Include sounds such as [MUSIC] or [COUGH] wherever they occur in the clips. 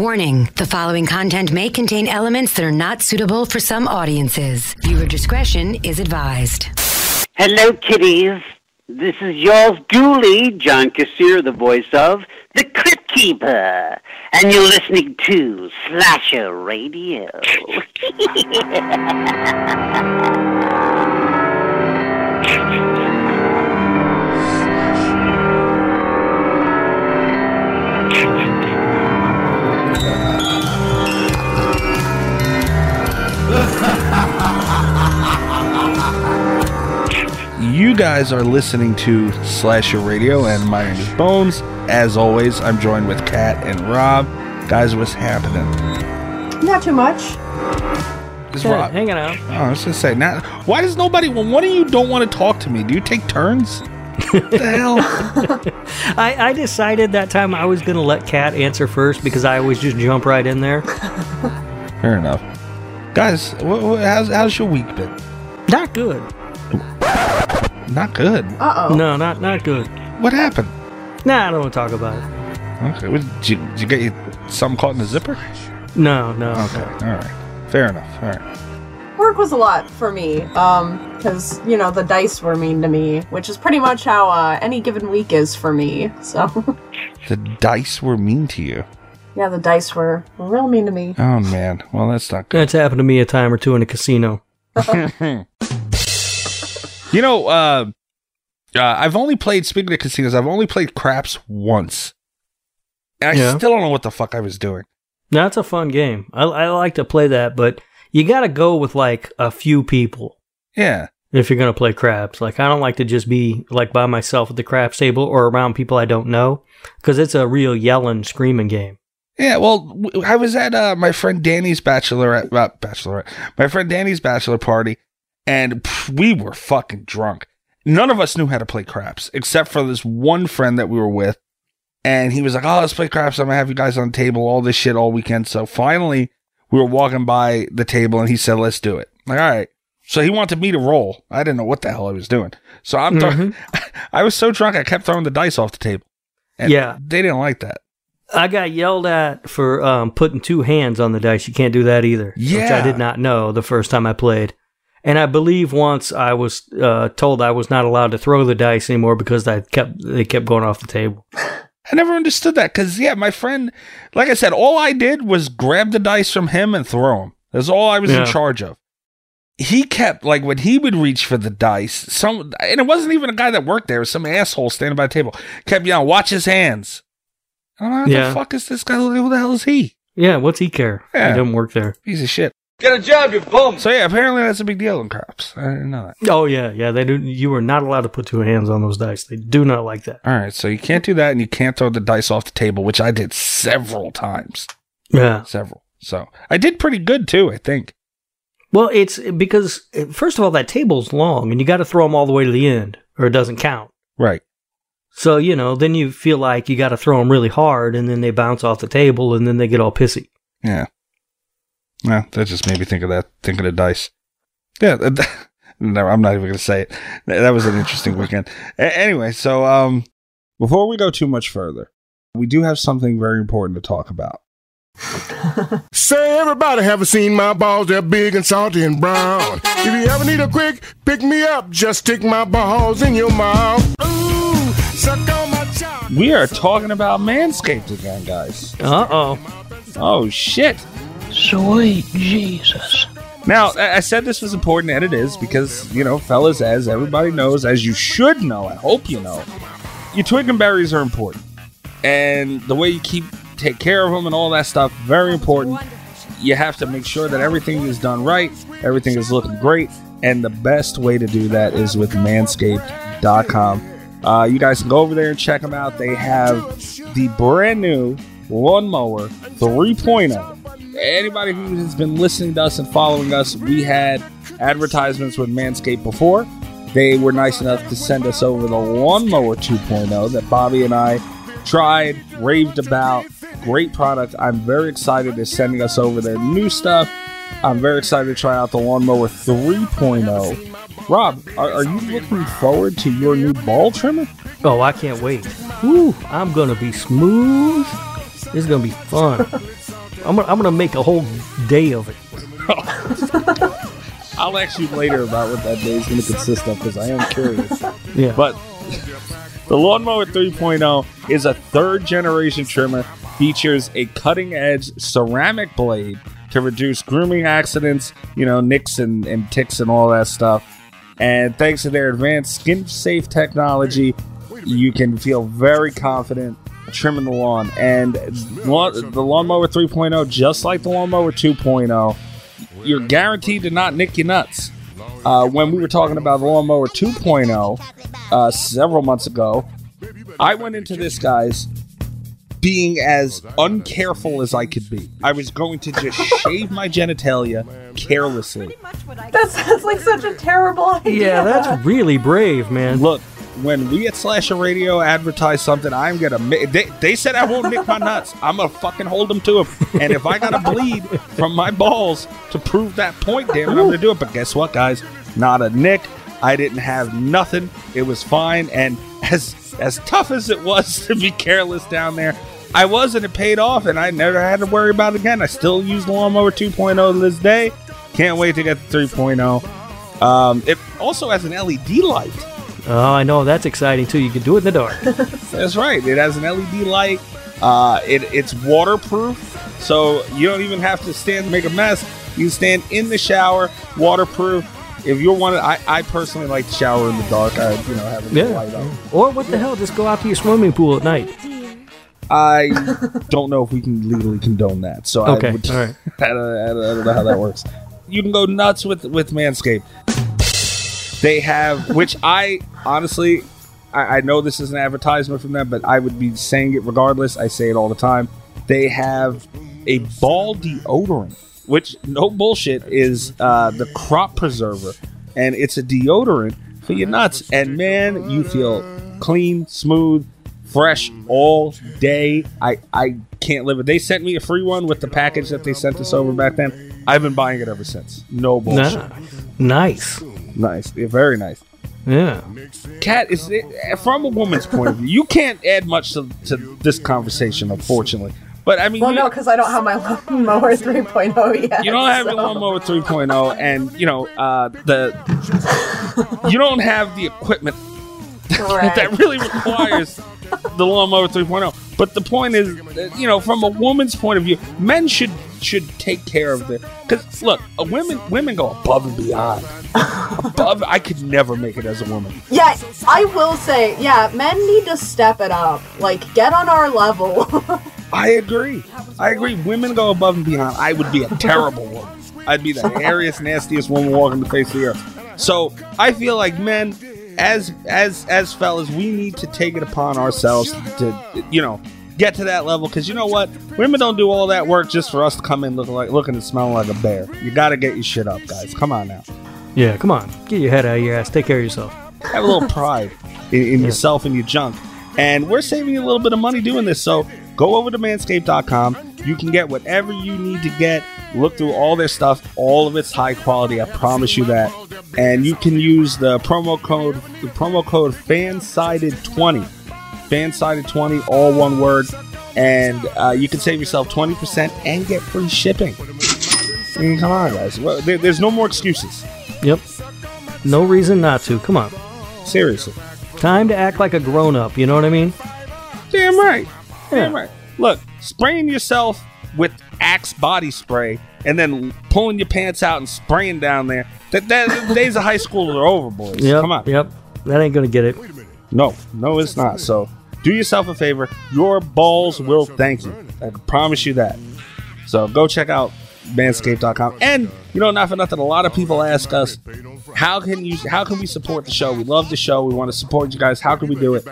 Warning the following content may contain elements that are not suitable for some audiences. Viewer discretion is advised. Hello, kiddies. This is yours Dooley, John Kassir, the voice of The Crypt Keeper. And you're listening to Slasher Radio. [LAUGHS] You guys are listening to Slasher Radio, and my name is Bones. As always, I'm joined with Kat and Rob. Guys, what's happening? Not too much. Is Yeah, Rob? hanging out. Oh, I was gonna say, now, why does nobody? When one of you don't want to talk to me, do you take turns? What the hell? [LAUGHS] I, I decided that time I was going to let Kat answer first because I always just jump right in there. [LAUGHS] Fair enough. Guys, wh- wh- how's how's your week been? Not good. Not good. Uh oh. No, not not good. What happened? Nah, I don't want to talk about it. Okay, what, did, you, did you get you, something caught in the zipper? No, no. Okay, all right, fair enough. All right. Work was a lot for me, um, because you know the dice were mean to me, which is pretty much how uh, any given week is for me. [LAUGHS] So The dice were mean to you. yeah, the dice were, were real mean to me. Oh man, well that's not good. That's happened to me a time or two in a casino. [LAUGHS] [LAUGHS] You know, uh, uh, I've only played. Speaking of casinos, I've only played craps once, and I Yeah. still don't know what the fuck I was doing. That's a fun game. I, I like to play that, but you got to go with like a few people Yeah, if you're going to play craps. Like I don't like to just be like by myself at the craps table or around people I don't know because it's a real yelling, screaming game. yeah. Well, I was at uh, my friend Danny's bachelorette, uh, bachelorette, my friend Danny's bachelor party, and we were fucking drunk. None of us knew how to play craps except for this one friend that we were with, and he was like, "Oh, let's play craps. I'm gonna have you guys on the table, all this shit all weekend." So finally, we were walking by the table, and he said, "Let's do it." Like, all right. So he wanted me to roll. I didn't know what the hell I was doing. So I'm, throw- Mhm. [LAUGHS] I was so drunk, I kept throwing the dice off the table. And Yeah. they didn't like that. I got yelled at for um, putting two hands on the dice. You can't do that either. Yeah. Which I did not know the first time I played. And I believe once I was uh, told I was not allowed to throw the dice anymore because I kept they kept going off the table. [LAUGHS] I never understood that because, yeah, my friend, like I said, all I did was grab the dice from him and throw them. That's all I was in charge of. He kept, like, when he would reach for the dice, some, and it wasn't even a guy that worked there, it was some asshole standing by the table, kept yelling, watch his hands. I'm like, what Yeah. the fuck is this guy? Who the hell is he? Yeah, what's he care? Yeah. He doesn't work there. Piece of shit. Get a job, you bum! So, yeah, apparently that's a big deal in craps. I didn't know that. Oh yeah, yeah. They do. You are not allowed to put two hands on those dice. They do not like that. All right, so you can't do that and you can't throw the dice off the table, which I did several times. Yeah. Several. So I did pretty good too, I think. Well, it's because first of all, that table's long, and you got to throw them all the way to the end, or it doesn't count. Right. So you know, then you feel like you got to throw them really hard, and then they bounce off the table, and then they get all pissy. Yeah. Well, that just made me think of that, thinking of dice. Yeah. that- [LAUGHS] no, I'm not even going to say it. That that was an interesting weekend. A- anyway, so um, before we go too much further, we do have something very important to talk about. [LAUGHS] Say everybody have you seen my balls, they're big and salty and brown. If you ever need a quick pick me up, just stick my balls in your mouth. Ooh, suck on my chocolate. We are talking about Manscaped again, guys. Uh oh. Oh, shit. Sweet Jesus. Now, I said this was important, and it is because, you know, fellas, as everybody knows, as you should know, I hope you know, your twig and berries are important. And the way you keep take care of them and all that stuff, very important. You have to make sure that everything is done right, everything is looking great, and the best way to do that is with manscaped.com. Uh, you guys can go over there and check them out. They have the brand new lawnmower 3.0 anybody who has been listening to us and following us, we had advertisements with Manscaped before. They were nice enough to send us over the Lawnmower 2.0 that Bobby and I tried, raved about. Great product. I'm very excited they're sending us over their new stuff. I'm very excited to try out the Lawnmower 3.0. Rob, are, are you looking forward to your new ball trimmer? Oh, I can't wait. Woo, I'm gonna be smooth. It's gonna be fun. [LAUGHS] I'm gonna, I'm gonna make a whole day of it. [LAUGHS] I'll ask you later about what that day is going to consist of because I am curious. Yeah. But the Lawnmower 3.0 is a third generation trimmer, features a cutting edge ceramic blade to reduce grooming accidents, you know, nicks and, and ticks and all that stuff. And thanks to their advanced skin safe technology, you can feel very confident trimming the lawn. And lawn, the Lawnmower 3.0, just like the Lawnmower 2.0, you're guaranteed to not nick your nuts. Uh, when we were talking about the Lawnmower 2.0 uh, several months ago, I went into this, guys, being as uncareful as I could be. I was going to just shave my genitalia carelessly. That sounds like such a terrible idea. yeah, that's really brave, man. Look, when we at Slasher Radio advertise something, I'm gonna. They, they said I won't nick my nuts. I'm gonna fucking hold them to them. And if I gotta bleed from my balls to prove that point, damn it, I'm gonna do it. But guess what, guys? Not a nick. I didn't have nothing. It was fine. And as as tough as it was to be careless down there, I was, and it paid off. And I never had to worry about it again. I still use lawnmower 2.0 to this day. Can't wait to get the 3.0. Um, it also has an LED light. Oh, I know that's exciting too. You can do it in the dark. [LAUGHS] That's right. It has an LED light. Uh, it, it's waterproof, so you don't even have to stand and make a mess. You stand in the shower, waterproof. If you're one, of, I, I personally like to shower in the dark. I, you know, have a Yeah. light on. Or what the hell? Just go out to your swimming pool at night. I don't know if we can legally condone that. So Okay, I, would, all right. [LAUGHS] Don't, I, don't, I don't know how that works. You can go nuts with with Manscaped. They have, which I honestly, I, I know this is an advertisement from them, but I would be saying it regardless. I say it all the time. They have a ball deodorant, which no bullshit is uh, the crop preserver, and it's a deodorant for your nuts. And man, you feel clean, smooth, fresh all day. I I can't live it. They sent me a free one with the package that they sent us over back then. I've been buying it ever since. No bullshit. Nah. Nice. Nice, Yeah, very nice. Yeah. Kat is from a woman's point of view. You can't add much to, to this conversation, unfortunately. But I mean, Well, no, because I don't have my lawnmower [LAUGHS] 3.0 yet. you don't have so- your lawnmower 3.0, and you know uh, the you don't have the equipment [LAUGHS] that really requires the lawnmower 3.0. But the point is, you know, from a woman's point of view, men should should take care of the because look, a women women go above and beyond. above, I could never make it as a woman. Yeah, I will say, yeah, men need to step it up. Like, get on our level. I agree. I agree. Women go above and beyond. I would be a terrible woman. I'd be the hairiest, nastiest woman walking the face of the earth. So I feel like men, as as as fellas, we need to take it upon ourselves to, you know, get to that level. Because you know what, women don't do all that work just for us to come in looking like looking and smelling like a bear. You got to get your shit up, guys. Come on now. Yeah. Come on. Get your head out of your ass. Take care of yourself. Have a little pride in, in [LAUGHS] yourself and your junk. And we're saving you a little bit of money doing this. So go over to manscaped.com. You can get whatever you need to get. Look through all their stuff. All of it's high quality. I promise you that. And you can use the promo code the promo code fansided20. Fansided20, all one word. And uh, you can save yourself 20% and get free shipping. I mean, come on, guys. Well, there, there's no more excuses. Yep. No reason not to. Come on. Seriously. Time to act like a grown up. You know what I mean? Damn right. Damn Yeah. right. Look, spraying yourself with Axe body spray and then pulling your pants out and spraying down there. That, that the days of high school are over, boys. Yep. Come on. Yep. That ain't gonna get it. No, no, it's not. So do yourself a favor. Your balls will thank you. I promise you that. So go check out manscaped.com. And you know, not for nothing, a lot of people ask us, how can you how can we support the show? We love the show. We want to support you guys. How can we do it?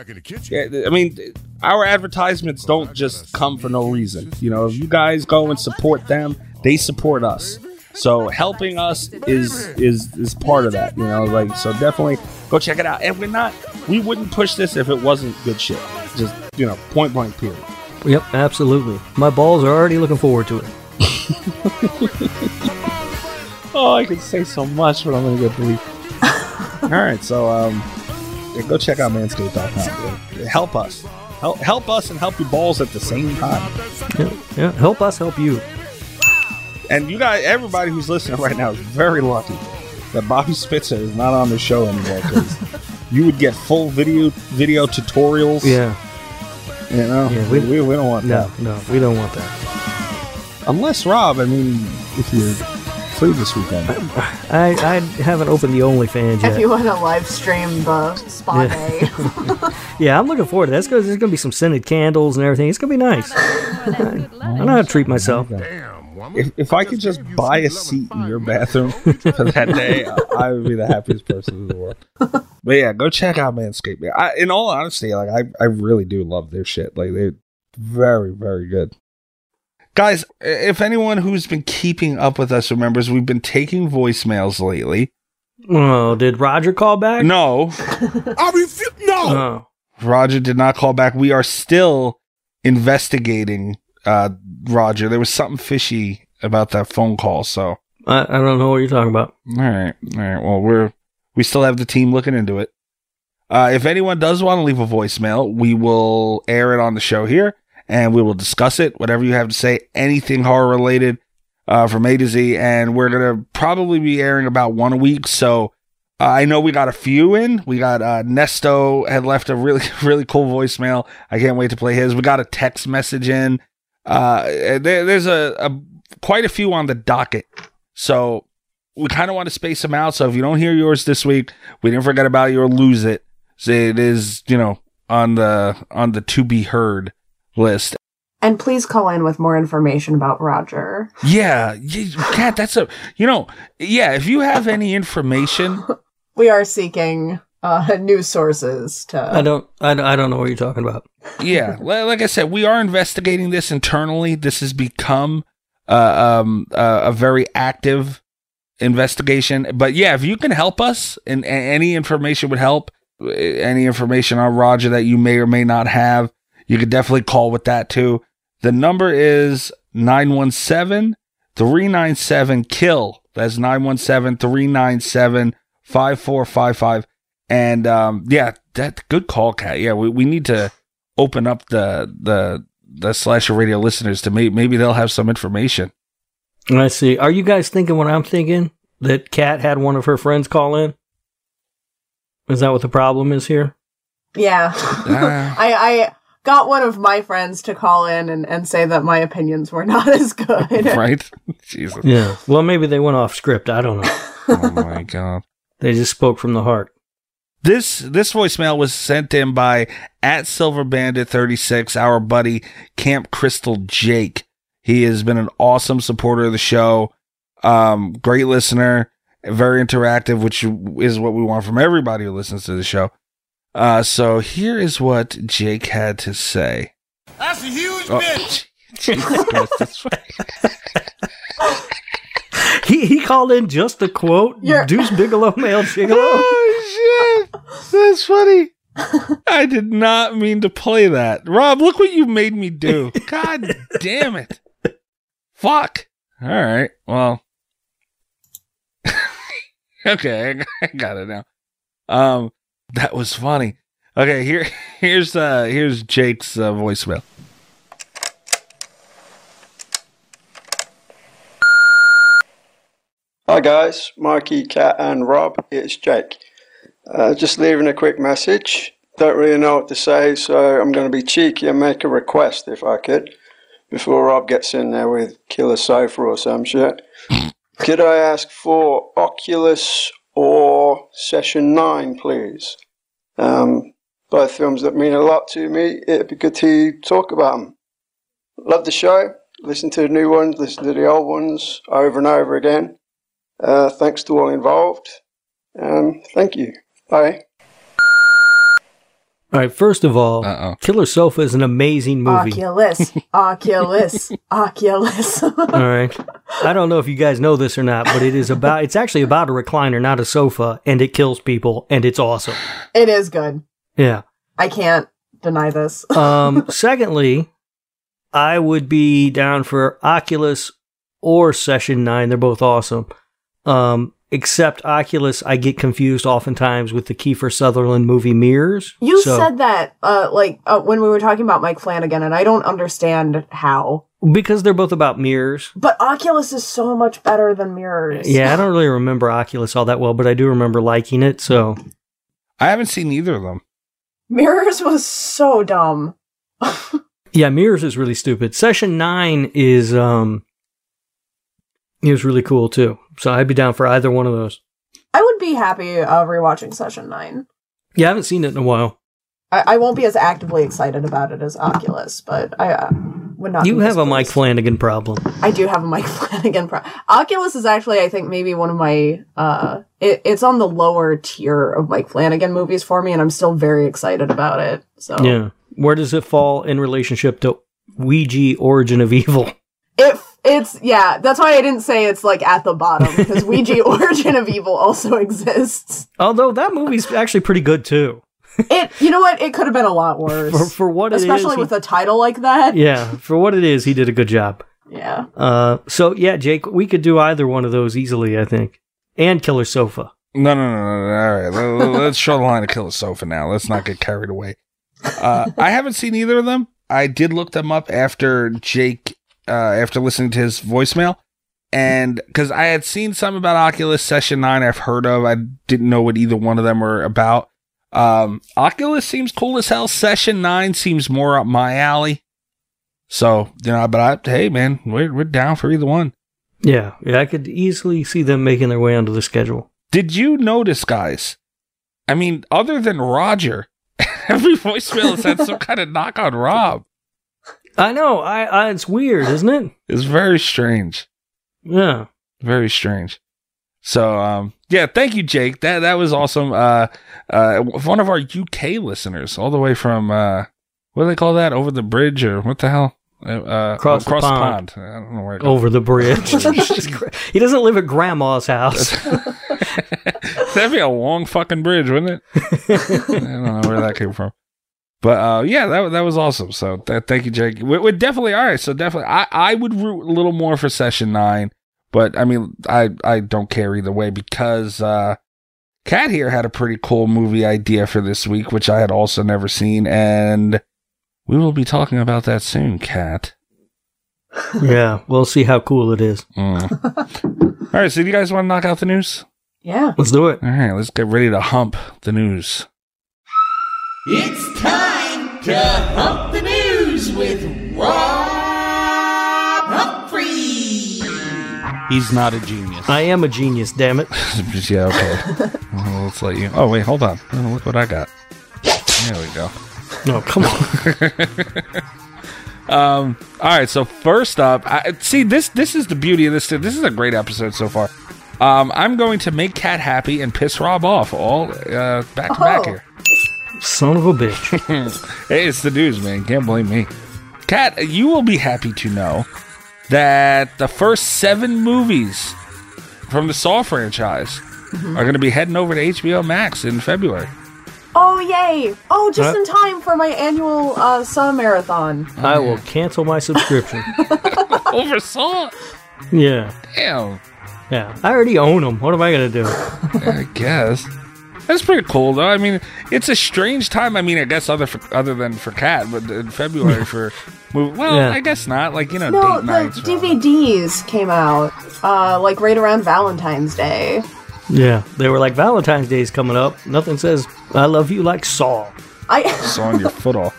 Yeah, I mean, our advertisements don't just come for no reason. You know, if you guys go and support them, they support us. So helping us is is is part of that. You know, like so definitely go check it out. And we're not we wouldn't push this if it wasn't good shit. Just you know, point blank period. Yep. Absolutely. My balls are already looking forward to it. [LAUGHS] Oh, I could say so much, but I'm gonna get bleep. [LAUGHS] All right, so um, yeah, go check out manscaped.com. Help us, help help us, and help your balls at the same time. Yeah. yeah. Help us help you. And you guys, everybody who's listening right now is very lucky that Bobby Spitzer is not on the show anymore. 'cause you would get full video video tutorials. Yeah. you know, Yeah, we, we- we, don't want No, that. no, we don't want that. Unless Rob, I mean, if you're free this weekend, I, I haven't opened the OnlyFans yet. If you want to live stream the spa day. [LAUGHS] Yeah, I'm looking forward to that. It's gonna- There's going to be some scented candles and everything. It's going to be nice. I, I know how to treat myself. Damn, woman. If, if I could just buy a seat in your bathroom for that day, I would be the happiest person in the world. [LAUGHS] But yeah, go check out Manscaped. I, in all honesty, like I, I really do love their shit. Like they're very, very good. Guys, if anyone who's been keeping up with us remembers, we've been taking voicemails lately. Oh, did Roger call back? No, [LAUGHS] I refuse. No. Oh. Roger did not call back. We are still investigating uh, Roger. There was something fishy about that phone call, so I, I don't know what you're talking about. All right, all right. Well, we're we still have the team looking into it. Uh, if anyone does want to leave a voicemail, we will air it on the show here, and we will discuss it. Whatever you have to say, anything horror related, uh, from A to Z, and we're gonna probably be airing about one a week. So uh, I know we got a few in. We got uh, Nesto had left a really [LAUGHS] really cool voicemail. I can't wait to play his. We got a text message in. Uh, there, there's a, a quite a few on the docket. So we kind of want to space them out. So if you don't hear yours this week, we didn't forget about you or lose it. So it is, you know, on the on the to be heard list. and please call in with more information about Roger. Yeah, Kat, that's a you know, yeah. If you have any information, [LAUGHS] We are seeking uh, [LAUGHS] news sources to. I don't. I, don't- I don't know what you're talking about. yeah, [LAUGHS] like I said, we are investigating this internally. This has become uh, um, uh, a very active investigation. But yeah, if you can help us, and, and any information would help. uh, Any information on Roger that you may or may not have, you could definitely call with that too. The number is 917 397 KILL. That's 917 397 5455. And um, yeah, that good call, Kat. Yeah, we, we need to open up the the the slasher radio listeners to maybe maybe they'll have some information. I see. Are you guys thinking what I'm thinking? That Kat had one of her friends call in? Is that what the problem is here? yeah. Ah. [LAUGHS] I, I got one of my friends to call in and, and say that my opinions were not [LAUGHS] as good. [LAUGHS] right? Jesus. Yeah. Well, maybe they went off script. I don't know. Oh my god. They just spoke from the heart. This this voicemail was sent in by at Silver Bandit 36, our buddy Camp Crystal Jake. He has been an awesome supporter of the show. Um, great listener, very interactive, which is what we want from everybody who listens to the show. Uh, so here is what Jake had to say. That's a huge Oh, bitch. Jesus Christ, that's [LAUGHS] He, he called in just to quote You're- Deuce Bigalow, male [LAUGHS] gigolo. Oh shit! That's funny. [LAUGHS] I did not mean to play that. Rob, look what you made me do. God damn it. Fuck. All right. Well. [LAUGHS] okay, I got- I got it now. Um that was funny. Okay, here here's uh here's Jake's uh, voicemail. Hi guys, Mikey, Kat, and Rob. It's Jake. Uh, just leaving a quick message. Don't really know what to say, so I'm going to be cheeky and make a request if I could, before Rob gets in there with Killer Sofa or some shit. [LAUGHS] could I ask for Oculus or Session 9, please? Um, both films that mean a lot to me. It'd be good to talk about them. Love the show. Listen to the new ones, listen to the old ones over and over again. Uh, thanks to all involved. Um, thank you. Bye. All right, first of all, Uh-oh. Killer Sofa is an amazing movie. Oculus, Oculus, [LAUGHS] Oculus. All right. I don't know if you guys know this or not, but it is about it's actually about a recliner, not a sofa, and it kills people and it's awesome. it is good. Yeah. I can't deny this. Um [LAUGHS] secondly, I would be down for Oculus or Session 9. They're both awesome. Um except Oculus, I get confused oftentimes with the Kiefer Sutherland movie Mirrors. You So- said that, uh, like, uh, when we were talking about Mike Flanagan, and I don't understand how. because they're both about mirrors. But Oculus is so much better than Mirrors. Yeah, I don't really remember Oculus all that well, but I do remember liking it. So I haven't seen either of them. Mirrors was so dumb. [LAUGHS] yeah, Mirrors is really stupid. Session nine is um, it was really cool too. So I'd be down for either one of those. I would be happy uh, rewatching Session 9. Yeah, I haven't seen it in a while. I, I won't be as actively excited about it as Oculus, but I uh, would not. You have a. Mike Flanagan problem. I do have a [LAUGHS] Mike Flanagan. problem. Oculus is actually, I think, maybe one of my. Uh, it, it's on the lower tier of Mike Flanagan movies for me, and I'm still very excited about it. So Yeah, where does it fall in relationship to Ouija Origin of Evil? it it's yeah. That's why I didn't say it's like at the bottom because Ouija [LAUGHS] Origin of Evil also exists. Although that movie's actually pretty good too. It you know what? It could have been a lot worse. For for what it is, especially he- with a title like that. yeah, for what it is, he did a good job. Yeah. Uh, so yeah, Jake, we could do either one of those easily, I think, and Killer Sofa. No, no, no, no. no. All right, let- let- let's show the line to Killer Sofa now. Let's not get carried away. Uh, I haven't seen either of them. I did look them up after Jake, uh, after listening to his voicemail, and because I had seen some about Oculus Session Nine, I've heard of. I didn't know what either one of them were about. Um, Oculus seems cool as hell. Session Nine seems more up my alley. So you know, but I, hey, man, we're we're down for either one. Yeah, yeah, I could easily see them making their way onto the schedule. Did you notice, guys? I mean, other than Roger, [LAUGHS] every voicemail has had some kind of knock on Rob. I know, I, I it's weird, isn't it? It's very strange. Yeah. Very strange. So, um, yeah, thank you, Jake. That that was awesome. Uh, uh, one of our UK listeners, all the way from uh, what do they call that? Over the bridge or what the hell? Uh, uh, Across the pond. I don't know where. Over the bridge. [LAUGHS] [LAUGHS] he doesn't live at grandma's house. [LAUGHS] That'd be a long fucking bridge, wouldn't it? I don't know where that came from. But uh, yeah, that that was awesome. So th- thank you, Jake. We, we definitely all right. So definitely, I I would root a little more for session nine, but I mean, I I don't care either way because uh, Kat here had a pretty cool movie idea for this week, which I had also never seen, and we will be talking about that soon, Kat. [LAUGHS] yeah, we'll see how cool it is. Mm. [LAUGHS] all right, so do you guys want to knock out the news? Yeah. Let's do it. All right, let's get ready to hump the news. It's time to hump the news with Rob Humphrey. He's not a genius. I am a genius, damn it. [LAUGHS] yeah, okay. [LAUGHS] well, let's let you. Oh wait, hold on. Oh, look what I got. There we go. No, come on. [LAUGHS] Um. All right. So first up, I, see this. This is the beauty of this. This is a great episode so far. Um, I'm going to make Kat happy and piss Rob off all uh, back to back Oh. here. Son of a bitch. [LAUGHS] hey, it's the news, man. Can't blame me. Kat, you will be happy to know that the first seven movies from the Saw franchise are going to be heading over to HBO Max in February. Oh yay! Oh, just Huh? in time for my annual uh, Saw marathon. I will cancel my subscription. [LAUGHS] over Saw? yeah. Damn. Yeah. I already own them. What am I going to do? I guess. That's pretty cool, though. I mean, it's a strange time. I mean, I guess other for, other than for Kat, but in February [LAUGHS] for well, Yeah. I guess not. Like you know, No, date the nights. for- DVDs came out uh, like right around Valentine's Day. Yeah. They were like, Valentine's Day's coming up. Nothing says, I love you like Saw. I, [LAUGHS] sawing your foot off.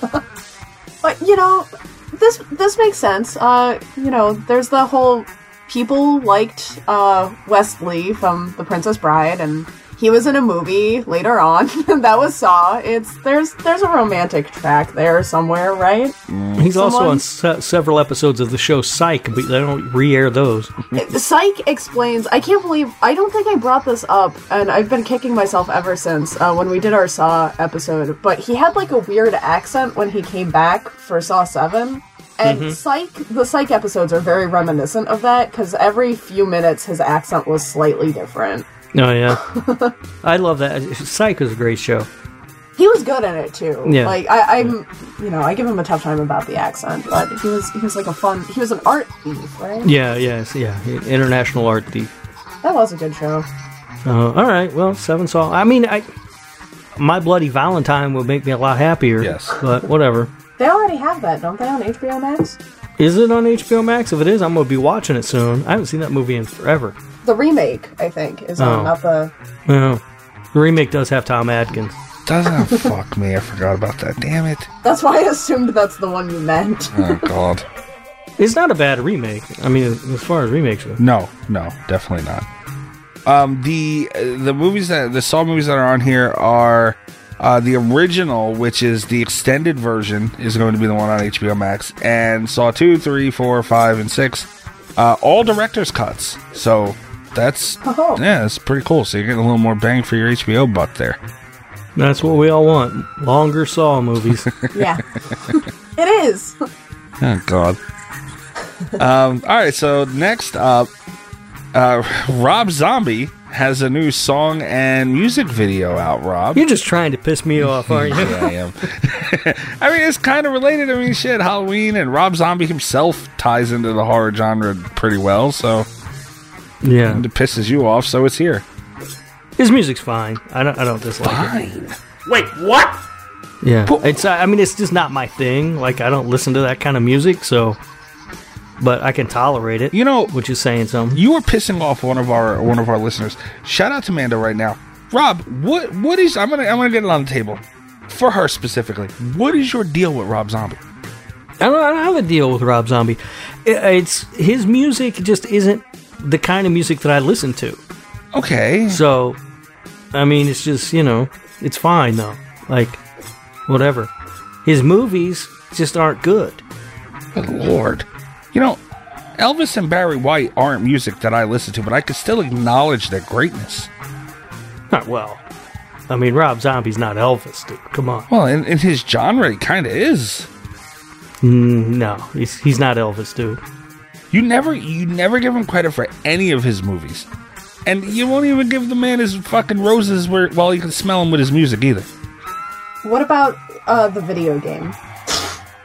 [LAUGHS] but you know, this this makes sense. Uh, you know, there's the whole people liked uh, Wesley from The Princess Bride, and he was in a movie later on [LAUGHS] that was Saw. It's there's there's a romantic track there somewhere, right? He's also on se- several episodes of the show Psych, but they don't re air those. Psych explains. I can't believe. I don't think I brought this up, and I've been kicking myself ever since uh, when we did our Saw episode. But he had like a weird accent when he came back for Saw Seven, and Psych. The Psych episodes are very reminiscent of that because every few minutes his accent was slightly different. Oh, yeah. [LAUGHS] I love that. Psych was a great show. He was good in it too. Yeah. Like I, I'm, you know, I give him a tough time about the accent, but he was he was like a fun. He was an art thief, right? Yeah, yes, yeah. International art thief. That was a good show. Uh, all right, well, Seven Saw. I mean, I my Bloody Valentine would make me a lot happier. Yes. but whatever. They already have that, don't they, on HBO Max? Is it on HBO Max? If it is, I'm gonna be watching it soon. I haven't seen that movie in forever. The remake, I think, is Oh. on, not the. Yeah. The remake does have Tom Atkins. Doesn't [LAUGHS] fuck me. I forgot about that. Damn it. That's why I assumed that's the one you meant. Oh god. [LAUGHS] It's not a bad remake. I mean, as far as remakes go. No, no, definitely not. Um, the uh, the movies that the Saw movies that are on here are uh, the original, which is the extended version, is going to be the one on HBO Max, and Saw two, three, four, five, and six, uh, all director's cuts. So that's Oh. yeah, that's pretty cool. So you're getting a little more bang for your HBO buck there. That's what we all want. Longer Saw movies. [LAUGHS] Yeah. [LAUGHS] it is. Oh God. um, all right, so next up, uh, Rob Zombie has a new song and music video out. Rob, You're just trying to piss me off, aren't you? [LAUGHS] yeah, I am. I mean, it's kind of related. I mean, shit, Halloween and Rob Zombie himself ties into the horror genre pretty well. So yeah. it pisses you off, so it's here. His music's fine. I don't. I don't dislike it. Fine. Wait, what? Yeah. It's. uh, I mean, it's just not my thing. Like, I don't listen to that kind of music. So, but I can tolerate it. You know, which is saying something. you were pissing off one of our one of our listeners. Shout out to Manda right now. Rob, what what is? I'm gonna I'm gonna get it on the table for her specifically. What is your deal with Rob Zombie? I don't, I don't have a deal with Rob Zombie. It, it's his music just isn't the kind of music that I listen to. Okay, So, I mean, it's just you know, it's fine though. Like, whatever. His movies just aren't good. Good lord. You know, Elvis and Barry White aren't music that I listen to, but I could still acknowledge their greatness. Not well. I mean, Rob Zombie's not Elvis, dude. Come on. Well, in, in his genre, he kind of is. Mm, no, he's he's not Elvis, dude. You never, you never give him credit for any of his movies, and you won't even give the man his fucking roses where, while you can smell him with his music either. What about uh, the video game?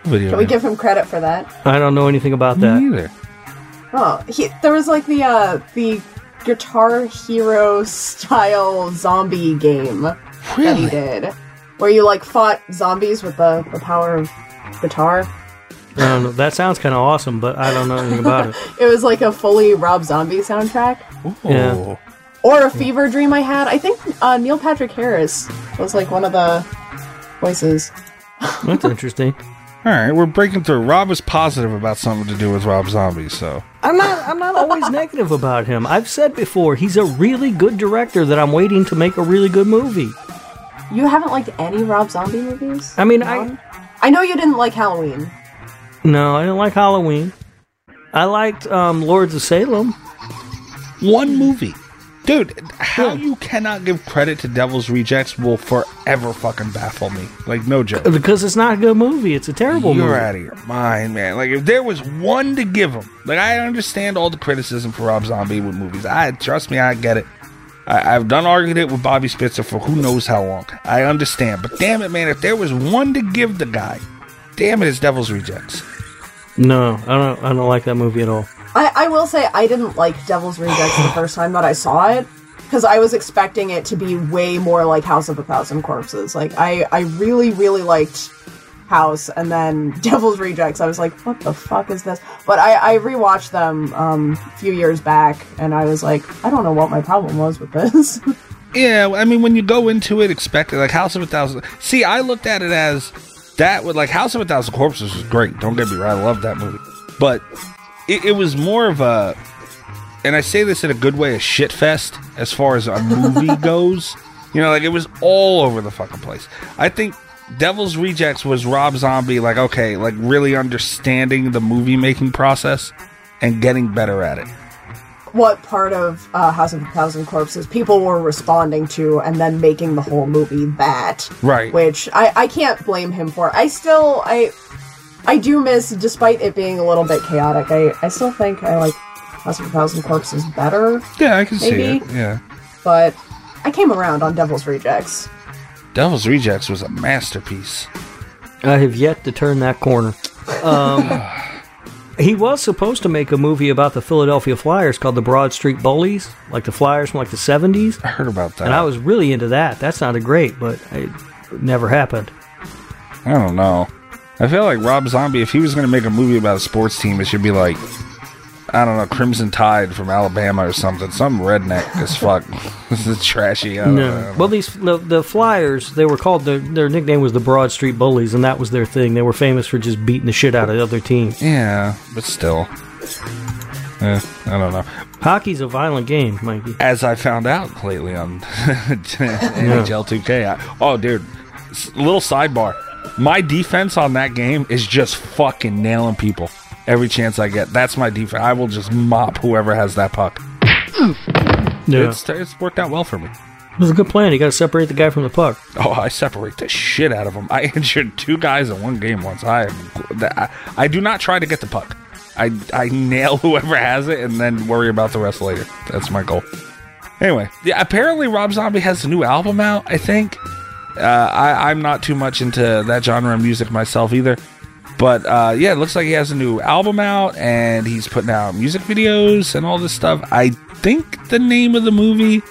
Video. Can we give him credit for that? I don't know anything about Me that. either. Oh, he, there was like the uh, the Guitar Hero style zombie game that he did, where you like fought zombies with the, the power of guitar. I don't know. That sounds kind of awesome, but I don't know anything about it. [LAUGHS] It was like a fully Rob Zombie soundtrack. Yeah. Oh. Or a fever dream I had. I think uh, Neil Patrick Harris was like one of the voices. [LAUGHS] That's interesting. All right, we're breaking through. Rob is positive about something to do with Rob Zombie, so I'm not. I'm not always [LAUGHS] negative about him. I've said before he's a really good director that I'm waiting to make a really good movie. You haven't liked any Rob Zombie movies? I mean, I I know you didn't like Halloween. No, I didn't like Halloween. I liked um, Lords of Salem. one movie. Dude, how you cannot give credit to Devil's Rejects will forever fucking baffle me. Like, no joke. because it's not a good movie. It's a terrible You're movie. out of your mind, man. Like, if there was one to give him, like, I understand all the criticism for Rob Zombie with movies. I trust me, I get it. I, I've done argued it with Bobby Spitzer for who knows how long. I understand, but damn it, man, if there was one to give the guy, damn it, it's Devil's Rejects. No, I don't. I don't like that movie at all. I, I will say I didn't like Devil's Rejects the first time that I saw it because I was expecting it to be way more like House of a Thousand Corpses. Like I, I really, really liked House, and then [LAUGHS] Devil's Rejects. I was like, what the fuck is this? But I, I rewatched them um, a few years back, and I was like, I don't know what my problem was with this. [LAUGHS] Yeah, I mean, when you go into it, expect it like House of a Thousand. See, I looked at it as that would like House of a Thousand Corpses was great. Don't get me wrong, I love that movie, but it, it was more of a, and I say this in a good way, a shit fest as far as a movie [LAUGHS] goes. You know, like it was all over the fucking place. I think Devil's Rejects was Rob Zombie, like okay, like really understanding the movie making process and getting better at it. What part of uh, House of a Thousand Corpses people were responding to, and then making the whole movie that. Right. Which I, I can't blame him for. I still I I do miss, despite it being a little bit chaotic. I I still think I like House of a Thousand Corpses better, Yeah, I can see it. Yeah. but I came around on Devil's Rejects. Devil's Rejects was a masterpiece. I have yet to turn that corner. Um, [SIGHS] [LAUGHS] He was supposed to make a movie about the Philadelphia Flyers called the Broad Street Bullies, like the Flyers from like the 70s. I heard about that. And I was really into that. That sounded great, but it never happened. I don't know. I feel like Rob Zombie, if he was going to make a movie about a sports team, it should be like, I don't know, Crimson Tide from Alabama or something. Some redneck as fuck. [LAUGHS] this is trashy. I don't know. No. Well, these the, the Flyers, they were called their their nickname was the Broad Street Bullies, and that was their thing. They were famous for just beating the shit out of other teams. Yeah, but still. Eh, I don't know. Hockey's a violent game, Mikey. As I found out lately on [LAUGHS] NHL 2K. I, oh, dude. S- little sidebar. My defense on that game is just fucking nailing people every chance I get. That's my defense. I will just mop whoever has that puck. Yeah. It's, it's worked out well for me. It was a good plan. You got to separate the guy from the puck. Oh, I separate the shit out of him. I [LAUGHS] injured two guys in one game once. I, I, I do not try to get the puck. I, I nail [LAUGHS] whoever has it and then worry about the rest later. That's my goal. Anyway, yeah, apparently Rob Zombie has a new album out, I think. Uh, I, I'm not too much into that genre of music myself either. But uh, yeah, it looks like he has a new album out and he's putting out music videos and all this stuff. I think the name of the movie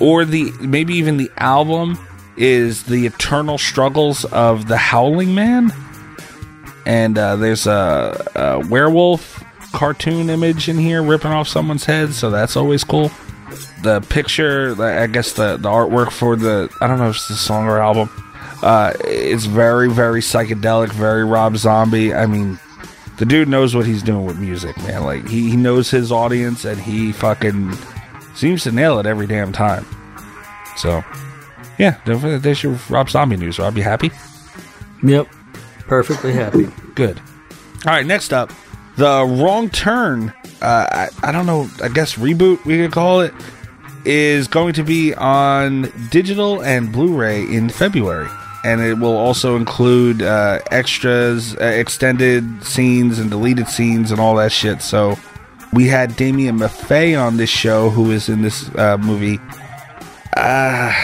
or the maybe even the album is the eternal struggles of the howling man. And uh, there's a, a werewolf cartoon image in here ripping off someone's head so that's always cool. The picture i guess the, the artwork for the i don't know if it's the song or album uh, it's very very psychedelic very rob zombie i mean the dude knows what he's doing with music man like he, he knows his audience and he fucking seems to nail it every damn time so yeah there- there's your rob zombie news rob you happy Yep. Perfectly happy. Good. All right, next up, the wrong turn. Uh, I, I don't know. I guess reboot we could call it is going to be on digital and Blu-ray in February, and it will also include uh, extras, uh, extended scenes, and deleted scenes, and all that shit. So we had Damien Maffei on this show, who is in this uh, movie. Ah,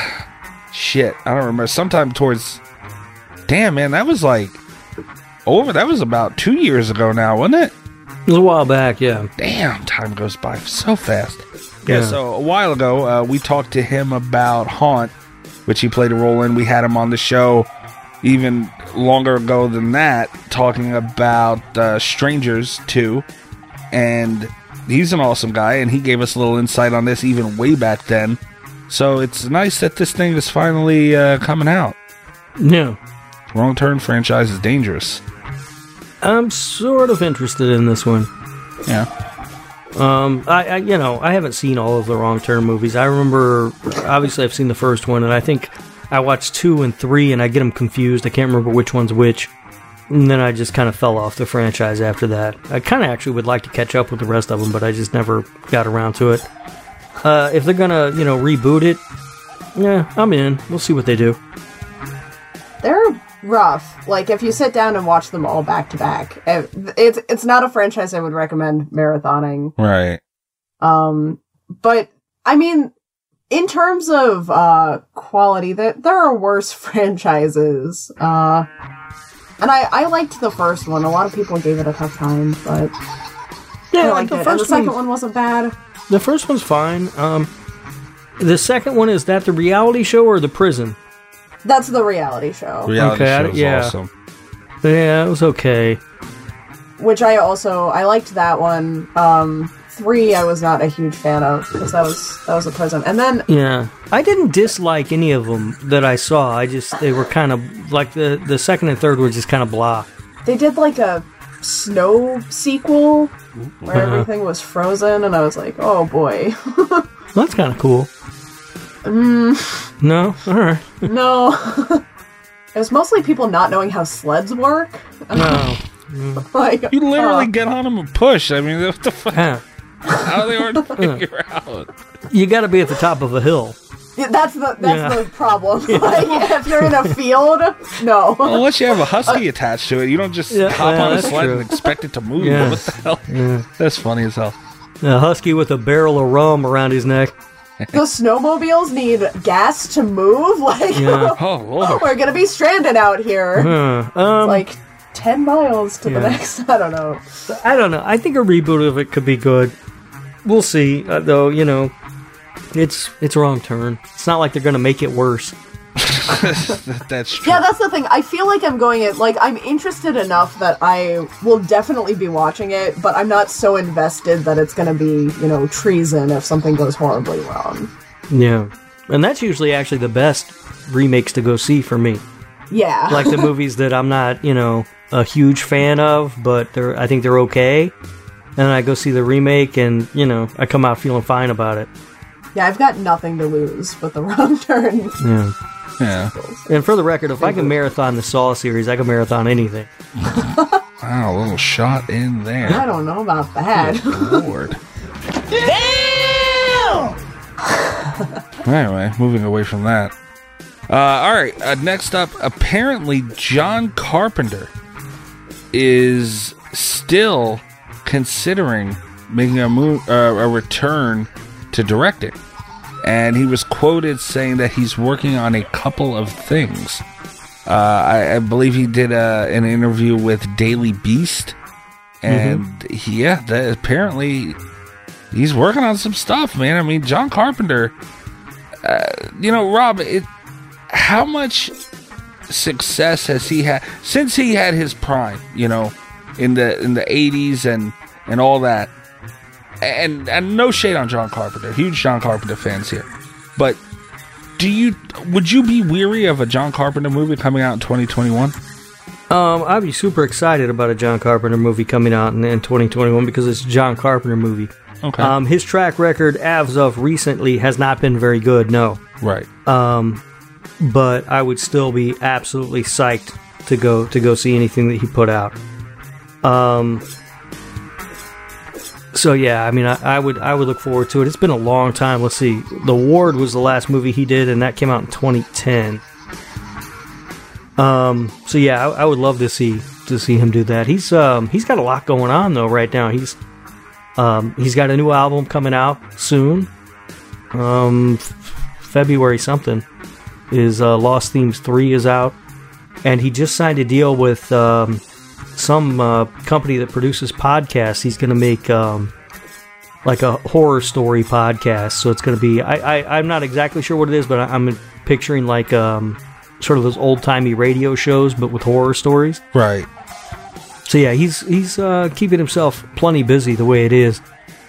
shit, I don't remember. Sometime towards. Damn, man, that was like over. That was about two years ago now, wasn't it? It was a while back, yeah. Damn, time goes by so fast. Yeah, Yeah. so a while ago, uh, we talked to him about Haunt, which he played a role in. We had him on the show even longer ago than that, talking about uh, Strangers 2. And he's an awesome guy, and he gave us a little insight on this even way back then. So it's nice that this thing is finally uh, coming out. No. Wrong Turn franchise is dangerous. I'm sort of interested in this one. Yeah. Um, I, I, you know, I haven't seen all of the Wrong Turn movies. I remember, obviously, I've seen the first one, and I think I watched two and three, and I get them confused. I can't remember which one's which. And then I just kind of fell off the franchise after that. I kind of actually would like to catch up with the rest of them, but I just never got around to it. Uh, if they're gonna, you know, reboot it, yeah, I'm in. We'll see what they do. They're rough. Like if you sit down and watch them all back to back, it's it's not a franchise I would recommend marathoning. Right. Um, but I mean, in terms of uh quality, there there are worse [LAUGHS] franchises. Uh, and I I liked the first one. A lot of people gave it a tough time, but Yeah, I like the it. and the first second one- one wasn't bad. The first one's fine. Um, the second one is that the reality show or the prison? That's the reality show, Reality Okay, I- show's yeah. awesome. Yeah, it was okay. which I also I liked that one. Um, three I was not a huge fan of because that was that was a prison, and then Yeah, I didn't dislike any of them that I saw. I just they were kind of like the the second and third were just kind of blah. they did like a snow sequel where Uh-huh. everything was frozen, and I was like, oh boy, [LAUGHS] Well, that's kind of cool. Mm, [LAUGHS] No, all right. no. [LAUGHS] it was mostly people not knowing how sleds work. No, [LAUGHS] like You literally uh, get on them and push. I mean, what the fuck? Yeah. How they hard to figure out? you got to be at the top of a hill. yeah, that's the that's Yeah. the problem. like if you're in a field, no. Unless you have a husky attached to it, you don't just Yeah, hop yeah, on a sled true. and expect it to move. Yeah. What the hell? Yeah. That's funny as hell. A husky with a barrel of rum around his neck. The snowmobiles need gas to move. [LAUGHS] Like Yeah. Oh we're gonna be stranded out here. Huh. Um, Like ten miles to the next. [LAUGHS] I don't know. I don't know. I think a reboot of it could be good. We'll see. Uh, though you know, it's it's a wrong turn. It's not like they're gonna make it worse. [LAUGHS] That's true. Yeah, that's the thing. I feel like I'm going it like I'm interested enough that I will definitely be watching it, but I'm not so invested that it's going to be, you know, treason if something goes horribly wrong. Yeah, and that's usually actually the best remakes to go see for me. Yeah. Like the [LAUGHS] movies that I'm not, you know, a huge fan of, but they're I think they're okay. And I go see the remake, and you know, I come out feeling fine about it. yeah, I've got nothing to lose but the [LAUGHS] wrong turn. Yeah. Yeah. And for the record, if I can marathon the Saw series, I can marathon anything. [LAUGHS] Wow, a little shot in there. I don't know about that. Lord. Anyway, moving away from that. Uh, all right, uh, next up, apparently John Carpenter is still considering making a mo- uh, a return to directing, and he was quoted saying that he's working on a couple of things. Uh, I, I believe he did uh, an interview with Daily Beast, and he, yeah, that apparently he's working on some stuff, man. I mean, John Carpenter. Uh, you know, Rob, it, how much success has he had since he had his prime? You know, in the in the eighties and and all that. And and no shade on John Carpenter, huge John Carpenter fans here, but do you would you be weary of a John Carpenter movie coming out in 2021? Um, I'd be super excited about a John Carpenter movie coming out in, in 2021 because it's a John Carpenter movie. Okay. Um, his track record, as of recently, has not been very good. No. Right. Um, but I would still be absolutely psyched to go to go see anything that he put out. Um. So yeah, I mean, I, I would I would look forward to it. It's been a long time. Let's see, The Ward was the last movie he did, and that came out in 2010. Um. So yeah, I, I would love to see to see him do that. He's um he's got a lot going on though right now. He's um he's got a new album coming out soon. Um, February something is uh, Lost Themes three is out, and he just signed a deal with um some uh, company that produces podcasts. He's going to make um like a horror story podcast. So it's going to be I, I I'm not exactly sure what it is, but I, I'm picturing like um sort of those old timey radio shows, but with horror stories. Right. So yeah, he's he's uh, keeping himself plenty busy the way it is,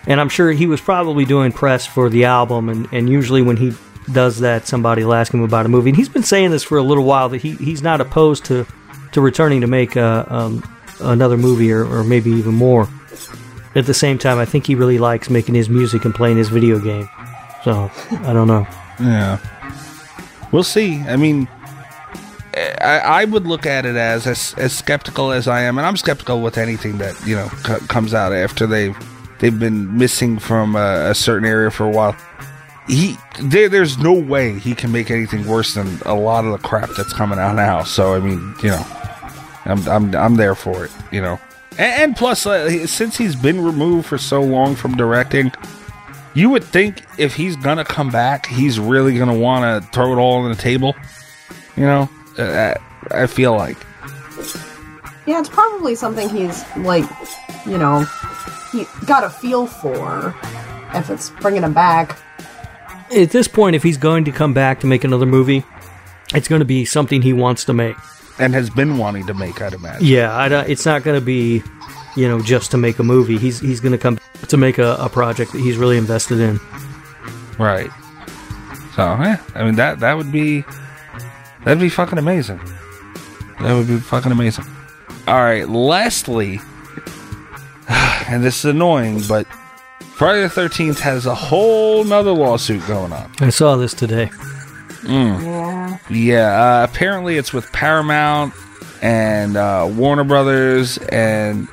and I'm sure he was probably doing press for the album. And, and usually when he does that, somebody will ask him about a movie. And he's been saying this for a little while that he, he's not opposed to to returning to make uh, um, another movie or, or maybe even more. At the same time, I think he really likes making his music and playing his video game. So I don't know. Yeah. We'll see. I mean, I, I would look at it as, as as skeptical as I am, and I'm skeptical with anything that you know c- comes out after they've they've been missing from a, a certain area for a while. He there, there's no way he can make anything worse than a lot of the crap that's coming out now. So I mean, you know, I'm I'm I'm there for it. You know, and, and plus, uh, since he's been removed for so long from directing, you would think if he's gonna come back, he's really gonna want to throw it all on the table. You know, uh, I I feel like Yeah, it's probably something he's like, you know, he got a feel for if it's bringing him back. At this point, if he's going to come back to make another movie, it's going to be something he wants to make. And has been wanting to make. I'd imagine. Yeah, it's not going to be, you know, just to make a movie. He's he's going to come to make a, a project that he's really invested in. Right. So, yeah, I mean that that would be that'd be fucking amazing. That would be fucking amazing. All right, lastly, [SIGHS] and this is annoying, but Friday the Thirteenth has a whole nother lawsuit going on. I saw this today. Yeah. Yeah, uh, apparently it's with Paramount and uh, Warner Brothers, and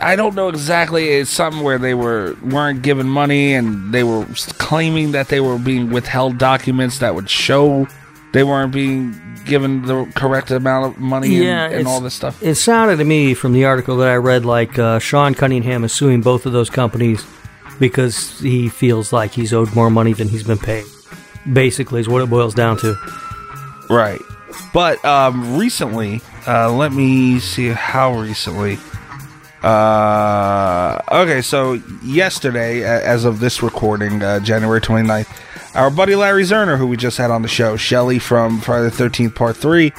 I don't know exactly. It's something where they were weren't given money, and they were claiming that they were being withheld documents that would show they weren't being given the correct amount of money Yeah, and, and all this stuff. It sounded to me from the article that I read like uh, Sean Cunningham is suing both of those companies because he feels like he's owed more money than he's been paid. Basically, is what it boils down to. Right. But um, recently, Uh, let me see how recently. Uh, okay, so yesterday, as of this recording, uh, January 29th, our buddy Larry Zerner, who we just had on the show, Shelly from Friday the 13th Part 3,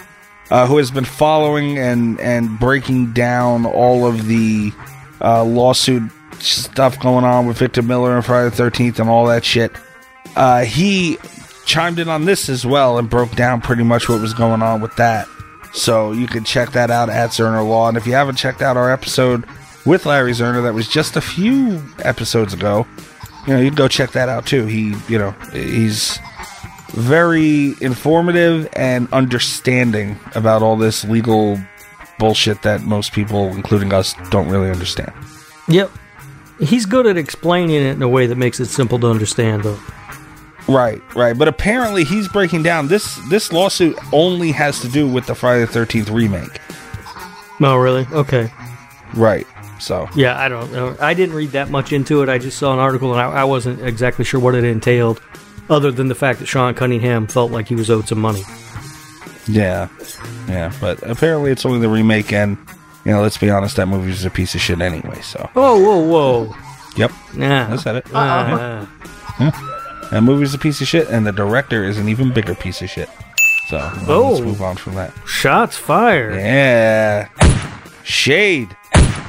uh, who has been following and, and breaking down all of the uh, lawsuit stuff going on with Victor Miller and Friday the 13th and all that shit. Uh, he chimed in on this as well and broke down pretty much what was going on with that. So you can check that out at Zerner Law. And if you haven't checked out our episode with Larry Zerner, that was just a few episodes ago, you know, you'd go check that out too. He, you know, he's very informative and understanding about all this legal bullshit that most people, including us, don't really understand. Yep. He's good at explaining it in a way that makes it simple to understand, though. Right, right. But apparently he's breaking down this this lawsuit only has to do with the Friday the 13th remake. Oh, really? Okay. Right. So, Yeah, I don't know. I didn't read that much into it. I just saw an article and I, I wasn't exactly sure what it entailed, other than the fact that Sean Cunningham felt like he was owed some money. yeah. Yeah, but apparently it's only the remake and you know, let's be honest, that movie was a piece of shit anyway, so. Oh, whoa, whoa. Yep. Yeah. I said it. Uh, That movie's a piece of shit and the director is an even bigger piece of shit. So, Oh. let's move on from that. shots fired. Yeah. Shade.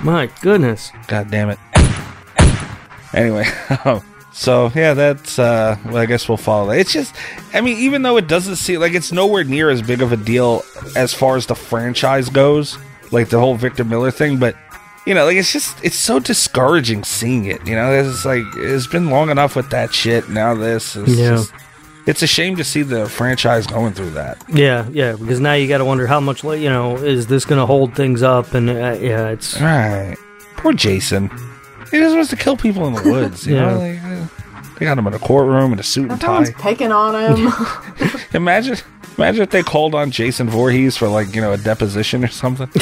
My goodness. God damn it. Anyway, [LAUGHS] so yeah, that's uh well, I guess we'll follow that. It's just I mean, even though it doesn't seem like it's nowhere near as big of a deal as far as the franchise goes, like the whole Victor Miller thing, but you know, like it's just it's so discouraging seeing it. You know, it's like it's been long enough with that shit. Now this is Yeah. just it's a shame to see the franchise going through that. Yeah, yeah, because now you got to wonder how much, like, you know, is this going to hold things up? And uh, yeah, it's. Right. Poor Jason. He just wants to kill people in the woods. You [LAUGHS] Yeah. know, like, they got him in a courtroom in a suit and Everyone's tie. picking on him. [LAUGHS] Imagine, imagine if they called on Jason Voorhees for like you know a deposition or something. [LAUGHS]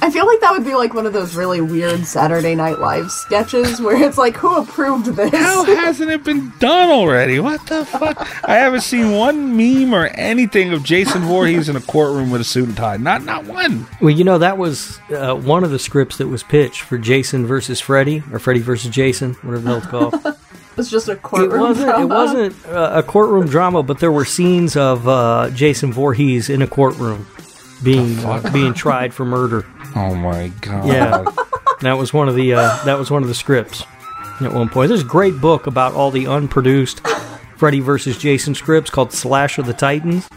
I feel like that would be like one of those really weird Saturday Night Live sketches where it's like, who approved this? How hasn't it been done already? What the fuck? I haven't seen one meme or anything of Jason Voorhees in a courtroom with a suit and tie. Not not one. Well, you know, that was uh, one of the scripts that was pitched for Jason versus Freddy, or Freddy versus Jason, whatever the hell it's just a it courtroom wasn't. drama. It wasn't uh, a courtroom drama, but there were scenes of uh, Jason Voorhees in a courtroom being uh, being tried for murder. Oh my god. Yeah, that was one of the uh, that was one of the scripts at one point. There's a great book about all the unproduced Freddy versus Jason scripts called Slash of the Titans.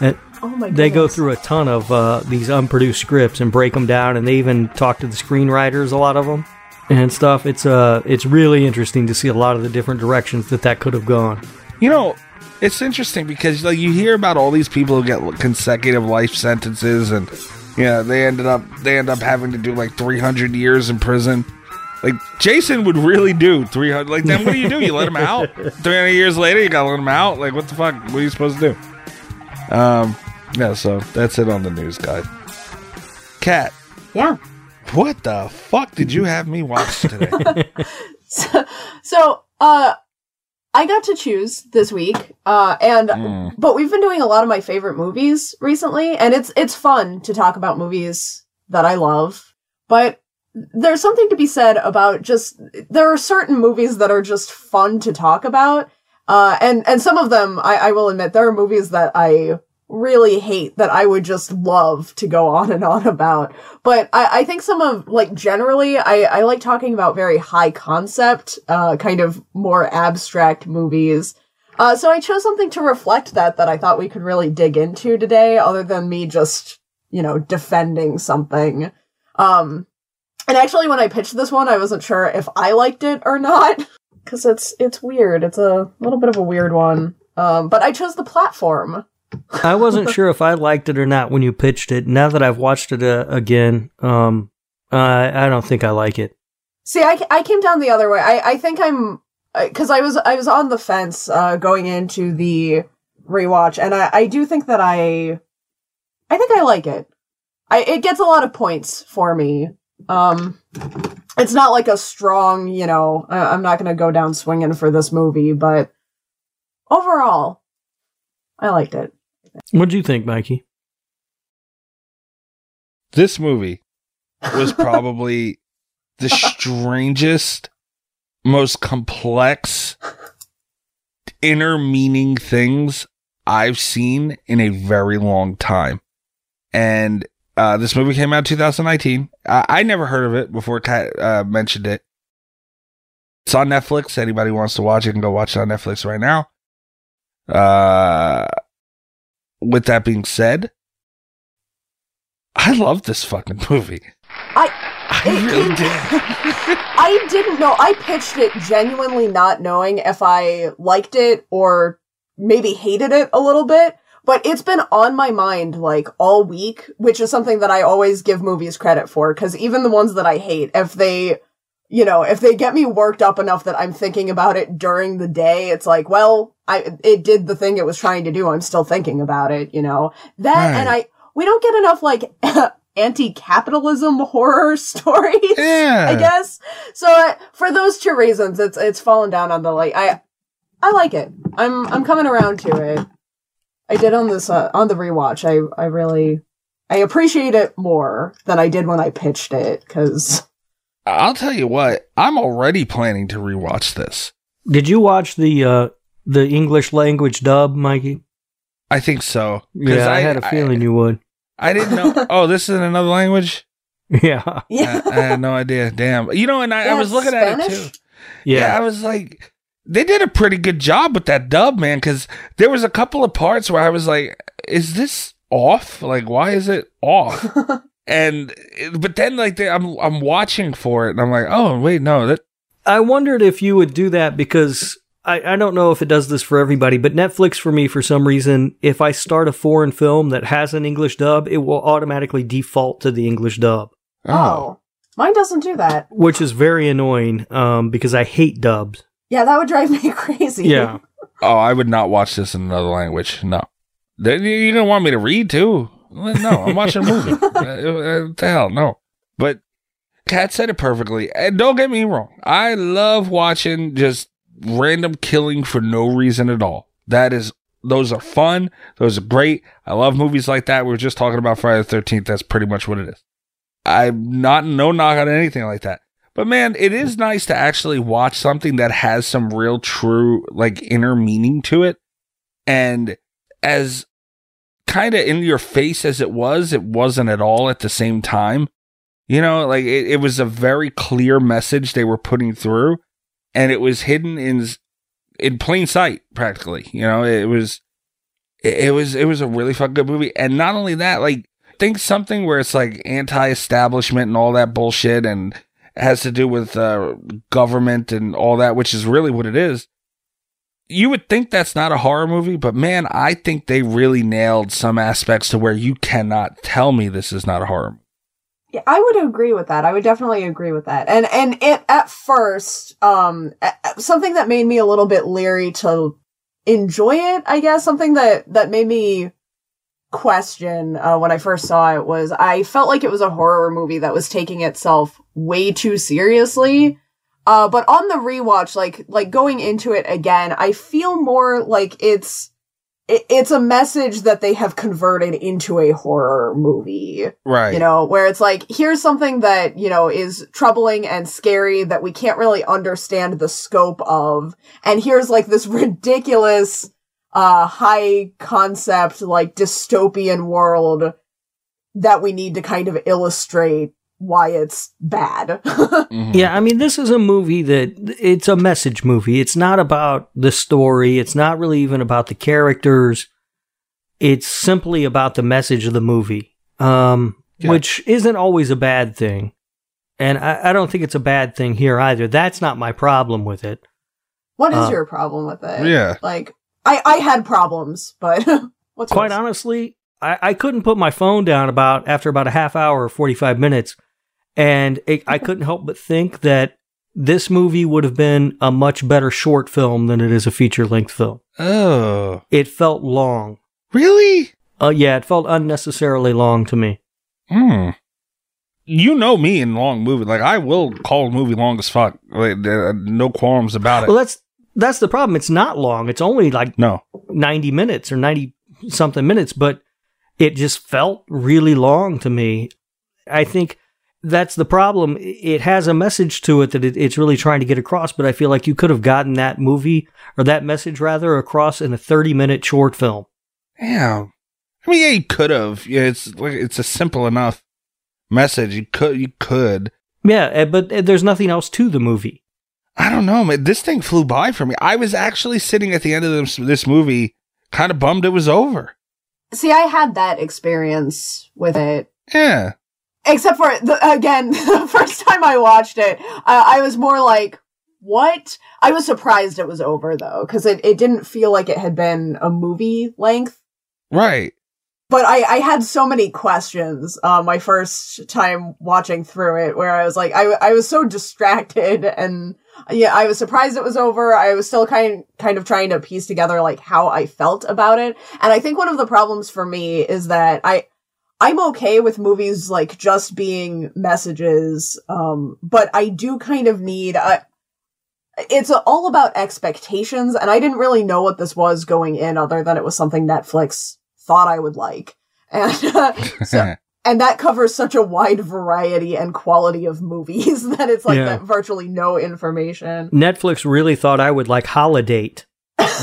And Oh my they go through a ton of uh, these unproduced scripts and break them down, and they even talk to the screenwriters, a lot of them, and stuff. It's uh, it's really interesting to see a lot of the different directions that that could have gone. You know, it's interesting because like you hear about all these people who get consecutive life sentences, and you know they ended up they end up having to do like three hundred years in prison. Like Jason would really do three hundred. Like then what do you do? You let him out. [LAUGHS] Three hundred years later, you gotta let him out. Like what the fuck? What are you supposed to do? Um, yeah. So that's it on the news, guys. Kat, Yeah. What the fuck did you have me watch [LAUGHS] today? So, uh, I got to choose this week, uh, and Mm. but we've been doing a lot of my favorite movies recently, and it's it's fun to talk about movies that I love. But there's something to be said about just there are certain movies that are just fun to talk about, uh, and and some of them I, I will admit there are movies that I really hate that I would just love to go on and on about. But I, I think some of like generally I, I like talking about very high concept, uh, kind of more abstract movies. Uh, so I chose something to reflect that that I thought we could really dig into today, other than me just, you know, defending something. Um, and actually when I pitched this one, I wasn't sure if I liked it or not. [LAUGHS] Cause it's, it's weird. It's a little bit of a weird one. Um, but I chose the platform. I wasn't sure if I liked it or not when you pitched it. Now that I've watched it uh, again, um, I I don't think I like it. See, I, I came down the other way. I, I think I'm because I was I was on the fence uh, going into the rewatch, and I, I do think that I I think I like it. I it gets a lot of points for me. Um, it's not like a strong, you know. I, I'm not going to go down swinging for this movie, but overall, I liked it. What'd you think, Mikey? This movie was probably [LAUGHS] the strangest, most complex, inner meaning things I've seen in a very long time. And uh, this movie came out in 2019. I, I never heard of it before Kat uh, mentioned it. It's on Netflix. Anybody wants to watch it can go watch it on Netflix right now. Uh, with that being said, I love this fucking movie. I I really did. [LAUGHS] I didn't know. I pitched it genuinely not knowing if I liked it or maybe hated it a little bit. But it's been on my mind like all week, which is something that I always give movies credit for. Cause even the ones that I hate, if they, you know, if they get me worked up enough that I'm thinking about it during the day, it's like, well, I, it did the thing it was trying to do. I'm still thinking about it, you know, that, Right. and I, we don't get enough like [LAUGHS] anti-capitalism horror [LAUGHS] stories. Yeah. I guess. So uh, for those two reasons, it's it's fallen down on the like. I I like it. I'm I'm coming around to it. I did on this uh, on the rewatch. I I really I appreciate it more than I did when I pitched it because I'll tell you what, I'm already planning to rewatch this. Did you watch the uh, the English language dub, Mikey? I think so. 'Cause Yeah, I, had a feeling you would. I didn't know. [LAUGHS] oh, this is in another language? [LAUGHS] Yeah, I, I had no idea. Damn. You know, and I, I Yeah, was looking at it Spanish? too. Yeah. I was like, they did a pretty good job with that dub, man, because there was a couple of parts where I was like, is this off? Like, why is it off? [LAUGHS] and, but then, like, they, I'm, I'm watching for it, and I'm like, oh, wait, no, that, I wondered if you would do that because I, I don't know if it does this for everybody, but Netflix for me, for some reason, if I start a foreign film that has an English dub, it will automatically default to the English dub, oh. mine doesn't do that. which is very annoying um, because I hate dubs. Yeah, that would drive me [LAUGHS] crazy. Yeah. oh, I would not watch this in another language. No. Then you- You're going to want me to read too? No, I'm watching a movie. [LAUGHS] uh, uh, what the hell? No. But Kat said it perfectly. And don't get me wrong. I love watching just random killing for no reason at all. That is, those are fun. Those are great. I love movies like that. We were just talking about Friday the 13th. That's pretty much what it is. I'm not, no knock on anything like that. But man, it is nice to actually watch something that has some real true, like, inner meaning to it. And as kind of in your face as it was, it wasn't at all at the same time. You know, like it, it was a very clear message they were putting through, and it was hidden in in plain sight, practically. You know, it was it, it was it was a really fucking good movie, and not only that, like think something where it's like anti-establishment and all that bullshit, and has to do with uh, government and all that, which is really what it is you would think that's not a horror movie, but man, I think they really nailed some aspects to where you cannot tell me this is not a horror. Yeah, I would agree with that. I would definitely agree with that. And and it at first, um, something that made me a little bit leery to enjoy it. I guess something that that made me question uh, when I first saw it was I felt like it was a horror movie that was taking itself way too seriously. Uh, but on the rewatch, like like going into it again, I feel more like it's it, it's a message that they have converted into a horror movie. Right. You know, where it's like, here's something that, you know, is troubling and scary that we can't really understand the scope of. And here's like this [LAUGHS] ridiculous, uh, high concept, like dystopian world that we need to kind of illustrate why it's bad. [LAUGHS] Mhm. Yeah, I mean, this is a movie that it's a message movie. It's not about the story. It's not really even about the characters. It's simply about the message of the movie, um, Yeah. which isn't always a bad thing. And I, I don't think it's a bad thing here either. That's not my problem with it. what is Uh, your problem with it? Yeah. Like, I, I had problems, but [LAUGHS] what's Quite yours? honestly, I, I couldn't put my phone down about after about a half hour or 45 minutes. And it, I couldn't help but think that this movie would have been a much better short film than it is a feature length film. Oh, It felt long. really? Uh, yeah, it felt unnecessarily long to me. Hmm. You know me in long movie. Like I will call a movie long as fuck. Like, no qualms about it. Well, that's that's the problem. It's not long. It's only like no. 90 minutes or 90 something minutes, but it just felt really long to me. I think that's the problem. It has a message to it that it, it's really trying to get across, but I feel like you could have gotten that movie or that message rather across in a 30 minute short film. Yeah. I mean, yeah, you could have. Yeah, it's like it's a simple enough message. You could, you could. Yeah, eh, but eh, there's nothing else to the movie. I don't know, man. This thing flew by for me. I was actually sitting at the end of this, this movie, kind of bummed it was over. See, I had that experience with it. Yeah. Except for the, again, [LAUGHS] the first time I watched it, uh, I was more like, "What?" I was surprised it was over though, because it, it didn't feel like it had been a movie length. Right. But I, I had so many questions uh, my first time watching through it, where I was like, I, I was so distracted, [LAUGHS] and yeah, I was surprised it was over. I was still kind kind of trying to piece together like how I felt about it, and I think one of the problems for me is that I I'm okay with movies like just being messages, um, but I do kind of need a. It's all about expectations, and I didn't really know what this was going in, other than it was something Netflix thought I would like, [LAUGHS] and uh, so, [LAUGHS] and that covers such a wide variety and quality of movies [LAUGHS] that it's like Yeah. that virtually no information. Netflix really thought I would like Holidate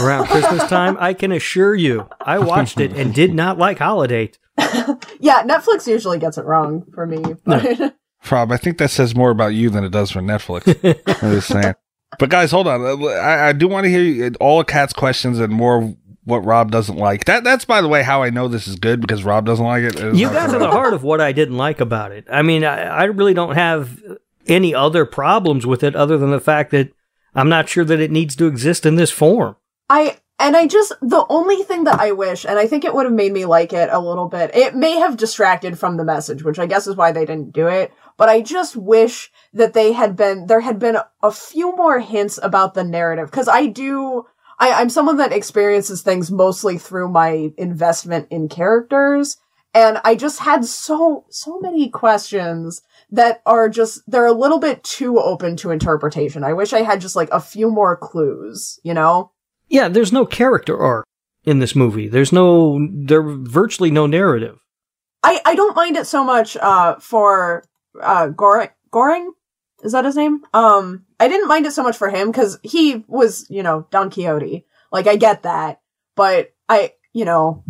around Christmas time. I can assure you, I watched it and did not like Holidate. [LAUGHS] Yeah, Netflix usually gets it wrong for me. But [LAUGHS] Rob, I think that says more about you than it does for Netflix. [LAUGHS] I'm just saying. But guys, hold on. I, I do want to hear you- all of Kat's questions and more of what Rob doesn't like. That that's by the way how I know this is good because Rob doesn't like it. It's You not- got to the heart of what I didn't like about it. I mean, I, I really don't have any other problems with it other than the fact that I'm not sure that it needs to exist in this form. I and I just the only thing that I wish, and I think it would have made me like it a little bit. It may have distracted from the message, which I guess is why they didn't do it. But I just wish that they had been there had been a few more hints about the narrative because I do. I, I'm someone that experiences things mostly through my investment in characters, and I just had so so many questions that are just they're a little bit too open to interpretation. I wish I had just like a few more clues, you know. Yeah, there's no character arc in this movie. There's no, there virtually no narrative. I, I don't mind it so much uh for uh Goreng Goreng is that his name? Um I didn't mind it so much for him cuz he was, you know, Don Quixote. Like I get that, but I, you know,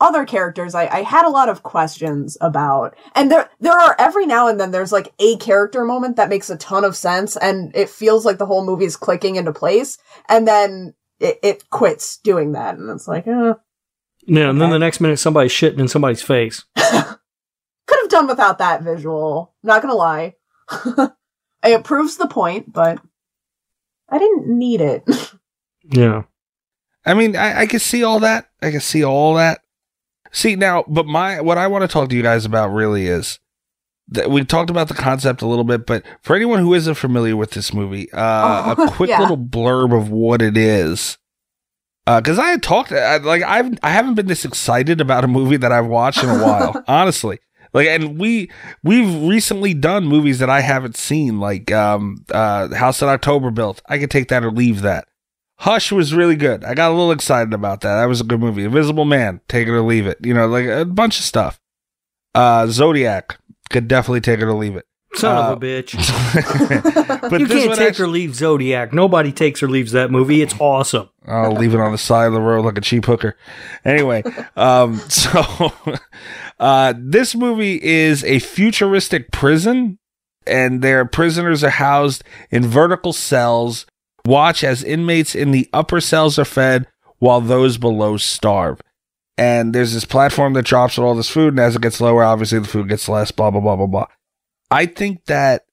other characters I, I had a lot of questions about. And there there are every now and then there's like a character moment that makes a ton of sense and it feels like the whole movie is clicking into place and then it, it quits doing that and it's like, uh Yeah, and then the next minute somebody's shitting in somebody's face. [LAUGHS] could have done without that visual. Not gonna lie. [LAUGHS] it proves the point, but I didn't need it. [LAUGHS] Yeah. I mean, I, I can see all that. I can see all that. See now, but my what I want to talk to you guys about really is that we talked about the concept a little bit, but for anyone who isn't familiar with this movie, uh, Oh, a [LAUGHS] quick yeah. little blurb of what it is. Because I had talked, I, like I've I haven't been this excited about a movie that I've watched in a while, [LAUGHS] honestly. Like, and we we've recently done movies that I haven't seen, like um, uh, House that October Built. I could take that or leave that. Hush was really good. I got a little excited about that. That was a good movie. Invisible Man, take it or leave it. You know, like a bunch of stuff. Uh, Zodiac could definitely take it or leave it. Son Uh, of a bitch. [LAUGHS] [LAUGHS] but you this can't one take actually- or leave Zodiac. Nobody takes or leaves that movie. It's awesome. I'll leave it on the side of the road like a cheap hooker. Anyway, um, [LAUGHS] so uh, this movie is a futuristic prison, and their prisoners are housed in vertical cells. Watch as inmates in the upper cells are fed while those below starve. And there's this platform that drops all this food, and as it gets lower, obviously the food gets less. Blah blah blah blah blah. I think that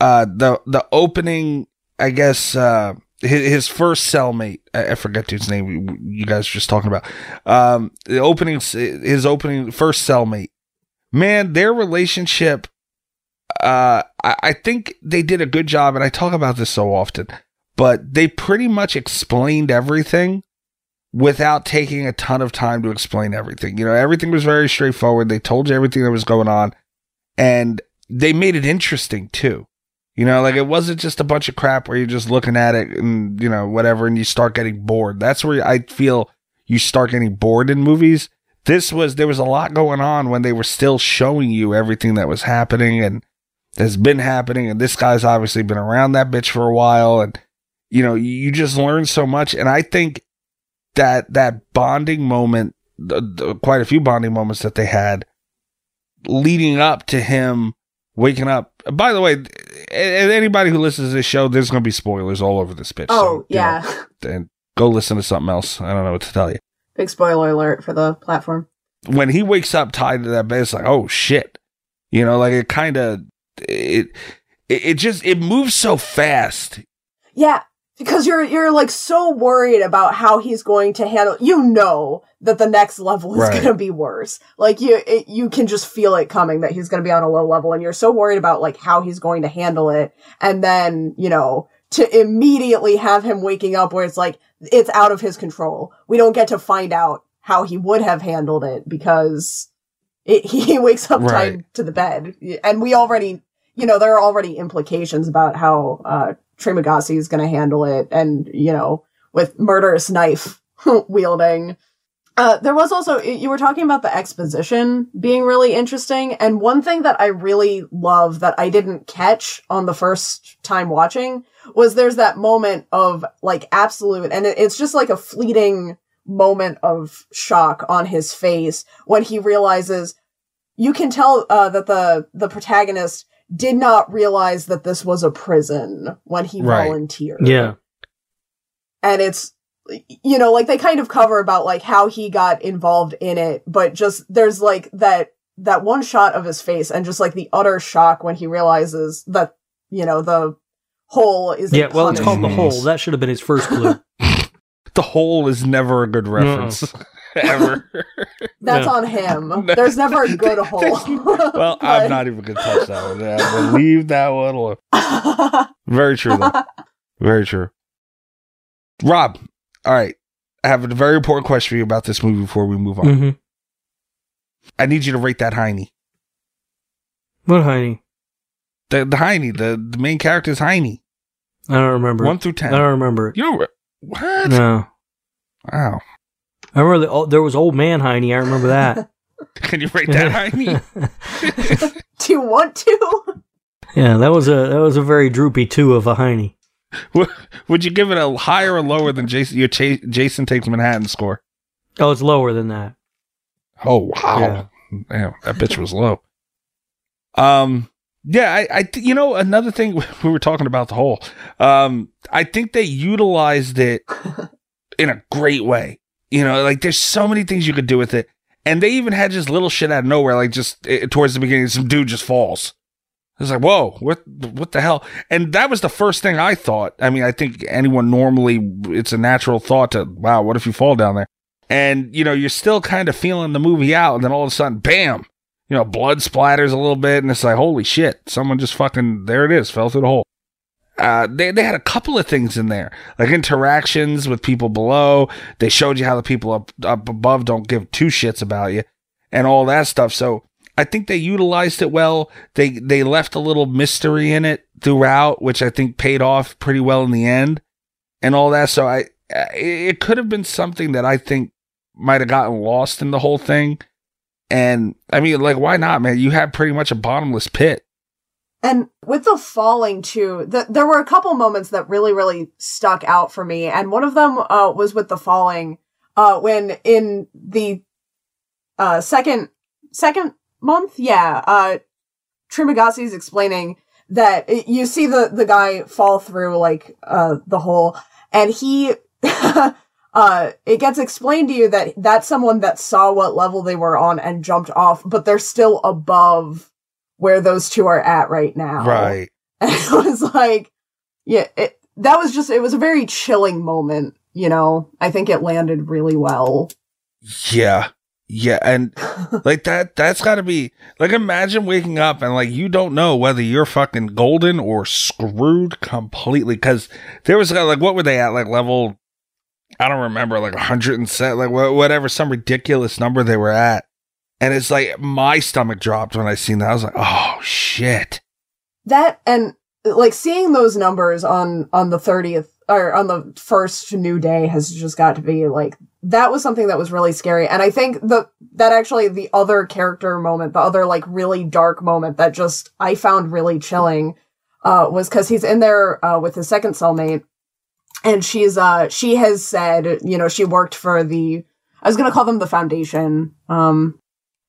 uh, the the opening, I guess, uh, his, first cellmate, I, I forget dude's name. You- guys just talking about um, the opening, his opening first cellmate. Man, their relationship. Uh, I, I think they did a good job, and I talk about this so often, but they pretty much explained everything without taking a ton of time to explain everything. You know, everything was very straightforward. They told you everything that was going on, and they made it interesting too. You know, like it wasn't just a bunch of crap where you're just looking at it and, you know, whatever, and you start getting bored. That's where I feel you start getting bored in movies. This was there was a lot going on when they were still showing you everything that was happening and has been happening, and this guy's obviously been around that bitch for a while, and you know you, you just learn so much, and I think that that bonding moment, the, the, quite a few bonding moments that they had leading up to him waking up. By the way, anybody who listens to this show, there's going to be spoilers all over this bitch. Oh, you know, yeah. [LAUGHS] and go listen to something else. I don't know what to tell you. Big spoiler alert for the platform. When he wakes up tied to that bed, it's like, oh shit. You know, like it kind of it, it it just it moves so fast. Yeah, because you're you're like so worried about how he's going to handle. You know that the next level is Right. going to be worse. Like you it, you can just feel it coming that he's going to be on a low level, and you're so worried about like how he's going to handle it. And then you know to immediately have him waking up where it's like it's out of his control. We don't get to find out how he would have handled it because it, [LAUGHS] he wakes up Right. tied to the bed, and we already you know, there are already implications about how uh, Trimagasi is going to handle it, and you know, with murderous knife [LAUGHS] wielding. Uh, there was also you were talking about the exposition being really interesting, and one thing that I really love that I didn't catch on the first time watching was there's that moment of like absolute, and it's just like a fleeting moment of shock on his face when he realizes you can tell uh, that the the protagonist did not realize that this was a prison when he Right. volunteered. Yeah. And it's you know, like they kind of cover about like how he got involved in it, but just there's like that that one shot of his face and just like the utter shock when he realizes that, you know, the hole is Yeah, well, it's called the hole. That should have been his first clue. [LAUGHS] The hole is never a good reference ever. [LAUGHS] That's Yeah. on him. [LAUGHS] There's never a good [LAUGHS] hole. well, I'm not even gonna touch that one. Yeah, we'll leave that one alone. Very true, though. Very true. Rob, all right. I have a very important question for you about this movie before we move on. hmm I need you to rate that Heine. What, Heine? The the Heine, the, the main character is Heine. I don't remember. One through ten. I don't remember it. You know what? No. Wow. I remember the, oh, there was old man Heine. I remember that. [LAUGHS] Can you rate that Heine? [LAUGHS] [LAUGHS] Do you want to? yeah, that was a that was a very droopy two of a Heine. Would- Would you give it a higher or lower than Jason your Cha- Jason takes Manhattan score? Oh, it's lower than that. Oh wow. Damn, that bitch was low. Um yeah, I, I you know another thing we were talking about the whole. Um I think they utilized it in a great way. You know, like there's so many things you could do with it. And they even had just little shit out of nowhere like just eh, towards the beginning some dude just falls. I was like, "Whoa, what what the hell?" And that was the first thing I thought. I mean, I think anyone normally it's a natural thought to, "Wow, what if you fall down there?" and you know you're still kind of feeling the movie out and then all of a sudden bam you know blood splatters a little bit and it's like holy shit someone just fucking there it is fell through the hole uh, they, they had a couple of things in there like interactions with people below they showed you how the people up, up above don't give two shits about you and all that stuff so i think they utilized it well they they left a little mystery in it throughout which i think paid off pretty well in the end and all that so i it could have been something that i think might have gotten lost in the whole thing. And I mean, like, why not, man? You had pretty much a bottomless pit. And with the falling too, th- there were a couple moments that really, really stuck out for me. And one of them uh, was with the falling, uh, when in the uh, second second month, yeah, uh, Trimagasi is explaining that it- you see the the guy fall through like uh, the hole, and he. [LAUGHS] Uh, it gets explained to you that that's someone that saw what level they were on and jumped off, but they're still above where those two are at right now. Right. [LAUGHS] And it was like, yeah, it, that was just, it was a very chilling moment, you know? I think it landed really well. Yeah. Yeah. And [LAUGHS] like that, that's got to be like, imagine waking up and like you don't know whether you're fucking golden or screwed completely. Cause there was like, what were they at? Like level, I don't remember, like 100 and set, like wha- whatever, some ridiculous number they were at. And it's like my stomach dropped when I seen that. I was like, oh shit. That, and like seeing those numbers on, on the 30th, or on the first new day has just got to be like that was something that was really scary. And I think the that actually the other character moment, the other like really dark moment that just I found really chilling, uh, was because he's in there uh, with his second cellmate, and she's uh she has said you know she worked for the I was gonna call them the foundation, um,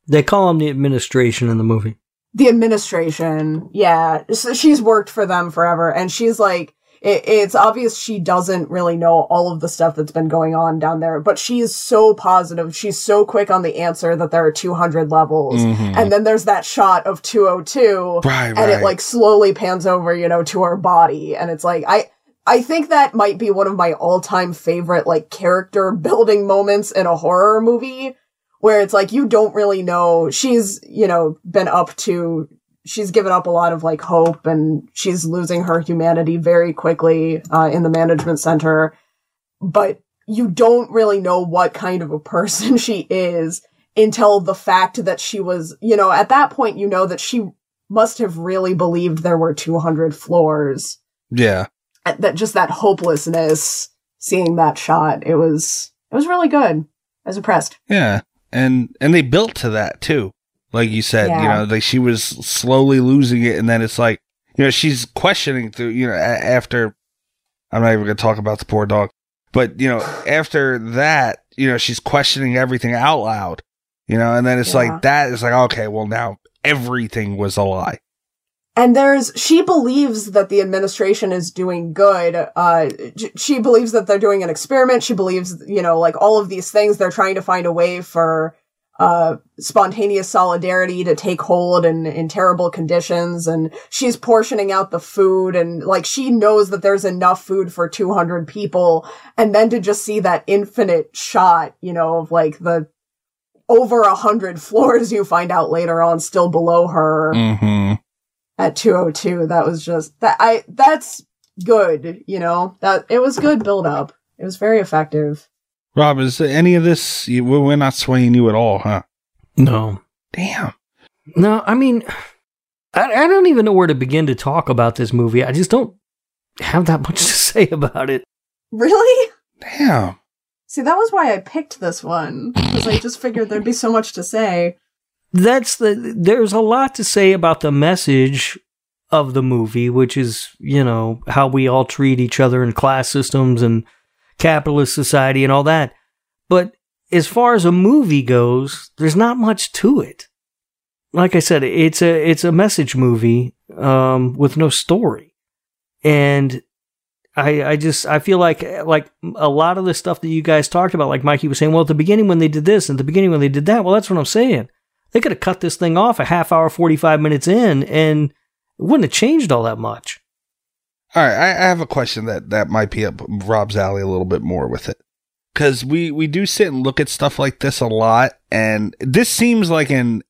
They call him the administration in the movie. the administration. Yeah, so she's worked for them forever, and she's like, it, it's obvious she doesn't really know all of the stuff that's been going on down there, but she is so positive. She's so quick on the answer that there are 200 levels, Mhm. and then there's that shot of 202, Right, and right. it like slowly pans over, you know, to her body, and it's like I. I think that might be one of my all-time favorite like character building moments in a horror movie where it's like you don't really know. She's you know been up to she's given up a lot of like hope and she's losing her humanity very quickly uh, in the management center. But you don't really know what kind of a person [LAUGHS] she is until the fact that she was you know at that point you know that she must have really believed there were 200 floors. Yeah. That just that hopelessness seeing that shot it was it was really good. I was impressed. Yeah. And and they built to that too. Like you said, yeah. you know, like she was slowly losing it and then it's like, you know, she's questioning through, you know, a- after I'm not even going to talk about the poor dog. But, you know, after that, you know, she's questioning everything out loud. You know, and then it's Yeah. like that is like, okay, well now everything was a lie. And there's she believes that the administration is doing good. Uh she believes that they're doing an experiment. She believes you know like all of these things they're trying to find a way for uh spontaneous solidarity to take hold in in terrible conditions. And she's portioning out the food and like she knows that there's enough food for 200 people. And then to just see that infinite shot you know of like the over a hundred floors you find out later on still below her. Mm-hmm. At 202 that was just that i that's good you know that it was good build up it was very effective Rob, is any of this, you, we're not swaying you at all, huh? No. Damn. No, I mean, I, I don't even know where to begin to talk about this movie. I just don't have that [LAUGHS] much to say about it. really Damn. see that was why i picked this one because i just figured there'd be so much to say That's the, there's a lot to say about the message of the movie, which is, you know, how we all treat each other in class systems and capitalist society and all that. But as far as a movie goes, there's not much to it. Like I said, it's a it's a message movie um, with no story, and I I just I feel like like a lot of the stuff that you guys talked about, like Mikey was saying, well, at the beginning when they did this, at the beginning when they did that, well, that's what I'm saying. They could have cut this thing off a half hour, forty five minutes in, and it wouldn't have changed all that much. All right, I, I have a question that that might be up Rob's alley a little bit more with it, because we we do sit and look at stuff like this a lot, and this seems like an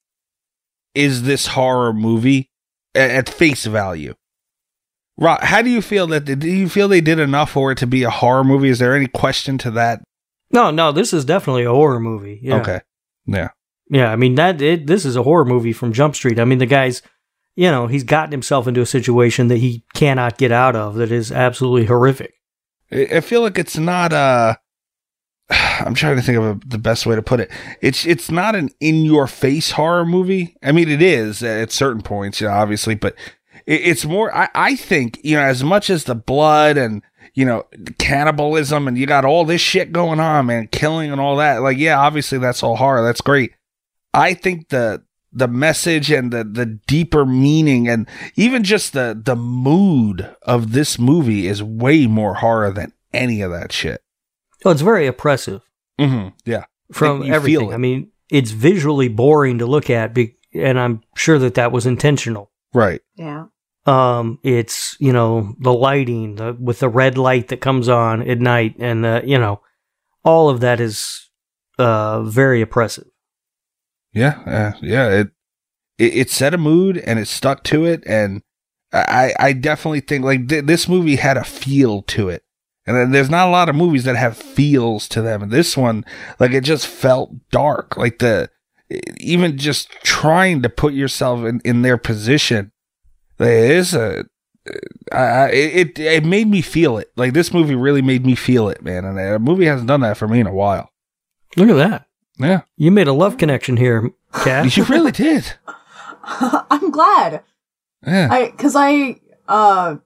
is this horror movie at, at face value. Rob, how do you feel that? Do you feel they did enough for it to be a horror movie? Is there any question to that? No, no, this is definitely a horror movie. Yeah. Okay, yeah, Yeah, I mean that it, this is a horror movie from Jump Street. I mean the guy's, you know, he's gotten himself into a situation that he cannot get out of that is absolutely horrific. I, feel like it's not uh [SIGHS] I'm trying to think of a, the best way to put it. It's it's not an in your face horror movie. I mean, it is at certain points, you know, obviously, but it, it's more. I, I think you know, as much as the blood and you know cannibalism and you got all this shit going on, man, killing and all that. Like, yeah, obviously that's all horror. That's great. I think the the message and the the deeper meaning and even just the the mood of this movie is way more horror than any of that shit. Oh, it's very oppressive Mm-hmm. Yeah. from You everything. I mean, it's visually boring to look at, be- and I'm sure that that was intentional. Right. yeah Um, it's you know the lighting, the with the red light that comes on at night, and the you know all of that is uh very oppressive. Yeah. Uh, yeah. It, it it set a mood and it stuck to it, and I I definitely think like th- this movie had a feel to it. And there's not a lot of movies that have feels to them. And this one, like, it just felt dark. Like the, even just trying to put yourself in, in their position, there is a, I, I- it, it made me feel it. Like this movie really made me feel it, man. And a movie hasn't done that for me in a while. Look at that. Yeah. You made a love connection here, Kat. You really did. [LAUGHS] I'm glad. Yeah. I because I uh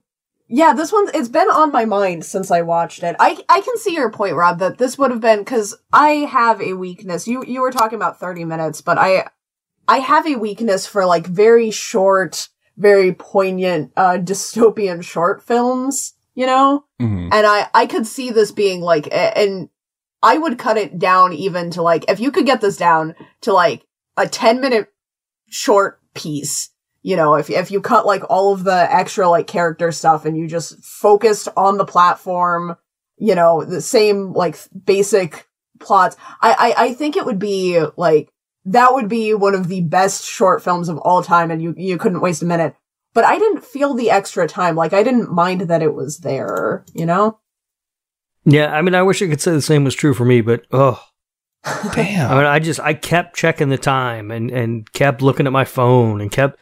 yeah, this one it's been on my mind since I watched it. I I can see your point, Rob, that this would have been because I have a weakness. You you were talking about thirty minutes, but I I have a weakness for like very short, very poignant uh dystopian short films. You know, Mhm. and I I could see this being like and I would cut it down even to like if you could get this down to like a 10 minute short piece you know if if you cut like all of the extra like character stuff and you just focused on the platform you know the same like basic plots I, I i think it would be like that would be one of the best short films of all time and you you couldn't waste a minute. But i didn't feel the extra time. Like i didn't mind that it was there you know Yeah, I mean, I wish I could say the same was true for me, but oh, [LAUGHS] Damn. I mean, I just I kept checking the time and and kept looking at my phone and kept,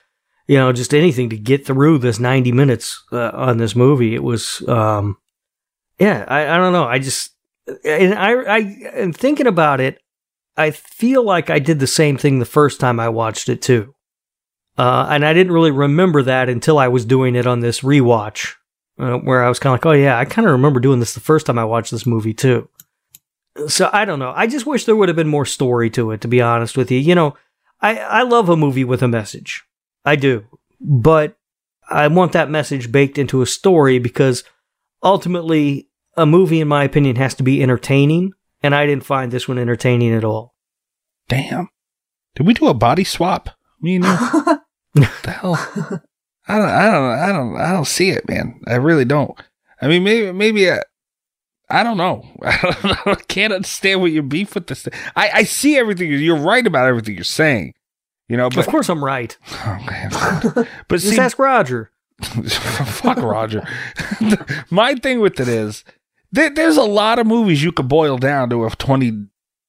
you know, just anything to get through this ninety minutes uh, on this movie. It was, um, yeah, I I don't know. I just and I I and thinking about it, I feel like I did the same thing the first time I watched it too. Uh, and I didn't really remember that until I was doing it on this rewatch, uh, where I was kind of like, oh yeah, I kind of remember doing this the first time I watched this movie too. So I don't know. I just wish there would have been more story to it, to be honest with you. You know, I, I love a movie with a message. I do. But I want that message baked into a story because ultimately a movie, in my opinion, has to be entertaining. And I didn't find this one entertaining at all. Damn. Did we do a body swap? Me and you? [LAUGHS] what the hell? [LAUGHS] I don't, I don't, I don't, I don't see it, man. I really don't. I mean, maybe, maybe, I, I don't know. [LAUGHS] I, don't know. I can't understand what your beef with this. I, I see everything. You're right about everything you're saying. You know, but of course I'm right. [LAUGHS] Okay. [LAUGHS] But Just see, ask Roger. fuck Roger. My thing with it is there, there's a lot of movies you could boil down to a 20,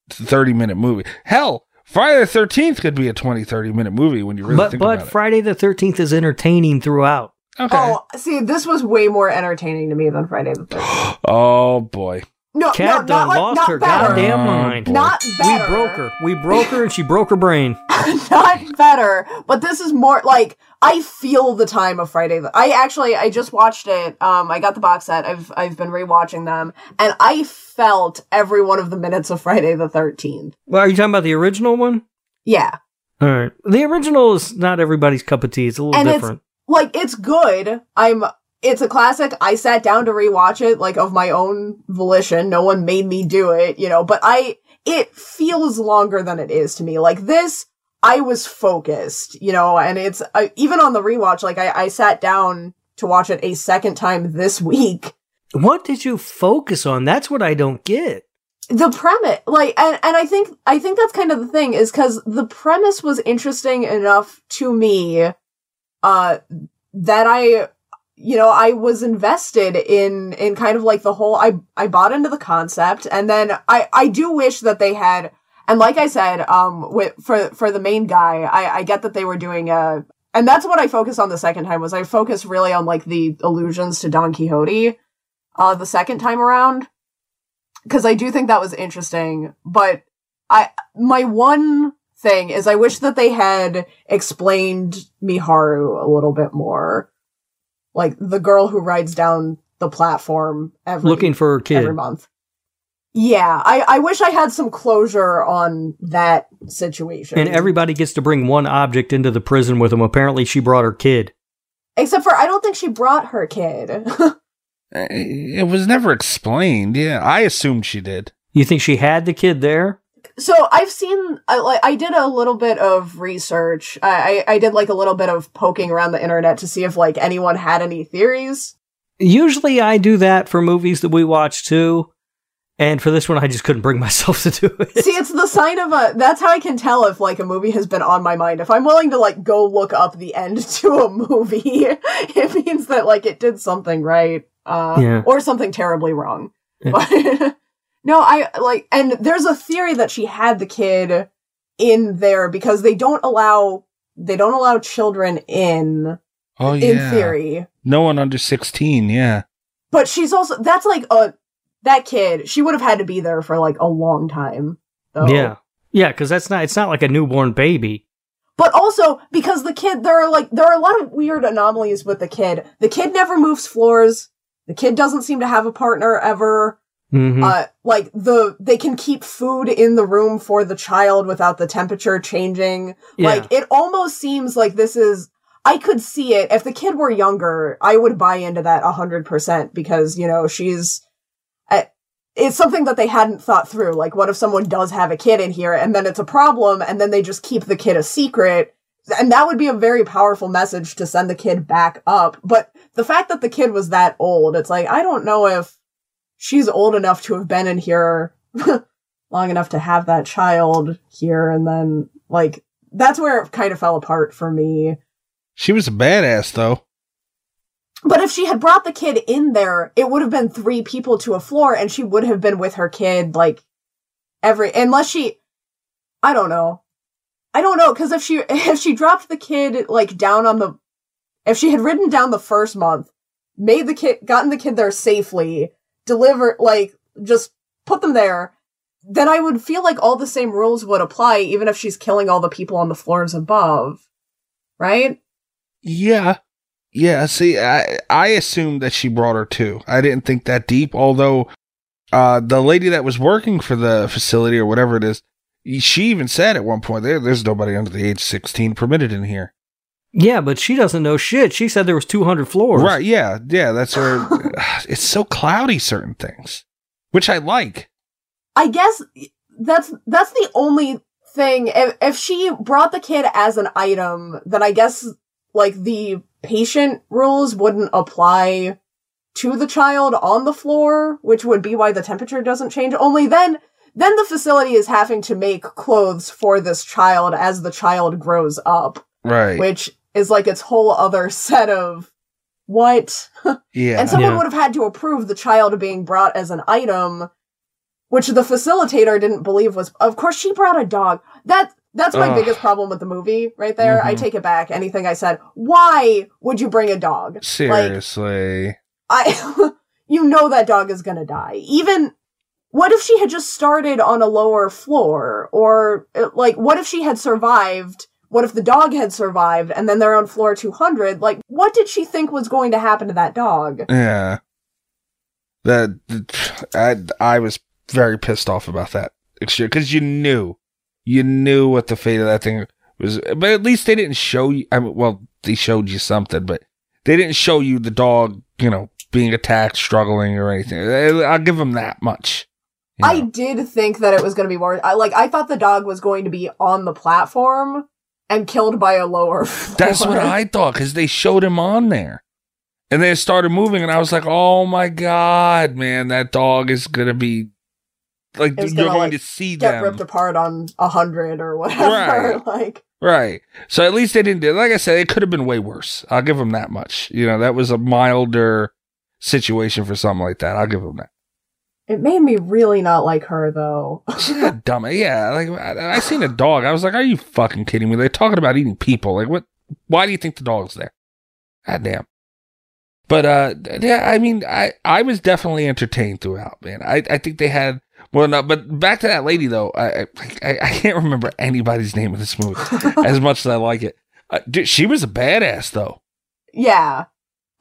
30 minute movie. Hell, Friday the 13th could be a 20, 30 minute movie when you really but think but about Friday the 13th is entertaining throughout. Okay. Oh, see, this was way more entertaining to me than Friday the 13th. [GASPS] Oh, boy. No, Kat no, not done like, lost not her better. goddamn mind. boy. Not We broke her. We broke her and she broke her brain. [LAUGHS] not better, but this is more like I feel the time of Friday. the- I actually I just watched it. Um, I got the box set. I've I've been rewatching them, and I felt every one of the minutes of Friday the Thirteenth. Well, are you talking about the original one? Yeah, All right. The original is not everybody's cup of tea. It's a little and different. it's like it's good. I'm. It's a classic. I sat down to rewatch it like of my own volition. No one made me do it, you know. But I. It feels longer than it is to me. Like this, I was focused, you know, and it's I, even on the rewatch. Like I, I sat down to watch it a second time this [LAUGHS] week. What did you focus on? That's what I don't get. The premise, like, and and I think I think that's kind of the thing is because the premise was interesting enough to me, uh, that I, you know, I was invested in in kind of like the whole. I I bought into the concept, and then I I do wish that they had. And like I said, um, with for for the main guy, I I get that they were doing a, and that's what I focused on the second time was I focused really on like the allusions to Don Quixote, uh, the second time around, because I do think that was interesting. But I my one thing is I wish that they had explained Miharu a little bit more, like the girl who rides down the platform every Looking for her kid. every month. Yeah, I, I wish I had some closure on that situation. And everybody gets to bring one object into the prison with them. Apparently, she brought her kid. Except for I don't think she brought her kid. [LAUGHS] It was never explained. Yeah, I assumed she did. You think she had the kid there? So I've seen I like I did a little bit of research. I, I I did like a little bit of poking around the internet to see if like anyone had any theories. Usually, I do that for movies that we watch too. And for this one, I just couldn't bring [LAUGHS] myself to do it. See, it's the sign of a. That's how I can tell if like a movie has been on my mind. If I'm willing to like go look up the end [LAUGHS] to a movie, [LAUGHS] it means that like it did something right, uh, Yeah. or something terribly wrong. Yeah. But no, I like, and there's a theory that she had the kid in there because they don't allow they don't allow children in Oh in yeah. theory. No one under sixteen. Yeah. But she's also that's like a that kid. She would have had to be there for like a long time. Though. Yeah. Yeah, because that's not it's not like a newborn baby. But also because the kid, there are like there are a lot of weird anomalies with the kid. The kid never moves floors. The kid doesn't seem to have a partner ever. Mhm. Uh, like the they can keep food in the room for the child without the temperature changing. Yeah. Like it almost seems like this is. I could see it if the kid were younger. I would buy into that a hundred percent because you know she's. uh, It's something that they hadn't thought through. Like, what if someone does have a kid in here and then it's a problem and then they just keep the kid a secret? And that would be a very powerful message to send the kid back up. But the fact that the kid was that old, it's like, I don't know if she's old enough to have been in here [LAUGHS] long enough to have that child here. And then, like, that's where it kind of fell apart for me. She was a badass, though. But if she had brought the kid in there, it would have been three people to a floor and she would have been with her kid, like, every, unless she, I don't know. I don't know, cause if she, [LAUGHS] if she dropped the kid, like, down on the, if she had ridden down the first month, made the kid, gotten the kid there safely, deliver, like, just put them there, then I would feel like all the same rules would apply, even if she's killing all the people on the floors above. Right? Yeah. Yeah, see, I I assumed that she brought her too. I didn't think that deep, although uh the lady that was working for the facility or whatever it is, she even said at one point there there's nobody under the age 16 permitted in here. Yeah, but she doesn't know shit. She said there was 200 floors. Right, yeah. Yeah, that's where [LAUGHS] [SIGHS] it's so cloudy certain things, which I like. I guess that's that's the only thing. If if she brought the kid as an item, then I guess like the patient rules wouldn't apply to the child on the floor, which would be why the temperature doesn't change. Only then then the facility is having to make clothes for this child as the child grows up, Right. which is like its whole other set of what yeah. and someone Yeah. would have had to approve the child being brought as an item, which the facilitator didn't believe was. Of course, she brought a dog. That that's my Ugh. biggest problem with the movie right there. I Mhm. take it back. Anything I said. Why would you bring a dog? Like Seriously. I, [LAUGHS] you know that dog is gonna die. Even what if she had just started on a lower floor, or uh, like what if she had survived? What if the dog had survived and then they're on floor 200? Like, what did she think was going to happen to that dog? Yeah. That I I was very pissed off about that because you knew, you knew what the fate of that thing was. But at least they didn't show you. I mean, well, they showed you something, but they didn't show you the dog, you know, being attacked, struggling, or anything. I'll give them that much. you I did think that it was going to be more. I like. I thought the dog was going to be on the platform and killed by a lower. [LAUGHS] That's floor. what I thought because they showed him on there. And they started moving, and I was like, "Oh my god, man, that dog is gonna be like was you're gonna, going like, to see get them." ripped apart on a hundred or whatever. Right. [LAUGHS] like, Right. So at least they didn't do Like I said, it could have been way worse. I'll give them that much. You know, that was a milder situation for something like that. I'll give them that. It made me really not like her though. She's not [LAUGHS] dumb. Yeah. Like, I, I seen a dog. I was like, are you fucking kidding me? They're talking about eating people. Like, what? Why do you think the dog's there? God damn. But, uh, yeah, I mean, I, I was definitely entertained throughout, man. I, I think they had, well, no, but back to that lady though. I, I, I can't remember anybody's name in this movie [LAUGHS] as much as I like it. Uh, dude, she was a badass though. yeah,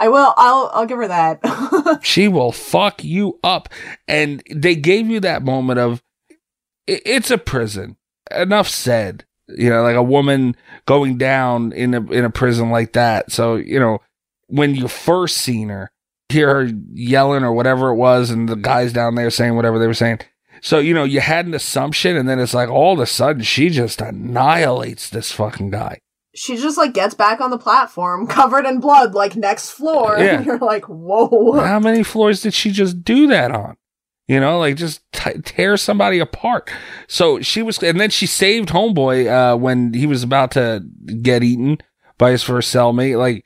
I will. I'll. I'll give her that. [LAUGHS] she will fuck you up. And they gave you that moment of it's a prison. Enough said. You know, like a woman going down in a in a prison like that. So you know, when you first seen her, hear her yelling or whatever it was, and the guys down there saying whatever they were saying. So you know, you had an assumption, and then it's like all of a sudden she just annihilates this fucking guy. She just like gets back on the platform, [LAUGHS] covered in blood, like next floor. Yeah. And [LAUGHS] you're like, whoa. How many floors did she just do that on? You know, like just t- tear somebody apart. So she was, and then she saved Homeboy uh, when he was about to get eaten by his first cellmate. Like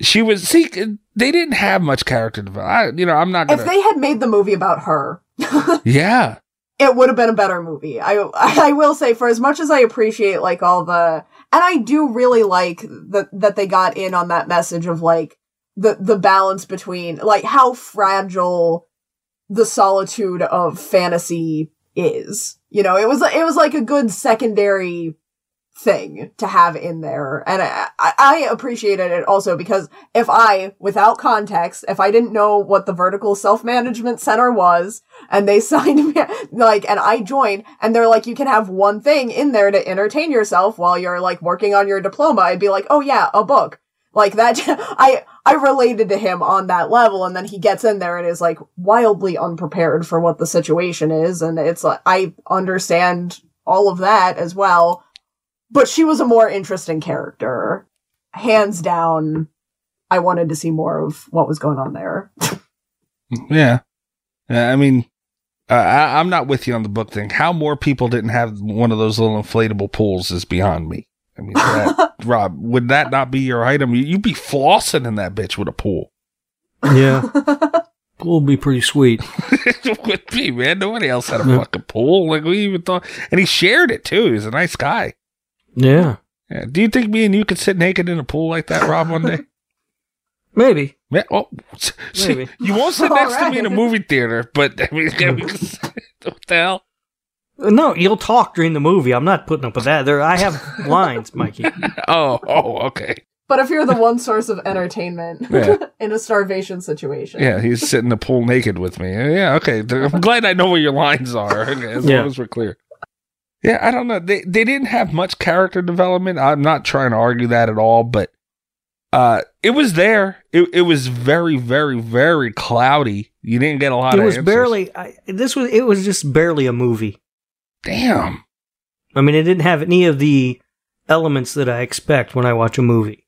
she was. See, they didn't have much character development. I, you know, I'm not gonna. If they had made the movie about her, [LAUGHS] yeah, it would have been a better movie. I I will say, for as much as I appreciate like all the, and I do really like that that they got in on that message of like the the balance between like how fragile the solitude of fantasy is. You know, it was it was like a good secondary thing to have in there. And I, I appreciated it also because if I, without context, if I didn't know what the vertical self-management center was and they [LAUGHS] signed me, like, and I joined and they're like, you can have one thing in there to entertain yourself while you're like working on your diploma, I'd be like, oh yeah, a book. Like that, [LAUGHS] I, I related to him on that level and then he gets in there and is like wildly unprepared for what the situation is. And it's like, I understand all of that as well but she was a more interesting character. Hands down, I wanted to see more of what was going on there. [LAUGHS] Yeah. Yeah, I mean, uh, I, I'm not with you on the book thing. How more people didn't have one of those little inflatable pools is beyond me. I mean, that, [LAUGHS] Rob, would that not be your item? You- You'd be flossing in that bitch with a pool. Yeah. [LAUGHS] Pool would be pretty sweet. it would be, man. Nobody else had a fucking pool. Like, we even thought. And he shared it, too. He was a nice guy. Yeah. Yeah. Do you think me and you could sit naked in a pool like that, Rob, one day? [LAUGHS] Maybe. Yeah, oh, see, Maybe. you won't sit All next to me in a movie theater, but I mean, yeah, we sit- what the hell? No, you'll talk during the movie. I'm not putting up with that. There, I have [LAUGHS] lines, Mikey. Oh, oh, okay. but if you're the one source of entertainment Yeah. [LAUGHS] in a starvation situation. Yeah, he's sitting in the pool naked with me. Yeah, okay. I'm glad I know where your lines are. Okay, as Yeah. long as we're clear. Yeah, I don't know. They they didn't have much character development. I'm not trying to argue that at all, but uh it was there. It it was very, very, very cloudy. You didn't get a lot It of was answers. barely. I, this was. It was just barely a movie. damn. I mean, it didn't have any of the elements that I expect when I watch a movie.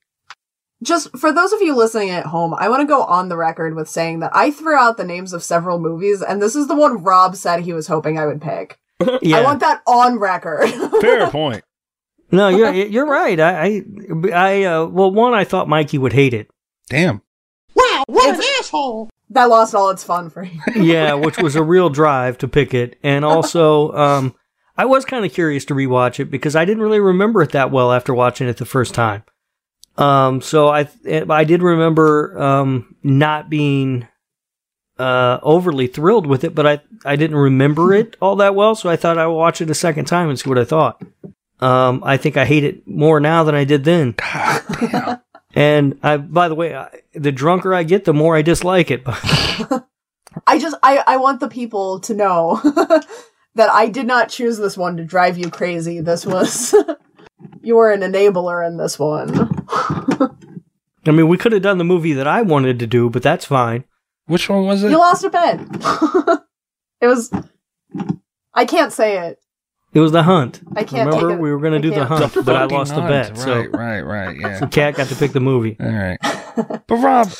Just for those of you listening at home, I want to go on the record with saying that I threw out the names of several movies, and this is the one Rob said he was hoping I would pick. Yeah. I want that on record. [LAUGHS] Fair point. no, you're you're right. I I, I uh, well, one, I thought Mikey would hate it. Damn. Wow, what an asshole! that lost all its fun for you. [LAUGHS] yeah, which was a real drive to pick it. And also, um, I was kind of curious to rewatch it because I didn't really remember it that well after watching it the first time. Um, so I I did remember um, not being uh, overly thrilled with it, but I I didn't remember it all that well. So I thought I would watch it a second time and see what I thought. Um, I think I hate it more now than I did then. [LAUGHS] And I, by the way, I, the drunker I get, the more I dislike it. [LAUGHS] I just I I want the people to know [LAUGHS] that I did not choose this one to drive you crazy. This was you were an enabler in this one. I mean, we could have done the movie that I wanted to do, but that's fine. Which one was it? You lost a bet. [LAUGHS] it was I can't say it. It was the hunt. I can't Remember, take it. we were going to do the can't. hunt, but I Fucking lost the hunt. bet. So, Right, right, right. Yeah. so [LAUGHS] Kat got to pick the movie. All right. But Rob,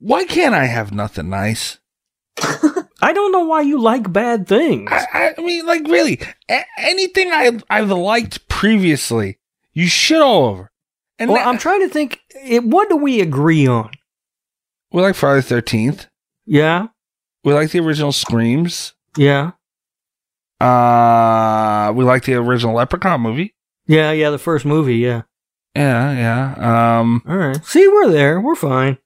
why can't I have nothing nice? [LAUGHS] I don't know why you like bad things. I, I mean, like really, a- anything I I've liked previously, you shit all over. And well, now- I'm trying to think. It, what do we agree on? We like Friday the Thirteenth. Yeah, We like the original Screams. yeah, Uh, we like the original Leprechaun movie. yeah, yeah. The first movie. Yeah. Yeah, yeah. Um, All right. See, we're there. We're fine.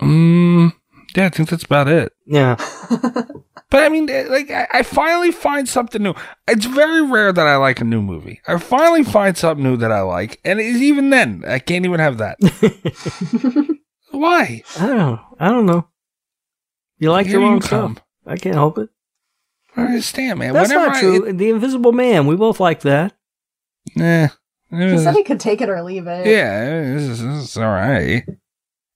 mm, yeah, I think that's about it. Yeah. [LAUGHS] But I mean, eh, like, I, I finally find something new. It's very rare that I like a new movie. I finally find something new that I like, and even then, I can't even have that. [LAUGHS] Why? I don't know. I don't know. You like Here your own come. stuff. I can't help it. I understand, man. That's Whenever not I- true. it- the Invisible Man. We both like that. eh, He said he could take it or leave it. yeah, this is, all right. It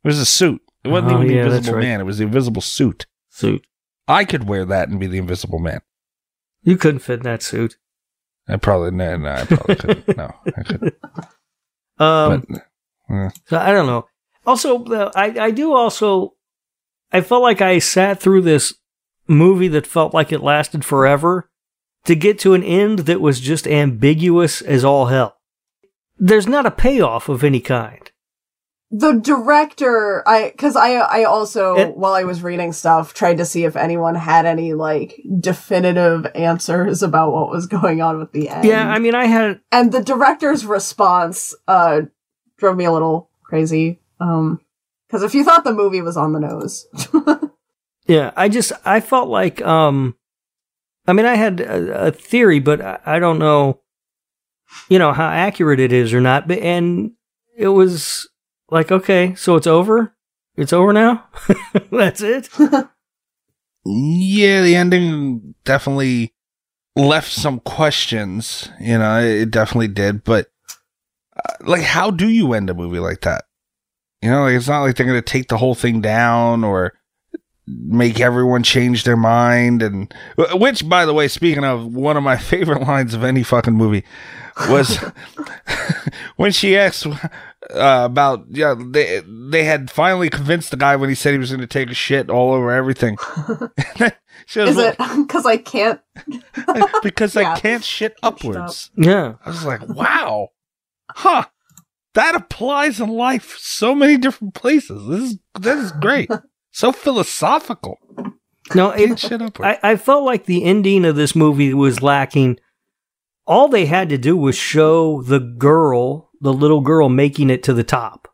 was a suit. It wasn't Oh, even the yeah, that's Invisible right. Man. It was the Invisible Suit. Suit. I could wear that and be the Invisible Man. You couldn't fit in that suit. I probably no, no I probably couldn't. No, I couldn't. [LAUGHS] Um, But eh. So I don't know. Also, I I do also. I felt like I sat through this movie that felt like it lasted forever to get to an end that was just ambiguous as all hell. There's not a payoff of any kind. The director, I, cause I, I also, It- while I was reading stuff, tried to see if anyone had any, like, definitive answers about what was going on with the end. Yeah, I mean, I had and the director's response, uh, drove me a little crazy. Um, cause if you thought the movie was on the nose, [LAUGHS] yeah, I just I felt like um I mean, I had a, a theory, but I, I don't know, you know, how accurate it is or not. But and it was like, okay, so it's over. It's over now. [LAUGHS] That's it. [LAUGHS] Yeah, the ending definitely left some questions. You know, it definitely did. But uh, like, how do you end a movie like that? You know, like it's not like they're gonna take the whole thing down or make everyone change their mind. And which, by the way, speaking of one of my [LAUGHS] favorite lines of any fucking movie was [LAUGHS] when she asked uh, about yeah they they had finally convinced the guy when he said he was going to take a shit all over everything. [LAUGHS] she was Is it because I can't? because Yeah. I can't shit upwards. Yeah. I was like, wow, huh? That applies in life so many different places. This is that is great. [LAUGHS] so philosophical. No, it, shit upwards. I, I felt like the ending of this movie was lacking. All they had to do was show the girl, the little girl, making it to the top.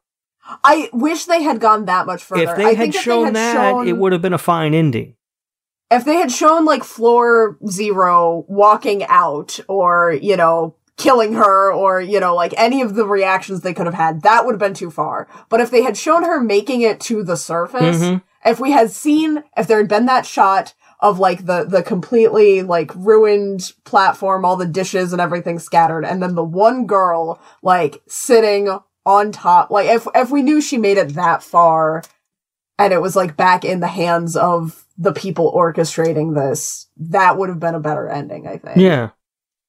I wish they had gone that much further. if they I had think shown they had that, shown, it would have been a fine ending. if they had shown like floor zero walking out or you know killing her or you know like any of the reactions they could have had that would have been too far but if they had shown her making it to the surface Mhm. if we had seen if there had been that shot of like the the completely like ruined platform all the dishes and everything scattered and then the one girl like sitting on top like if if we knew she made it that far and it was like back in the hands of the people orchestrating this that would have been a better ending i think Yeah.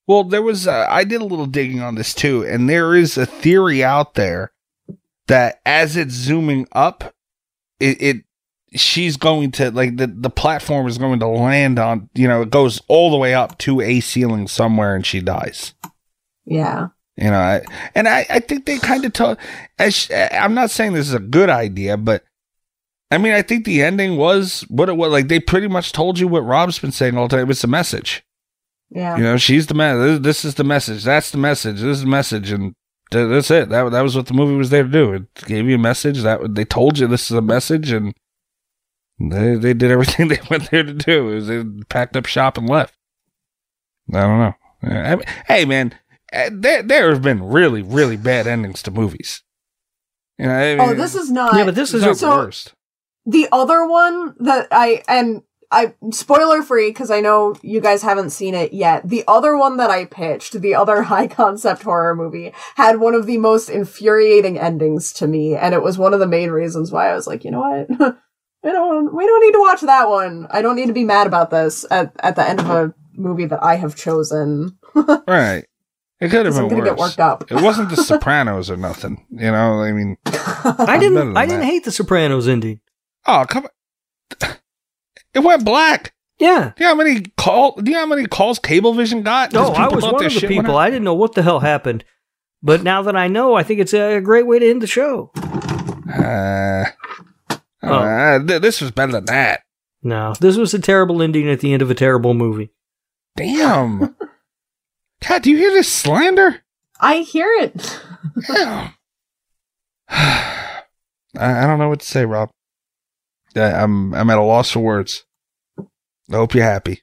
Well, there was uh, I did a little digging on this too, and there is a theory out there that as it's zooming up, it, it she's going to like the the platform is going to land on you know it goes all the way up to a ceiling somewhere and she dies. yeah You know, I, and I, I think they kind of told. As I'm not saying this is a good idea, but I mean, I think the ending was what it was. Like they pretty much told you what Rob's been saying all the time. It's a message. Yeah You know, she's the man. This, this is the message. That's the message. This is the message, and th- that's it. That that was what the movie was there to do. It gave you a message. That they told you this is a message, and they they did everything [LAUGHS] they went there to do. It was, they packed up shop and left. I don't know. I mean, hey, man, uh, there there have been really really bad endings to movies. You know, I oh this is not Yeah, but this is not the so- worst. the other one that I and I spoiler free because I know you guys haven't seen it yet. The other one that I pitched, the other [LAUGHS] high concept horror movie, had one of the most infuriating endings to me, and it was one of the main reasons why I was like, you know what, [LAUGHS] we don't we don't need to watch that one. I don't need to be mad about this at at the end of a movie that I have chosen. [LAUGHS] Right. It could have 'Cause I'm been gonna worse. get worked up. It wasn't The Sopranos or nothing. You know, I mean, I didn't. than I didn't hate the Sopranos ending. oh come on, it went black. Yeah. Do you know how many call? Do you know how many calls Cablevision got? No, 'Cause I was one of the people. I didn't know what the hell happened, but now that I know, I think it's a great way to end the show. Uh, Oh. uh, th- this was better than that. No, this was a terrible ending at the end of a terrible movie. Damn. [LAUGHS] God, do you hear this slander? I hear it. Damn. [SIGHS] I, I don't know what to say, Rob. I, I'm I'm at a loss for words. I hope you're happy.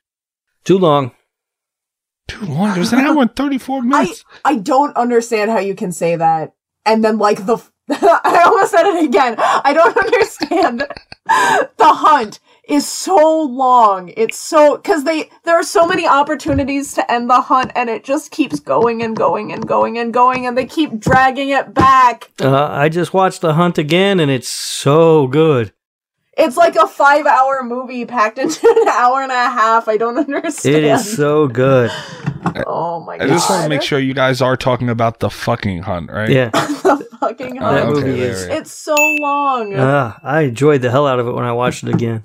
Too long. Too long. It was an hour and thirty four [LAUGHS] I minutes. I don't understand how you can say that and then like the [LAUGHS] I almost said it again. I don't [LAUGHS] understand. the hunt is so long. It's so cuz they there are so many opportunities to end the hunt and it just keeps going and going and going and going and they keep dragging it back. Uh, I just watched The Hunt again, and it's so good. It's like a 5-hour movie packed [LAUGHS] into an hour and a half. I don't understand. It is so good. Oh my god. I just want to make sure you guys are talking about the fucking hunt, right? Yeah, [LAUGHS] the fucking Oh, that hunt. okay, movie It's so long. Uh, I enjoyed the hell out of it when I watched it again.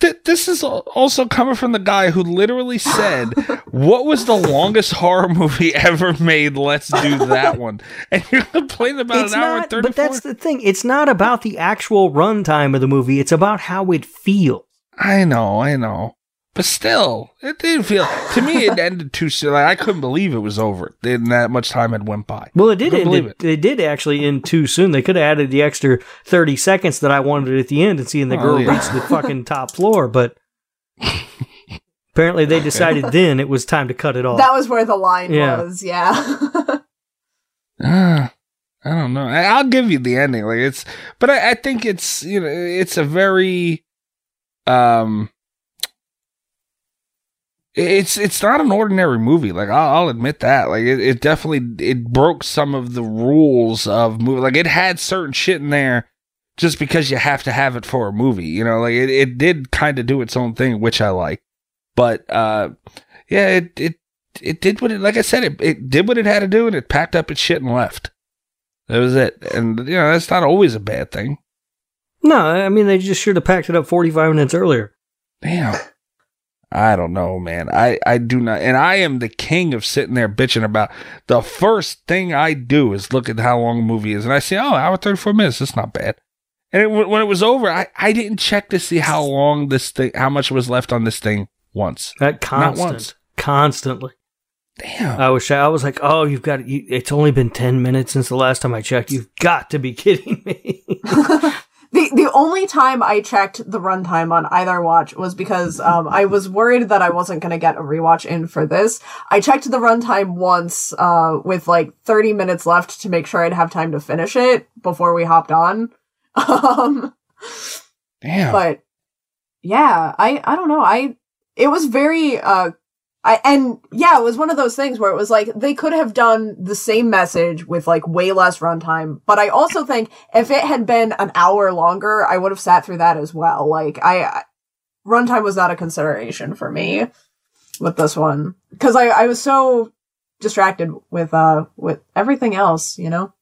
Th- this is also coming from the guy who literally said, [LAUGHS] "What was the longest horror movie ever made? Let's do that [LAUGHS] one." And you're complaining about it's an hour not, and thirty but that's the thing. It's not about the actual runtime of the movie. It's about how it feels. I know, I know, but still, it didn't feel. To me, it ended too soon. Like, I couldn't believe it was over. Then that much time had went by. Well, it did Couldn't end. believe It, it did actually end too soon. They could have added the extra thirty seconds that I wanted at the end and seeing the Oh, girl yeah. reach the fucking top floor. But Apparently, they [LAUGHS] decided then it was time to cut it off. That was where the line Yeah. was. Yeah. [LAUGHS] Uh, I don't know. I, I'll give you the ending. Like it's, but I, I think it's you know it's a very, um, it's it's not an ordinary movie. Like I'll, I'll admit that. Like it, it definitely it broke some of the rules of movie. Like it had certain shit in there just because you have to have it for a movie. You know, like it, it did kind of do its own thing, which I like. But uh, yeah, it it it did what it like I said it it did what it had to do and it packed up its shit and left. That was it. And you know that's not always a bad thing. no, I mean they just should have packed it up 45 minutes earlier. Damn. I don't know, man. I, I do not, and I am the king of sitting there bitching about the first thing I do is look at how long a movie is, and I say, oh, hour thirty four minutes. That's not bad. And it, when it was over, I, I didn't check to see how long this thing, how much was left on this thing once. That Not constant, once. constantly. Damn. I was I was like, oh, you've got you, it's only been 10 minutes since the last time I checked. You've got to be kidding me. [LAUGHS] The the only time I checked the runtime on either watch was because um, I was worried that I wasn't going to get a rewatch in for this. I checked the runtime once uh, with like 30 minutes left to make sure I'd have time to finish it before we hopped on. [LAUGHS] Um, Damn. but yeah, I I don't know. I it was very uh I and yeah, it was one of those things where it was like they could have done the same message with like way less runtime, but I also think if it had been an hour longer, I would have sat through that as well. Like I, I runtime was not a consideration for me with this one cuz I I was so distracted with uh with everything else, you know.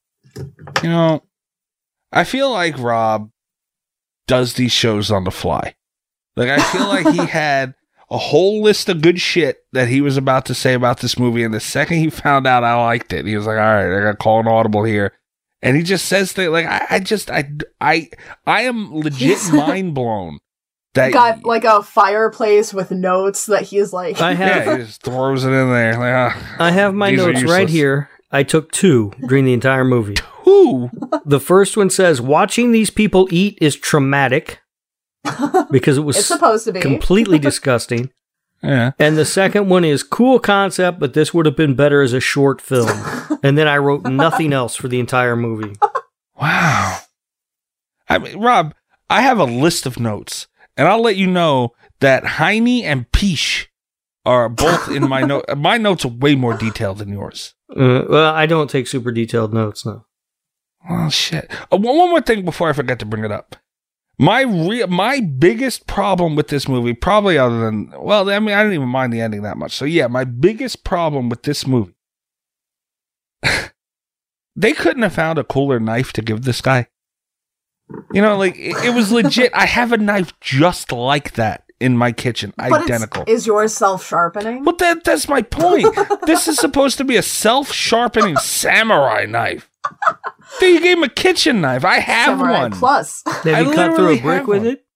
you know, I feel like Rob does these shows on the fly. Like I feel like he [LAUGHS] had a whole list of good shit that he was about to say about this movie, and the second he found out I liked it, he was like, "All right, I got to call an audible here," and he just says things like, "I, I just, I, I, I am legit [LAUGHS] mind blown." That Got like a fireplace with notes that he's like I have [LAUGHS] yeah, he just throws it in there. Like, ah, I have my notes right here. I took two during the entire movie. [LAUGHS] Who? The first one says, "Watching these people eat is traumatic." [LAUGHS] because it was It's supposed to be. completely [LAUGHS] disgusting. Yeah. And the second one is cool concept, but this would have been better as a short film. [LAUGHS] and then I wrote nothing else for the entire movie. Wow. I mean, Rob, I have a list of notes, and I'll let you know that Heine and Peach are both in my note. My notes are way more detailed than yours. Uh, well, I don't take super detailed notes now. Oh shit! Uh, one, one more thing before I forget to bring it up. My re- my biggest problem with this movie, probably other than well, I mean, I didn't even mind the ending that much. So yeah, my biggest problem with this movie, [LAUGHS] they couldn't have found a cooler knife to give this guy. You know, like it, it was legit. I have a knife just like that in my kitchen, But identical. Is yours self sharpening? Well, that that's my point. this is supposed to be a self-sharpening samurai knife. [LAUGHS] Dude, you gave him a kitchen knife. I have one. Samurai one. Plus. Have I you cut through literally a brick with one. it?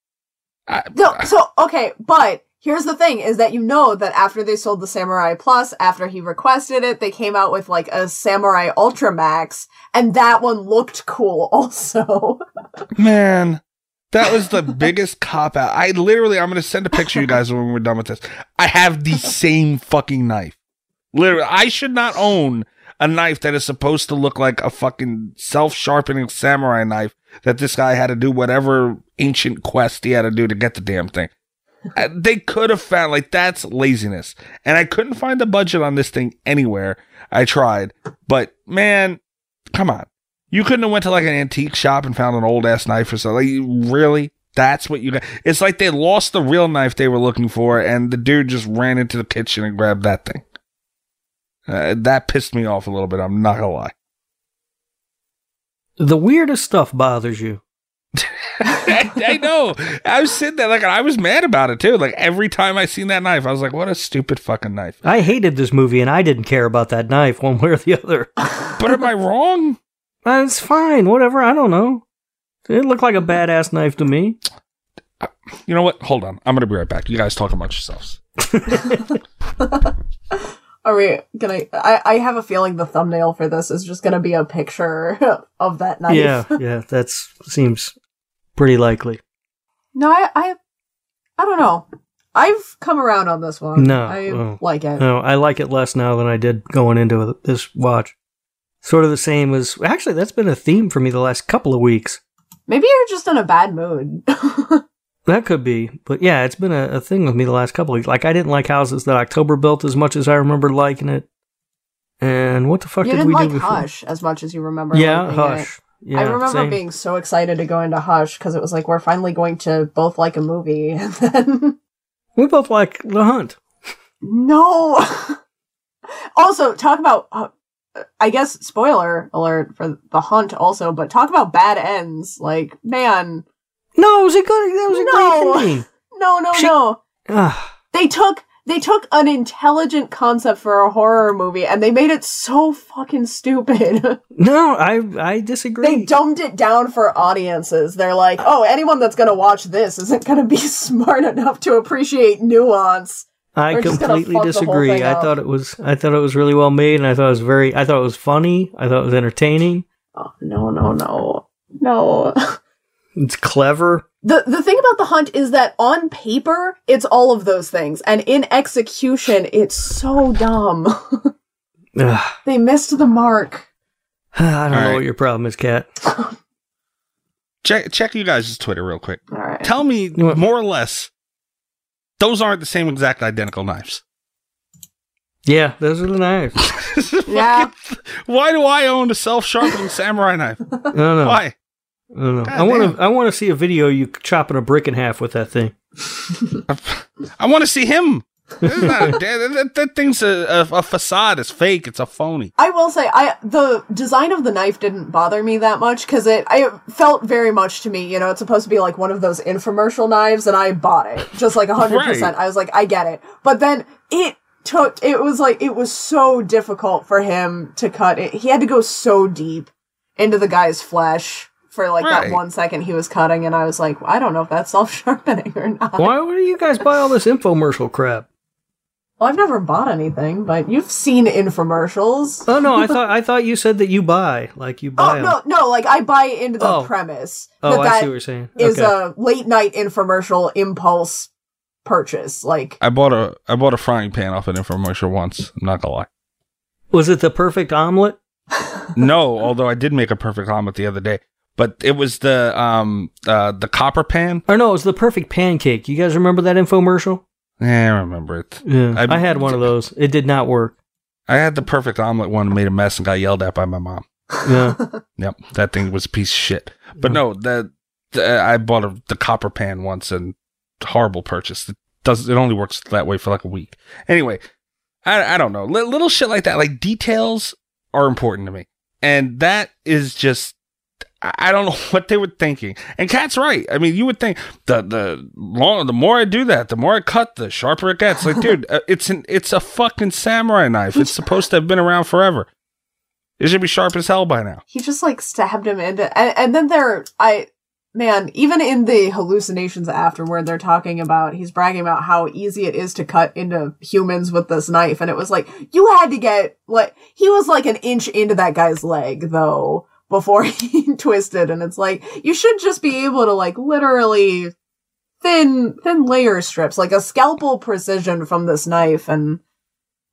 I- No, so okay, but here's the thing: is that you know that after they sold the Samurai Plus, after he requested it, they came out with like a Samurai Ultra Max, and that one looked cool [LAUGHS] also. man, that was the [LAUGHS] biggest cop out. I literally, I'm gonna send a picture to you guys when we're done with this. I have the same fucking knife. Literally, I should not own a knife that is supposed to look like a fucking self-sharpening samurai knife that this guy had to do whatever ancient quest he had to do to get the damn thing. Uh, they could have found like that's laziness, and I couldn't find the budget on this thing anywhere. I tried, but man, come on, you couldn't have went to like an antique shop and found an old ass knife or something. Like, really? That's what you got? It's like they lost the real knife they were looking for, and the dude just ran into the kitchen and grabbed that thing. Uh, that pissed me off a little bit. I'm not gonna lie. The weirdest stuff bothers you. [LAUGHS] I, I know. I was sitting there like I was mad about it too. Like every time I seen that knife, I was like, "What a stupid fucking knife." I hated this movie and I didn't care about that knife one way or the other. [LAUGHS] But am I wrong? That's fine, whatever, I don't know. It looked like a badass knife to me. You know what? Hold on. I'm gonna be right back. You guys talk amongst yourselves. [LAUGHS] Are we gonna? I I have a feeling the thumbnail for this is just gonna be a picture [LAUGHS] of that knife. Yeah, [LAUGHS] yeah, that seems pretty likely. No, I, I, I don't know. I've come around on this one. No, I oh. like it. No, I like it less now than I did going into this watch. Sort of the same as actually that's been a theme for me the last couple of weeks. Maybe you're just in a bad mood. [LAUGHS] That could be, but yeah, it's been a, a thing with me the last couple of weeks. Like I didn't like houses that October built as much as I remember liking it. And what the fuck you did we like do before? Hush as much as you remember. Yeah, Hush. Yeah, I remember same. being so excited to go into Hush because it was like we're finally going to both like a movie, [LAUGHS] and then We both like The Hunt. no. [LAUGHS] also, talk about. Uh, I guess spoiler alert for the Hunt also, but talk about bad ends. Like man, No, it was a good. That was a No. great ending. [LAUGHS] no, no, She- no. Ah, They took they took an intelligent concept for a horror movie and they made it so fucking stupid. [LAUGHS] no, I I disagree. they dumbed it down for audiences. They're like, oh, anyone that's gonna watch this isn't gonna be [LAUGHS] smart enough to appreciate nuance. I We're completely fuck the whole disagree. I up. thought it was I thought it was really well made, and I thought it was very. I thought it was funny. I thought it was entertaining. Oh no, no, no. No. It's clever. The the thing about the hunt is that on paper it's all of those things, and in execution it's so dumb. [LAUGHS] They missed the mark. [SIGHS] I don't know All right. what your problem is, Kat. [LAUGHS] Check check you guys' Twitter real quick. All right. Tell me want- more or less. Those aren't the same exact identical knives. Yeah, those are the knives. [LAUGHS] Yeah. Why do I own a self sharpening samurai knife? I don't know. Why? I don't know. God I want to. I want to see a video of you chopping a brick in half with that thing. [LAUGHS] I want to see him. This is not a- that, that, that thing's a, a, a facade. It's fake. It's a phony. I will say, I the design of the knife didn't bother me that much because it I felt very much to me. You know, it's supposed to be like one of those infomercial knives, and I bought it just like hundred percent. Right. I was like, I get it, but then it took. It was like it was so difficult for him to cut it. He had to go so deep into the guy's flesh for like Right. that one second he was cutting, and I was like, I don't know if that's [LAUGHS] self sharpening or not. Why would you guys buy all this infomercial crap? Well, I've never bought anything, but you've seen infomercials. Oh no, I [LAUGHS] thought I thought you said that you buy like you buy Oh 'em. no, no! Like I buy into the Oh. premise Oh, that I that see what you're saying. is a late night infomercial impulse purchase. Like I bought a I bought a frying pan off an infomercial once. I'm not gonna lie. Was it the perfect omelet? [LAUGHS] No, although I did make a perfect omelet the other day. But it was the um uh the copper pan. Or no, it was the perfect pancake. You guys remember that infomercial? Yeah, I remember it. Yeah, I- I, had one of those. It did not work. I had the perfect omelet one, made a mess, and got yelled at by my mom. Yeah, [LAUGHS] Yep, that thing was a piece of shit. But no, the, the I bought a, the copper pan once and horrible purchase. It does it only works that way for like a week. Anyway, I I don't know. Li- little shit like that, like details are important to me, and that is just. I don't [LAUGHS] know what they were thinking. And Kat's right. I mean, you would think the the long the more I do that, the more I cut, the sharper it gets. Like, dude, [LAUGHS] uh, it's an it's a fucking samurai knife. It's supposed to have been around forever. It should be sharp as hell by now. he just like stabbed him into, and, and then there, I man, even in the hallucinations afterward, they're talking about he's bragging about how easy it is to cut into humans with this knife, and it was like you had to get like he was like an inch into that guy's leg though before [LAUGHS] he twisted, and it's like you should just be able to like literally thin thin layer strips like a scalpel precision from this knife and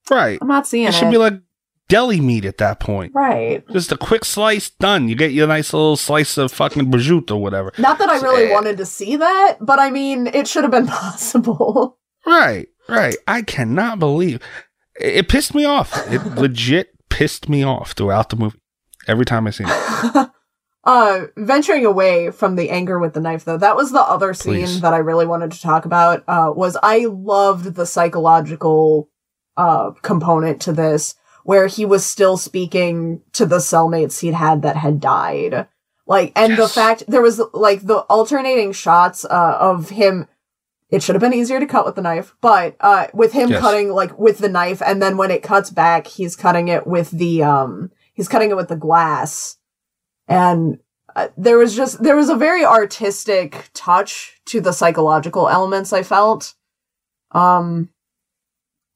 Right. i'm not seeing It it, should be like deli meat at that point. right Just a quick slice, done. You get your nice little slice of fucking prosciutto or whatever. not that i really Eh. wanted to see that but i mean it should have been [LAUGHS] possible Right, right. I cannot believe it, it pissed me off. It [LAUGHS] legit pissed me off throughout the movie. Every time I see it. [LAUGHS] uh venturing away from the anger with the knife though that was the other scene Please. that i really wanted to talk about uh was i loved the psychological uh component to this where he was still speaking to the cellmates he'd had that had died like and the fact there was like the alternating shots uh of him it should have been easier to cut with the knife but uh with him Yes. cutting like with the knife and then when it cuts back he's cutting it with the um he's cutting it with the glass and uh, there was just there was a very artistic touch to the psychological elements i felt um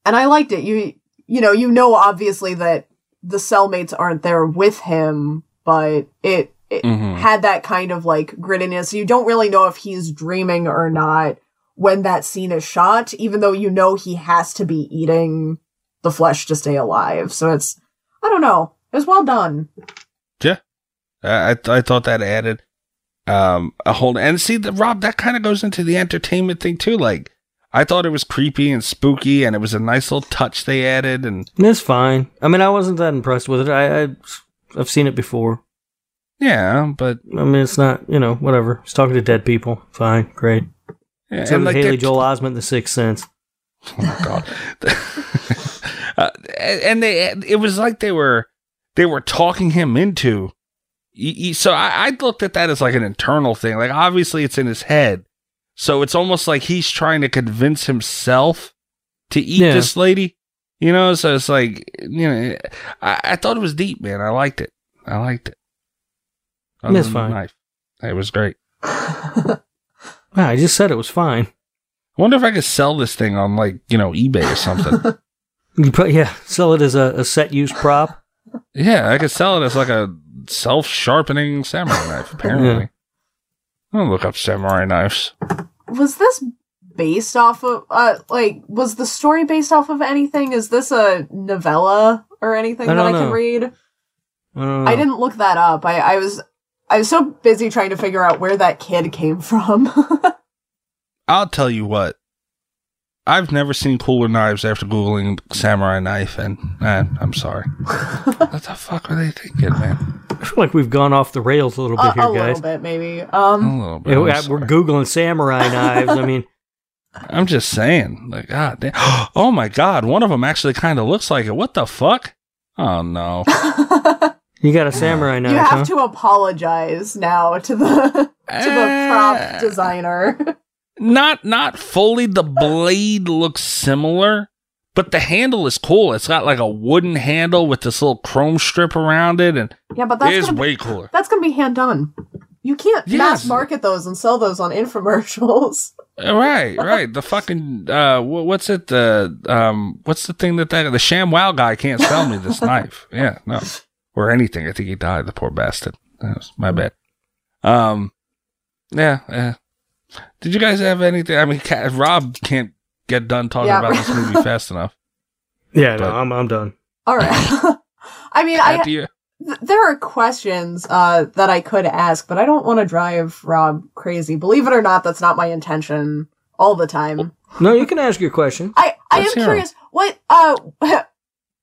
and i liked it you you know you know obviously that the cellmates aren't there with him but it it Mhm. had that kind of like grittiness you don't really know if he's dreaming or not when that scene is shot, even though you know he has to be eating the flesh to stay alive. So it's, I don't know. It was well done. Yeah, I I, I thought that added um a whole and see the Rob that kind of goes into the entertainment thing too. Like I thought it was creepy and spooky, and it was a nice little touch they added. And It's fine. I mean, I wasn't that impressed with it. I, I I've seen it before. yeah, but I mean, it's not you know whatever. He's talking to dead people. Fine, great. yeah, So and like Haley Joel Osment, The Sixth Sense. Oh my god. [LAUGHS] uh, and they it was like they were they were talking him into so I, I looked at that as like an internal thing like obviously it's in his head so it's almost like he's trying to convince himself to eat Yeah. this lady you know so it's like you know I, I thought it was deep man i liked it i liked it Other That's fine. knife. it was great [LAUGHS] Ah, I just said it was fine. I wonder if I could sell this thing on like you know eBay or something. [LAUGHS] You put yeah, sell it as a, a set use prop. Yeah, I could sell it as like a self sharpening samurai knife. [LAUGHS] Apparently, I'll look up samurai knives. Was this based off of, uh, like, was the story based off of anything? Is this a novella or anything I that I don't can read? I don't know. I didn't look that up. I, I was, I was so busy trying to figure out where that kid came from. [LAUGHS] I'll tell you what. I've never seen cooler knives after googling samurai knife, and eh, I'm sorry. [LAUGHS] what the fuck were they thinking, man? I feel like we've gone off the rails a little a, bit here, a guys. little bit, maybe. A Um, little bit. Yeah, I'm we- we're sorry. googling samurai [LAUGHS] knives. I mean, I'm just saying, like, God damn. [GASPS] Oh my God, one of them actually kind of looks like it. What the fuck? Oh no. [LAUGHS] you got a samurai knife, you have huh? to apologize now to the to the Eh. prop designer. Not not fully. The blade looks similar but the handle is cool. It's got like a wooden handle with this little chrome strip around it and yeah, but that's is gonna be, way cooler. that's gonna be hand done. You can't Yes. mass market those and sell those on infomercials. Uh, right right. The fucking uh what's it the um what's the thing that that the sham wow guy can't sell me this [LAUGHS] knife. Yeah no. Or anything. I think he died the poor bastard. That was my bad. Um yeah yeah did you guys have anything i mean rob can't get done talking Yeah. about this movie fast enough [LAUGHS] yeah, but- no, I'm I'm done. All right. [LAUGHS] I mean, I you- th- there are questions uh, that I could ask, but I don't want to drive Rob crazy. Believe it or not, that's not my intention all the time. No, you can ask your question. I I Let's am hear 'em. curious what uh. [LAUGHS]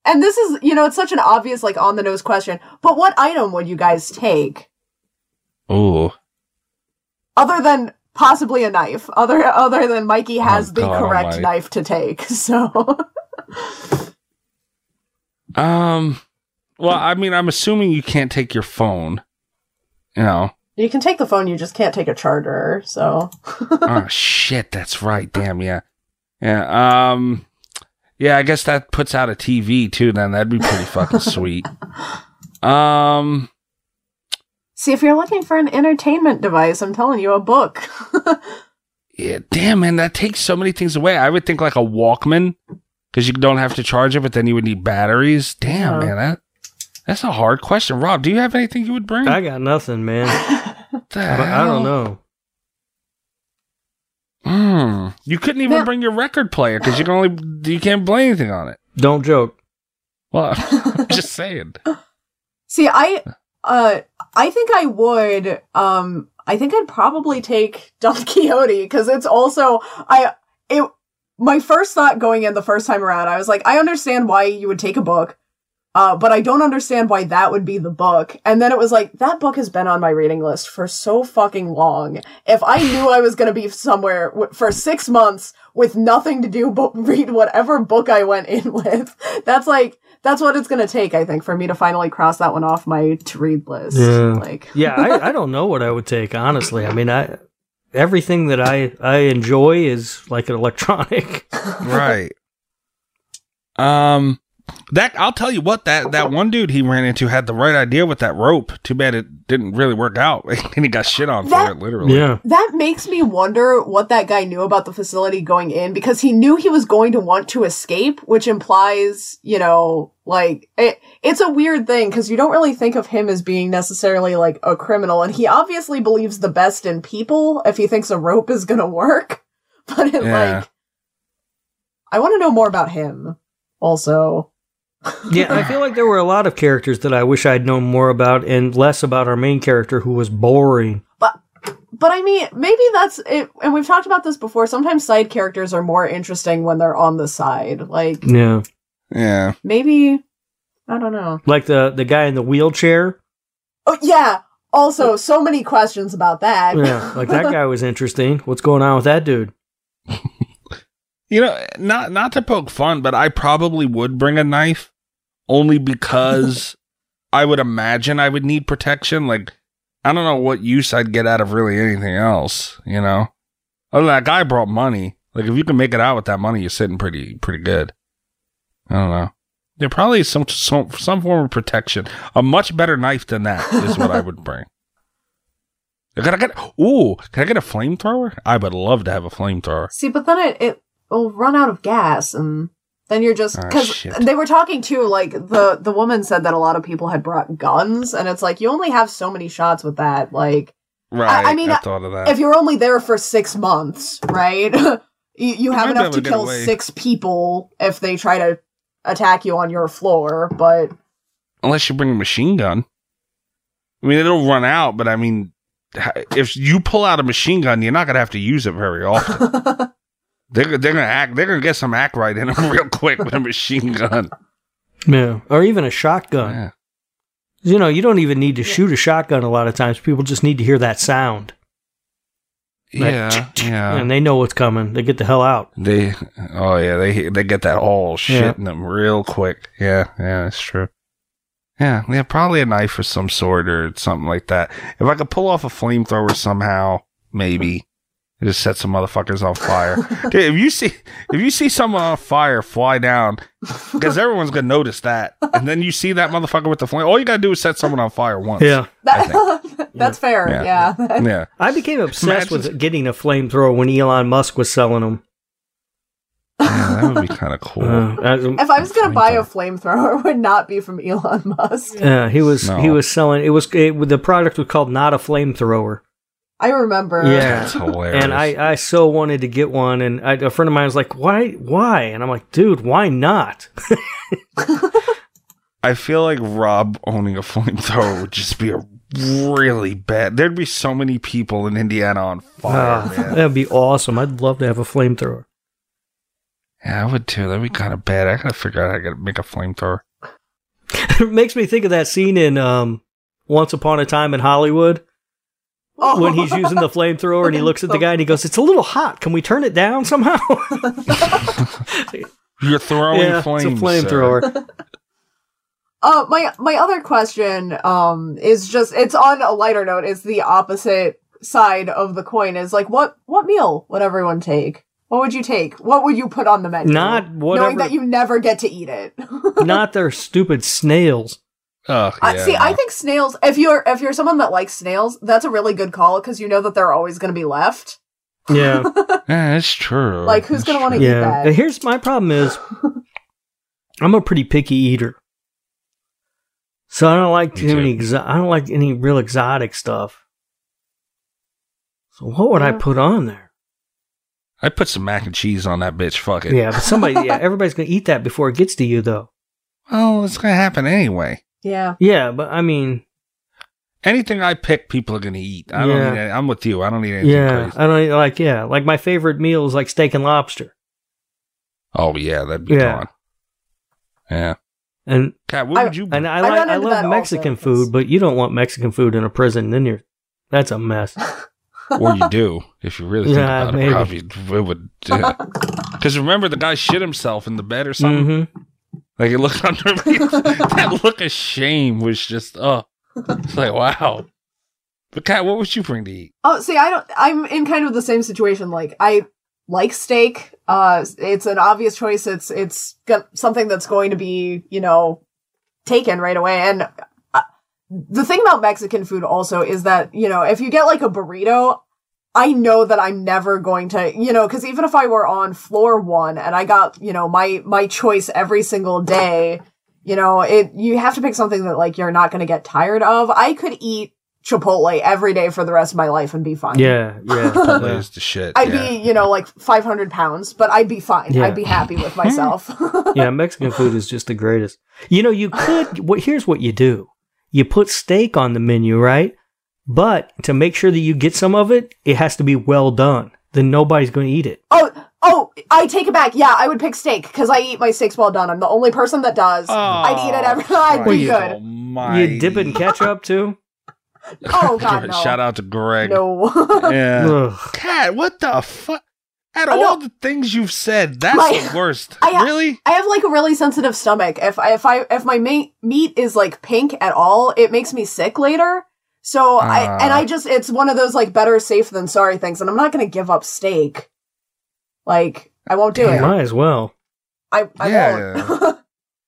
And this is, you know, it's such an obvious, like, on the nose question. But what item would you guys take, Oh. other than possibly a knife? Other other than Mikey has Oh, the God correct almighty. knife to take. [LAUGHS] So Um. Well, I mean, I'm assuming you can't take your phone. You know. you can take the phone, you just can't take a charger. So [LAUGHS] oh shit, that's right. Damn, yeah, yeah. Um. Yeah, I guess that puts out a TV too. Then that'd be pretty fucking sweet. [LAUGHS] Um. See if you're looking for an entertainment device, I'm telling you, a book. [LAUGHS] Yeah. Damn, man, that takes so many things away. I would think like a Walkman because you don't have to charge it, but then you would need batteries. Damn, Yeah. man, that that's a hard question. Rob, do you have anything you would bring? I got nothing, man. [LAUGHS] What the I, I don't know. Hmm. You couldn't even Now- bring your record player because you can only you can't play anything on it. Don't joke. Well, [LAUGHS] I'm just saying. See, I uh I think I would um I think I'd probably take Don [LAUGHS] Quixote because it's also I it my first thought going in the first time around, I was like, I understand why you would take a book, uh, but I don't understand why that would be the book. And then it was like, that book has been on my reading list for so fucking long. If I knew I was going to be somewhere w- for six months with nothing to do but [LAUGHS] read whatever book I went in [LAUGHS] with, that's like, that's what it's going to take, I think, for me to finally cross that one off my to read list. Yeah. Like, [LAUGHS] Yeah, I, I don't know what I would take, honestly. I mean, I everything that I I enjoy is like an electronic. right. Um, that I'll tell you what that that one dude he ran into had the right idea with that rope. Too bad it didn't really work out, [LAUGHS] and he got shit on for it. Literally. yeah. That makes me wonder what that guy knew about the facility going in because he knew he was going to want to escape, which implies, you know, like it, it's a weird thing because you don't really think of him as being necessarily like a criminal, and he obviously believes the best in people if he thinks a rope is going to work. [LAUGHS] but it, Yeah. like, I want to know more about him. Also, Yeah, I feel like there were a lot of characters that I wish I'd known more about and less about our main character who was boring. but but I mean, maybe that's it. And we've talked about this before. Sometimes side characters are more interesting when they're on the side. Like Yeah. Yeah. maybe I don't know. Like the the guy in the wheelchair. Oh yeah. Also, so many questions about that. Yeah, like that [LAUGHS] guy was interesting. What's going on with that dude? [LAUGHS] You know, not not to poke fun, but I probably would bring a knife only because [LAUGHS] I would imagine I would need protection. Like, I don't know what use I'd get out of really anything else. You know, other than that guy brought money. Like, if you can make it out with that money, you're sitting pretty pretty good. I don't know. There probably is some some some form of protection. A much better knife than that is what I would [LAUGHS] bring. Can I get? Ooh, can I get a flamethrower? I would love to have a flamethrower. See, but then it it will run out of gas, and then you're just Ah, because shit. they were talking too. Like the the woman said that a lot of people had brought guns, and it's like you only have so many shots with that. Like Right. I mean, I thought of that. if you're only there for six months, right? [LAUGHS] you, you have enough to to kill away. six people if they try to attack you on your floor, but Unless you bring a machine gun. I mean, it'll run out, but I mean, if you pull out a machine gun, you're not gonna have to use it very often. [LAUGHS] they're they're gonna act. They're gonna get some act right in them [LAUGHS] real quick with a machine gun. Yeah, or even a shotgun. Yeah. You know, you don't even need to shoot a shotgun a lot of times. People just need to hear that sound. Yeah, yeah. And they know what's coming. They get the hell out. They, oh yeah, they they get that all shit Yeah. in them real quick. Yeah, yeah, that's true. Yeah, yeah, probably a knife of some sort or something like that. If I could pull off a flamethrower somehow, maybe just set some motherfuckers on fire. [LAUGHS] Dude, if you see if you see someone on fire fly down, because [LAUGHS] everyone's gonna notice that, and then you see that motherfucker with the flame. All you gotta do is set someone on fire once. Yeah. that, [LAUGHS] that's fair. Yeah. Yeah. yeah. I became obsessed Imagine- with getting a flamethrower when Elon Musk was selling them. Yeah, that would be kind of cool. Uh, If I was gonna buy a flamethrower, it would not be from Elon Musk. yeah, he was No. he was selling. It was it, the product was called not a flamethrower. I remember. Yeah, That's hilarious. and I I so wanted to get one, and I, a friend of mine was like, "Why why?" And I'm like, "Dude, why not?" [LAUGHS] I feel like Rob owning a flamethrower would just be a really bad. There'd be so many people in Indiana on fire, man. that'd be awesome. I'd love to have a flamethrower. Yeah, I would too. That'd be kind of bad. I gotta figure out how to make a flamethrower. it [LAUGHS] makes me think of that scene in um, Once Upon a Time in Hollywood Oh. when he's using the flamethrower and he looks at the guy and he goes, "It's a little hot. Can we turn it down somehow?" [LAUGHS] You're throwing yeah, flames. it's a flamethrower. Uh, my my other question um is just it's on a lighter note. It's the opposite side of the coin. Is like what what meal would everyone take? What would you take? What would you put on the menu? Not whatever- knowing that you never get to eat it. [LAUGHS] Not their stupid snails. Oh, I see, I think snails. If you're if you're someone that likes snails, that's a really good call because you know that they're always going to be left. Yeah, [LAUGHS] Yeah, it's true. Like, who's gonna wanna true. eat that. And here's my problem: is [LAUGHS] I'm a pretty picky eater, so I don't like Me too many. too. Exo- I don't like any real exotic stuff. So what would I put on there? I put some mac and cheese on that bitch. Fuck it. Yeah, but somebody, yeah, [LAUGHS] everybody's gonna eat that before it gets to you, though. Well, it's gonna happen anyway. Yeah. Yeah, but I mean, Anything I pick, people are gonna eat. I don't Yeah. need. Any, I'm with you. I don't need anything yeah, crazy. I don't eat- like. Yeah, like my favorite meal is like steak and lobster, Oh yeah, that'd be Yeah. gone. Yeah. and Kat, what I- would you? and I I like. I love Mexican also, food, 'cause- but you don't want Mexican food in a prison. Then you're, that's a mess. or you do if you really think [LAUGHS] Yeah, about maybe. it. Probably it would. Because remember, the guy shit himself in the bed or something. hmm Like it looked [LAUGHS] underneath. that look of shame was just oh, it's like wow. But Kat, what would you bring to eat? Oh, see, I don't. I'm in kind of the same situation. Like, I like steak. Uh, it's an obvious choice. It's it's go- something that's going to be, you know, taken right away. And uh, the thing about Mexican food also is that you know, if you get like a burrito, I know that I'm never going to, you know, because even if I were on floor one and I got, you know, my my choice every single day, you know, it you have to pick something that like you're not going to get tired of. I could eat Chipotle every day for the rest of my life and be fine. Yeah, yeah. [LAUGHS] Chipotle is the shit. I'd yeah. be, you know, like 500 pounds, but I'd be fine. Yeah. I'd be happy with [LAUGHS] myself. [LAUGHS] yeah, Mexican food is just the greatest. You know, you could. [SIGHS] What here's what you do: you put steak on the menu, right? But to make sure that you get some of it, it has to be well done. Then nobody's going to eat it. oh, oh, I take it back. Yeah, I would pick steak because I eat my steaks well done. I'm the only person that does. I'd eat it every. [LAUGHS] I'd be good. Oh, Almighty. You dip it in ketchup too. [LAUGHS] Oh God, no. Shout out to Greg. No. [LAUGHS] Yeah. Kat, what the fuck? Out of I know. all the things you've said, that's My- the worst. I ha- really? I have like a really sensitive stomach. If I if I if my meat meat is like pink at all, it makes me sick later. So I Ah. and I just it's one of those like better safe than sorry things, and I'm not gonna give up steak. Like I won't do You it. might as well. I I Yeah. won't. [LAUGHS]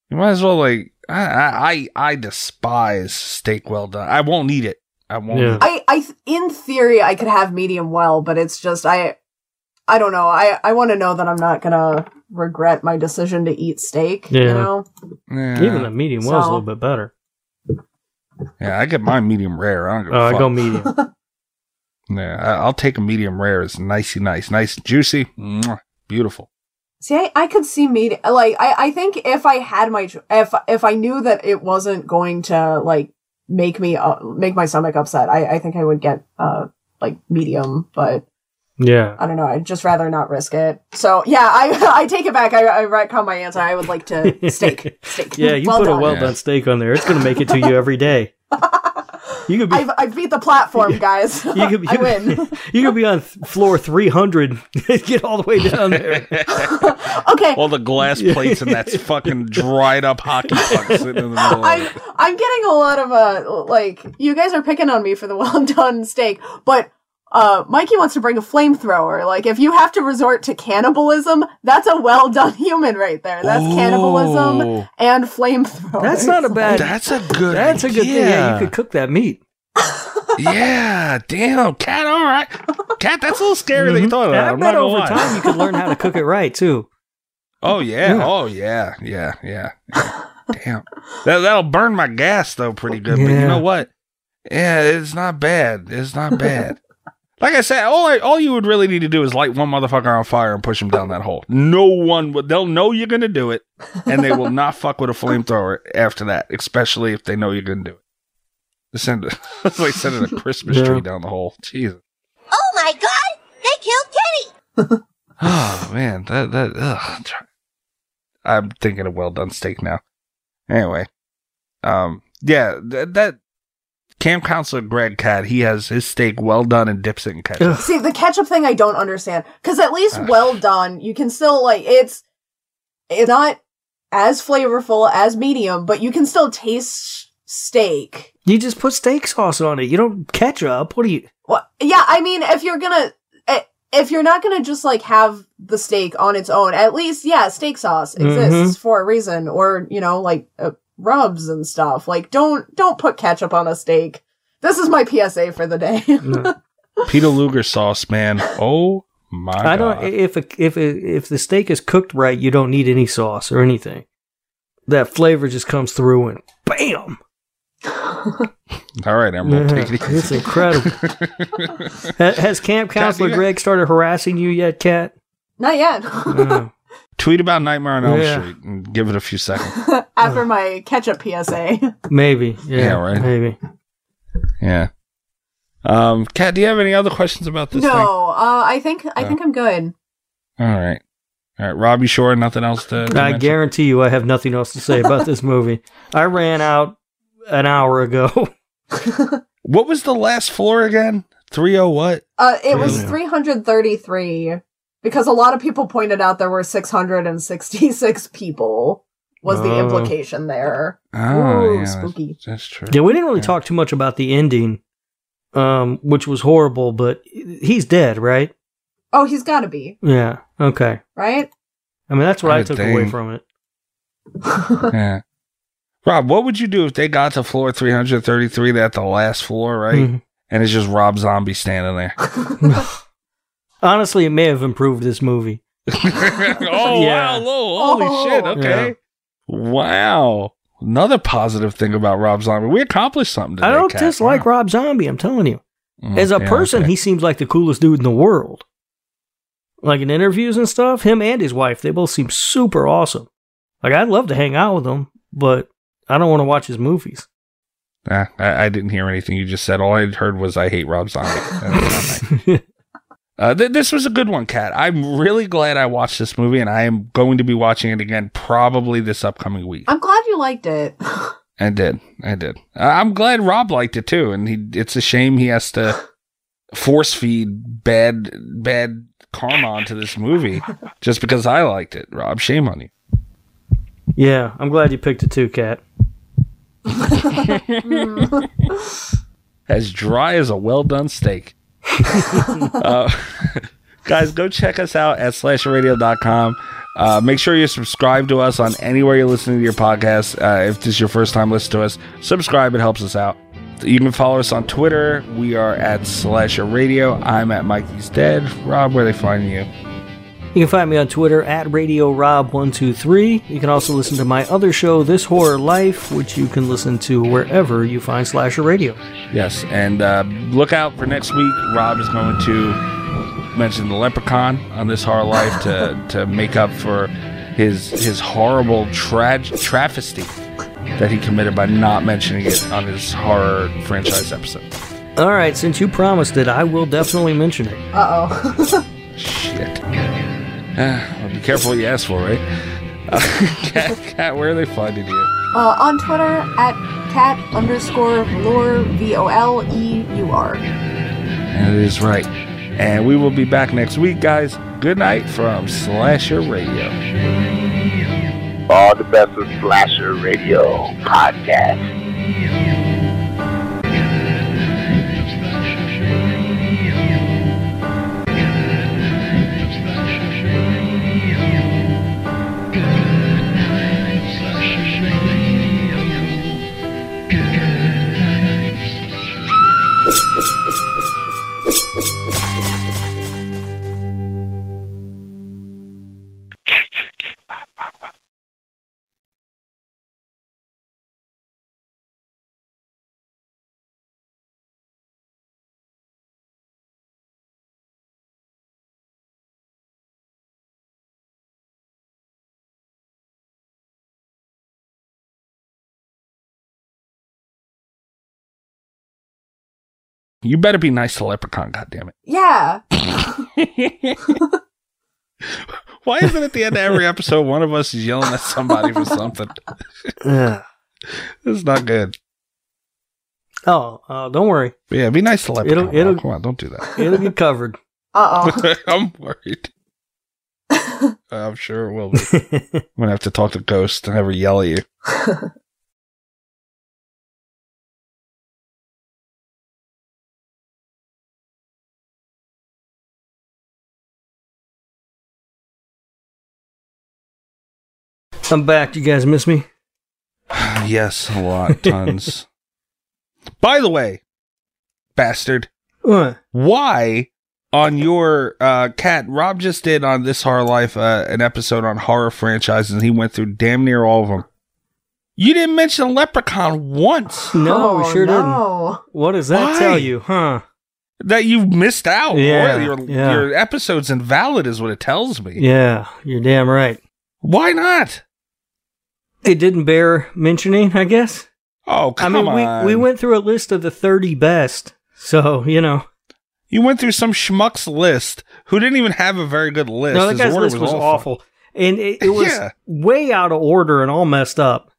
You might as well like I I I I despise steak well done. I won't eat it. I won't. Yeah. I I in theory I could have medium well, but it's just I I don't know. I I want to know that I'm not gonna regret my decision to eat steak. You Yeah. know. Yeah. Even the medium well is a little bit better. Yeah, I get mine medium rare. I don't give a Oh, I go medium. [LAUGHS] [LAUGHS] Yeah, I, I'll take a medium rare. It's nicey nice, nice and juicy, Mwah. beautiful. See, I, I could see me like I, I think if I had my if if I knew that it wasn't going to like make me uh, make my stomach upset, I, I think I would get uh like medium, but Yeah. I don't know. I'd just rather not risk it. So yeah, I [LAUGHS] I take it back. I I retcon my answer. I would like to [LAUGHS] steak steak. Yeah, you well put done. a well done steak on there. It's going to make it to you every day. [LAUGHS] You could be I've I've beat the platform, guys. you could, I you, win. you could be on th- floor 300 get all the way down there. okay. All the glass plates and that's fucking dried up hockey puck sitting in the middle. I'm. I'm getting a lot of uh like you guys are picking on me for the well done steak, but uh Mikey wants to bring a flamethrower. Like if you have to resort to cannibalism, that's a well done [LAUGHS] human right there. That's cannibalism and flamethrower. That's not a [LAUGHS] bad That's a good. That's a good thing. Yeah, you could cook that meat. Yeah, damn, Kat. All right, Kat. That's a little scary that you thought of And. I bet over lie. time you could learn how to cook it right too. Oh yeah. Yeah. Oh yeah. Yeah. Yeah. yeah. Damn. That that'll burn my gas though pretty good. But you know what? Yeah, it's not bad. It's not bad. [LAUGHS] like I said, all I, all you would really need to do is light one motherfucker on fire and push him down that hole. No one would. They'll know you're gonna do it, and they will not fuck with a flamethrower after that. Especially if they know you're gonna do it. Just Send [LAUGHS] it's like sending a Christmas Yeah. tree down the hole. Jesus. Oh my god! They killed Kenny! [SIGHS] Oh man, that that ugh. I'm thinking of well done steak now. Anyway, um, yeah, that, that camp counselor Greg Kat, he has his steak well done and dips it in ketchup. Ugh. See, the ketchup thing I don't understand. Cause at least Ugh. well done, you can still like it's it's not as flavorful as medium, but you can still taste steak. You just put steak sauce on it. You don't ketchup. What do you? Well, yeah, I mean, if you're gonna, eh, if you're not gonna just like have the steak on its own, at least, yeah, steak sauce exists for a reason, or you know, like uh, rubs and stuff. Like, don't don't put ketchup on a steak. This is my PSA for the day. [LAUGHS] Peter Luger sauce, man. Oh my I don't. god. If a, if a, if the steak is cooked right, you don't need any sauce or anything. That flavor just comes through and bam. [LAUGHS] All right, Emeril, take it it's easy. incredible. [LAUGHS] Ha- Has camp counselor you- Greg started harassing you yet, Kat? not yet. No. Tweet about Nightmare on Elm Yeah. Street and give it a few seconds. [LAUGHS] After my ketchup PSA. Maybe. Yeah, Yeah, right. Maybe. Yeah. Um, Kat, do you have any other questions about this no, thing? uh, I think I Oh. think I'm good. All right. All right, Rob, you sure nothing else to, to I mention? guarantee you, I have nothing else to say about this movie. I ran out an hour ago. [LAUGHS] What was the last floor again? 30 what? Uh, it was 333 because a lot of people pointed out there were 666 people. Was the Oh. implication there? Oh, Ooh, yeah, that's- spooky. That's, true. Yeah, we didn't really Yeah. talk too much about the ending, um, which was horrible. But he's dead, right? Oh, he's got to be Yeah. Okay. right. I mean, that's what I I, would took away from it. [LAUGHS] Yeah. Rob, what would you do if they got to floor 333 at the last floor, right? Mhm. And it's just Rob Zombie standing there. [LAUGHS] [LAUGHS] Honestly, it may have improved this movie. [LAUGHS] oh, Yeah. wow. Lo- Holy Oh. shit. Okay. Wow. Another positive thing about Rob Zombie. We accomplished something today. I don't Kat. dislike Wow. Rob Zombie. I'm telling you. Mm, As a yeah, person, okay. he seems like the coolest dude in the world. Like in interviews and stuff, him and his wife, they both seem super awesome. Like I'd love to hang out with him, but I don't want to watch his movies. Nah, I, I didn't hear anything you just said. All I heard was I hate Rob Zombie. [LAUGHS] [LAUGHS] That's not nice. Uh, th- this was a good one, Kat. I'm really glad I watched this movie, and I am going to be watching it again probably this upcoming week. I'm glad you liked it. [LAUGHS] I did, I did. Uh, I'm glad Rob liked it too, and he. It's a shame he has to [LAUGHS] force feed bad, bad karma onto this movie just because I liked it. Rob, shame on you. yeah, I'm glad you picked it too, Kat. [LAUGHS] as dry as a well done steak. Uh, [LAUGHS] guys, go check us out at slasherradio.com. Uh, make sure you subscribe to us on anywhere you're listening to your podcast. Uh, if this is your first time listening to us, subscribe. It helps us out. You can follow us on Twitter. We are at Slasher Radio. I'm at Mikey's Dead. Rob, where they find you? You can find me on Twitter at Radio Rob123. You can also listen to my other show, This Horror Life, which you can listen to wherever you find Slasher Radio. Yes, and uh, look out for next week. Rob is going to mention the leprechaun on this horror life to, [LAUGHS] to make up for his his horrible trag- travesty that he committed by not mentioning it on his horror franchise episode. All right, since you promised it, I will definitely mention it. Uh oh. [LAUGHS] Shit. Uh, well, be careful what you ask for, right? Uh, [LAUGHS] Kat, Kat, where are they finding you? uh, on Twitter at cat underscore lore V O L E U R. And it is right. And we will be back next week, guys. Good night from Slasher Radio. All the best of Slasher Radio podcast. You better be nice to Leprechaun, goddammit. Yeah. [LAUGHS] Why is it at the end of every episode one of us is yelling at somebody for something? Ugh. [LAUGHS] This is not good. oh, uh, don't worry. But yeah, be nice to Leprechaun. It'll- it'll- Come on, don't do that. It'll get covered. [LAUGHS] Uh oh. I'm worried. I'm sure it will be. I'm gonna have to talk to Ghost and have her yell at you. I'm back. You guys miss me? [SIGHS] yes, a lot, tons. [LAUGHS] By the way, bastard, What? why on your uh cat Rob just did on this horror life uh, an episode on horror franchises and he went through damn near all of them. You didn't mention Leprechaun once. No, we oh, sure didn't. no. What does that Why? tell you, huh? That you missed out. Yeah, Boy, your yeah. your episode's invalid is what it tells me. Yeah, you're damn right. Why not? It didn't bear mentioning, I guess. Oh, I come mean, on. we we went through a list of the 30 best. So, you know. You went through some schmuck's list who didn't even have a very good list. No, that His guy's order list was, all awful. And it, it was Yeah. way out of order and all messed up.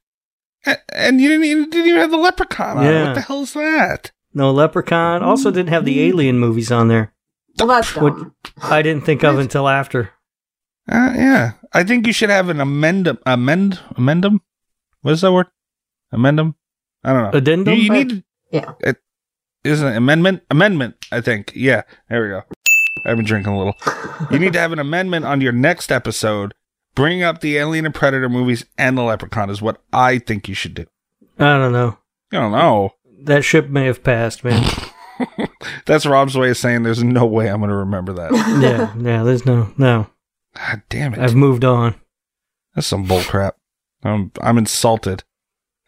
And you didn't even, didn't even have the leprechaun on it. Yeah. What the hell is that? No Leprechaun. Also didn't have the alien movies on there. Well, that's What- dumb. I didn't think of until after. Uh, yeah. I think you should have an amendum. Amend? Amendum? What is that word? Amendum? I don't know. Addendum? You, you need. Yeah. It, isn't it amendment? Amendment, I think. Yeah. There we go. I've been drinking a little. You need to have an amendment on your next episode. Bring up the Alien and Predator movies and the Leprechaun is what I think you should do. I don't know. I don't know. That ship may have passed, man. [LAUGHS] [LAUGHS] That's Rob's way of saying there's no way I'm going to remember that. yeah, yeah, there's no, no. God damn it. I've moved on. That's some bull crap. I'm, I'm insulted.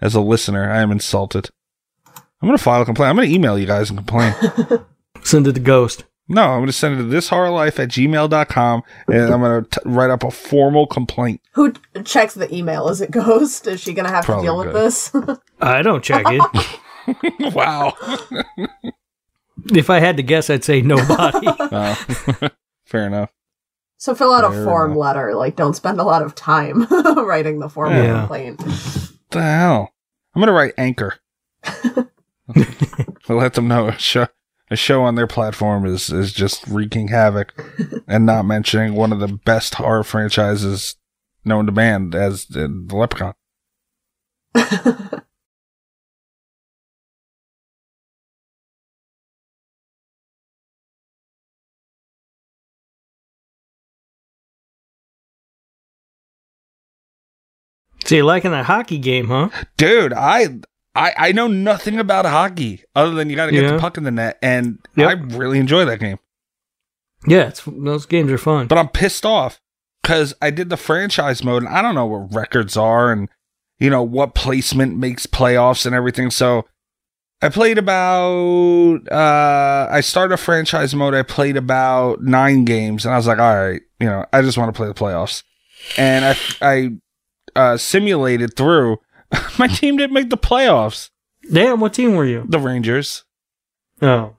as a listener. I am insulted. I'm gonna file a complaint. I'm gonna email you guys and complain. [LAUGHS] Send it to Ghost. no, I'm gonna send it to thishorrorlife at gmail.com and I'm gonna t- write up a formal complaint. Who checks the email? Is it Ghost? Is she gonna have Probably to deal with this? [LAUGHS] I don't check it. [LAUGHS] wow. if I had to guess, I'd say nobody. Oh. Fair enough. So fill out a form enough. letter. Like, don't spend a lot of time [LAUGHS] writing the form Yeah. complaint. the hell? I'm gonna write Anchor. I'll [LAUGHS] let them know a show a show on their platform is is just wreaking havoc and not mentioning one of the best horror franchises known to man as the, the Leprechaun. [LAUGHS] so you're liking that hockey game, huh? Dude, I I I know nothing about hockey other than you got to get Yeah. the puck in the net, and Yep. I really enjoy that game. Yeah, it's, those games are fun. But I'm pissed off because I did the franchise mode, and I don't know what records are, and you know what placement makes playoffs and everything. So I played about. uh I started a franchise mode. I played about nine games, and I was like, all right, you know, I just want to play the playoffs, and I I uh, simulated through. [LAUGHS] My team didn't make the playoffs. Damn, what team were you? The Rangers. Oh,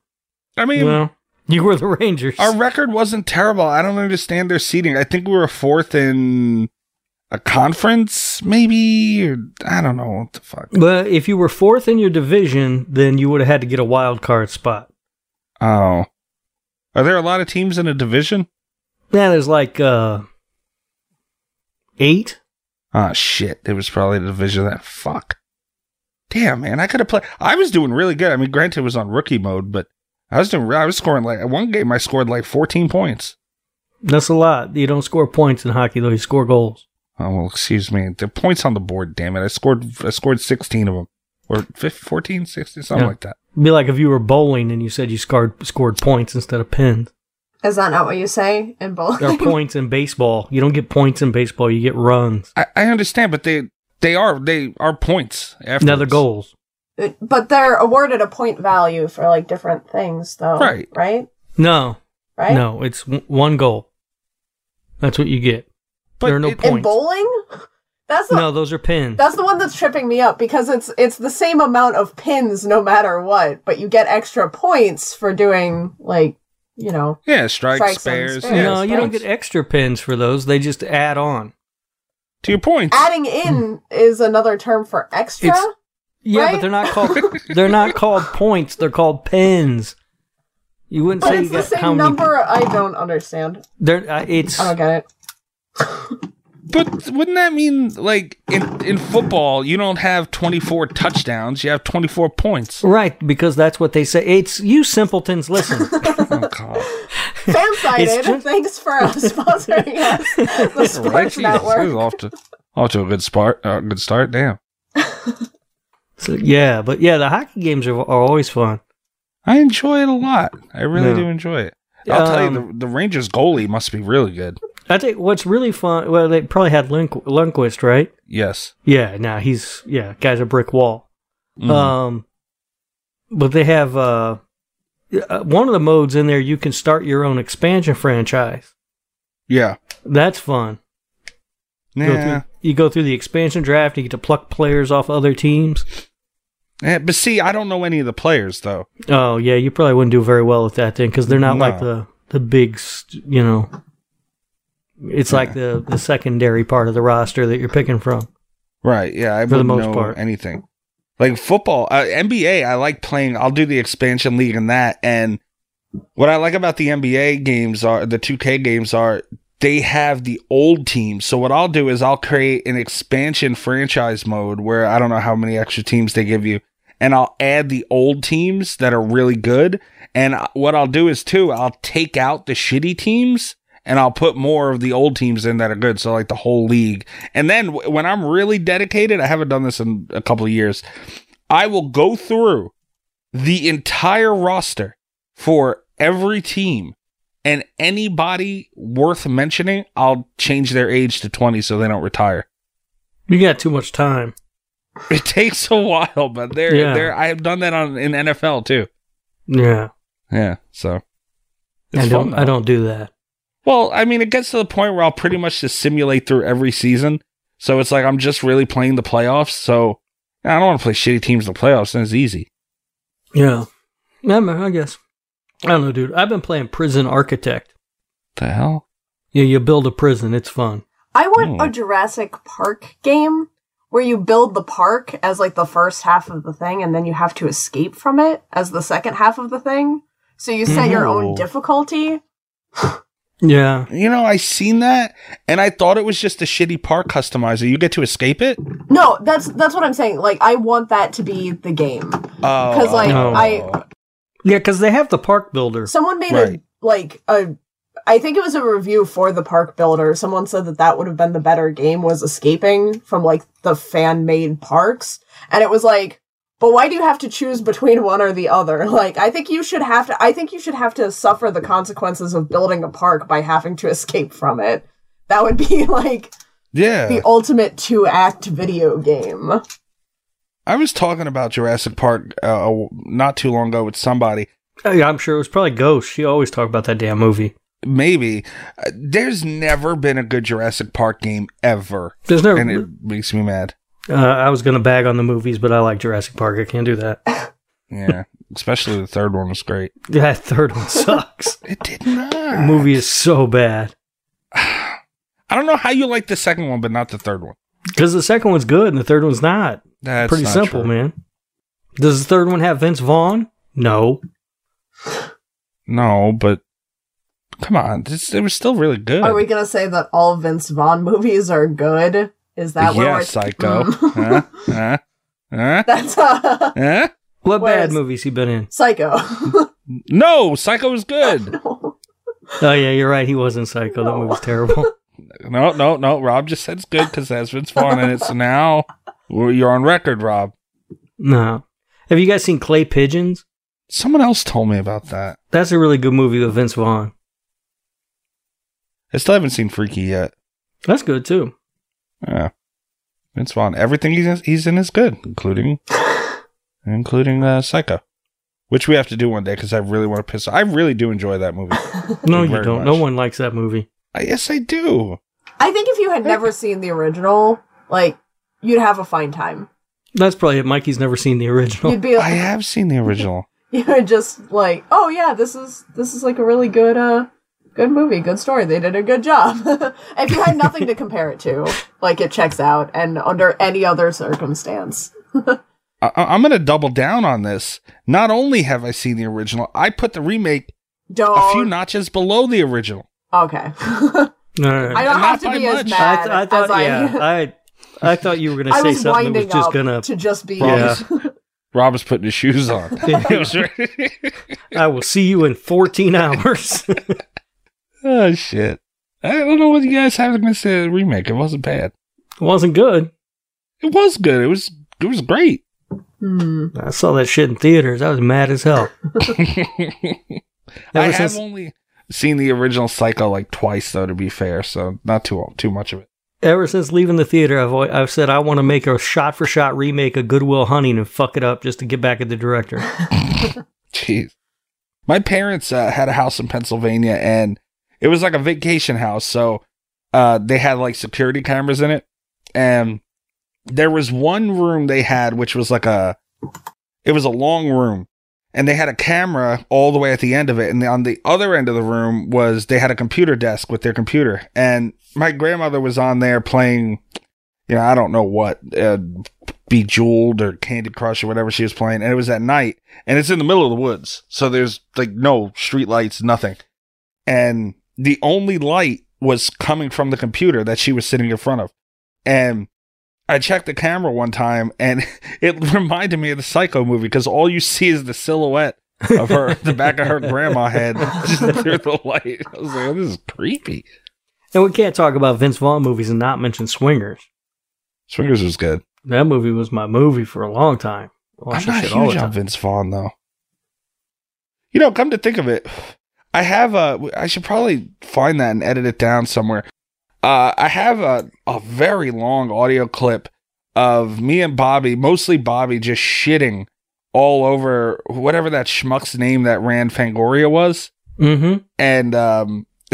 I mean, well, you were the Rangers. Our record wasn't terrible. I don't understand their seating. I think we were fourth in a conference, maybe. Or, I don't know what the fuck. But if you were fourth in your division, then you would have had to get a wild card spot. Oh, are there a lot of teams in a division? Yeah, there's like uh eight. Ah, shit. It was probably the division that. Fuck. Damn, man. I could have played. I was doing really good. I mean, granted, it was on rookie mode, but I was doing. I was scoring like one game. I scored like 14 points. That's a lot. You don't score points in hockey though. You score goals. Oh well, excuse me. The points on the board. Damn it. I scored. I scored 16 of them, or 15, 14, 16, something Yeah. like that. It'd be like if you were bowling and you said you scored scored points instead of pins. Is that not what you say in bowling? There are points in baseball. You don't get points in baseball. You get runs. I, I understand, but they they are they are points. Now they're goals. Uh, but they're awarded a point value for like different things, though. Right. Right. No, Right. no, it's w- one goal. That's what you get. But there are no it- points. In bowling, that's the no, those are pins. that's the one that's tripping me up because it's it's the same amount of pins no matter what, but you get extra points for doing like you know Yeah, strikes, Strikes spares. spares. Yeah, no, you don't get extra pins for those. They just add on. to your point. adding in is another term for extra. It's- Yeah, Right? but they're not called. [LAUGHS] they're not called points. They're called pins. You wouldn't but say it's you the got same how many. number. I don't understand. They're, uh, it's I don't get it. [LAUGHS] But wouldn't that mean like in in football you don't have twenty four touchdowns, you have twenty four points? right because that's what they say. It's you simpletons. Listen, [LAUGHS] Oh god. Fansided. just- Thanks for uh, sponsoring us. [LAUGHS] The Right? Sports Jesus, Network. this is off to off to a good start. Uh, good start. Damn. [LAUGHS] so, yeah, but yeah, the hockey games are, are always fun. I enjoy it a lot. I really Yeah. do enjoy it. I'll tell you, Um, the, the Rangers goalie must be really good. I think what's really fun. Well, they probably had Lundqu- Lundqvist, right? Yes. Yeah, now he's yeah, guy's a brick wall. Mhm. Um, but they have uh, uh, one of the modes in there. You can start your own expansion franchise. yeah. That's fun. Go through, you go through the expansion draft. You get to pluck players off other teams. Eh, but see, I don't know any of the players though. Oh yeah, you probably wouldn't do very well with that thing because they're not like the the big, you know. It's like the the secondary part of the roster that you're picking from. Right. Yeah. I For the most know part. anything. Like football, uh, NBA. I like playing. I'll do the expansion league and that. And what I like about the NBA games are the 2K games are they have the old teams. So what I'll do is I'll create an expansion franchise mode where I don't know how many extra teams they give you, and I'll add the old teams that are really good. And what I'll do is too, I'll take out the shitty teams and I'll put more of the old teams in that are good. So like the whole league. And then w- when I'm really dedicated, I haven't done this in a couple of years. I will go through the entire roster for every team and anybody worth mentioning, I'll change their age to 20 so they don't retire. You got too much time. It takes a while, but there, Yeah. there. I have done that on in NFL too. Yeah. Yeah, so I don't. I don't do that. Well, I mean, it gets to the point where I'll pretty much just simulate through every season. So it's like I'm just really playing the playoffs. So I don't want to play shitty teams in the playoffs. And it's easy. Yeah. Yeah, I guess. I don't know, dude. I've been playing Prison Architect. The hell? Yeah, you build a prison. It's fun. I want Hmm. a Jurassic Park game where you build the park as like the first half of the thing and then you have to escape from it as the second half of the thing. So you set your own difficulty. [LAUGHS] Yeah. You know, I seen that, and I thought it was just a shitty park customizer. You get to escape it. No, that's that's what I'm saying. Like I want that to be the game. Oh, Cuz like Oh. I Yeah, because they have the park builder. someone made Right. a like a I think it was a review for the park builder. Someone said that that would have been the better game was escaping from like the fan made parks. And it was like, but why do you have to choose between one or the other? [LAUGHS] Like, I think you should have to, I think you should have to suffer the consequences of building a park by having to [LAUGHS] escape from it. That would be [LAUGHS] like yeah. the ultimate two act video game. I was talking about Jurassic Park uh, not too long ago with somebody. Oh, yeah, I'm sure it was probably Ghost. She always talked about that damn movie. Maybe uh, there's never been a good Jurassic Park game ever, There's never. and it makes me mad. Uh, I was gonna bag on the movies, but I like Jurassic Park. I can't do that. [LAUGHS] Yeah, especially the third one was great. [LAUGHS] That third one sucks. [LAUGHS] It did the not. movie is so bad [SIGHS] I don't know how you like the second one, but not the third one. because the second one's good and the third one's not. That's Pretty not simple, true. man. Does the third one have Vince Vaughn? No. No, but come on, this, it was still really good. Are we gonna say that all Vince Vaughn movies are good? Is that what yeah, Psycho. Mm. [LAUGHS] huh? Huh? Huh? That's uh, Huh? What bad movies he been in? Psycho. [LAUGHS] No, Psycho was good. [LAUGHS] Oh yeah, you're right. He wasn't Psycho. That movie's terrible. No, no, no. Rob just said it's good because that's Vince Vaughn in it. So now you're on record, Rob. no. Have you guys seen Clay Pigeons? Someone else told me about that. That's a really good movie with Vince Vaughn. I still haven't seen Freaky yet. That's good too. Yeah. Vince Vaughn. Everything he's in, he's in is good, including [LAUGHS] including uh, Psycho, which we have to do one day because I really want to piss. I really do enjoy that movie. [LAUGHS] No, you don't. much. No one likes that movie. I, yes, I do. I think if you had never seen the original, like you'd have a fine time. That's probably it. Mikey's never seen the original. You'd be I have seen the original. [LAUGHS] you're just like, oh yeah, this is this is like a really good uh good movie, good story. They did a good job. [LAUGHS] if you had nothing to [LAUGHS] compare it to, like it checks out, and under any other circumstance. [LAUGHS] I, I- I'm going to double down on this. Not only have I seen the original, I put the remake Don't. a few notches below the original. okay. No, no, no. I don't have to by be as much. I, mad th- I as thought, I. yeah, I, I thought you were gonna say something that was just gonna. to just be. Yeah. Rob was putting his shoes on. He was ready. I will see you in 14 hours. Oh shit! I don't know what you guys have against the remake. It wasn't bad. It wasn't good. It was good. It was. It was great. Hmm. I saw that shit in theaters. I was mad as hell. [LAUGHS] I have since- only seen the original Psycho like twice, though. To be fair, so not too too much of it. Ever since leaving the theater, I've I've said I want to make a shot for shot remake of Good Will Hunting and fuck it up just to get back at the director. [LAUGHS] Jeez. My parents uh, had a house in Pennsylvania, and it was like a vacation house. So uh, they had like security cameras in it, and there was one room they had, which was like a, it was a long room, and they had a camera all the way at the end of it, and on the other end of the room was they had a computer desk with their computer, and my grandmother was on there playing, you know, I don't know what, uh, Bejeweled or Candy Crush or whatever she was playing, and it was at night, and it's in the middle of the woods, so there's like no street lights, nothing, and the only light was coming from the computer that she was sitting in front of, and I checked the camera one time, and [LAUGHS] it reminded me of the Psycho movie because all you see is the silhouette of her, the back of her [LAUGHS] grandma head [LAUGHS] just through the light. I was like, oh, this is creepy. and we can't talk about Vince Vaughn movies and not mention Swingers. Swingers was good. That movie was my movie for a long time. I'm not shit all the huge on. Vince Vaughn though. You know, come to think of it, I have a. I should probably find that and edit it down somewhere. Uh, I have a a very long audio clip of me and Bobby, mostly Bobby, just shitting all over whatever that schmuck's name that ran Fangoria was. Mm-hmm. And um, [LAUGHS]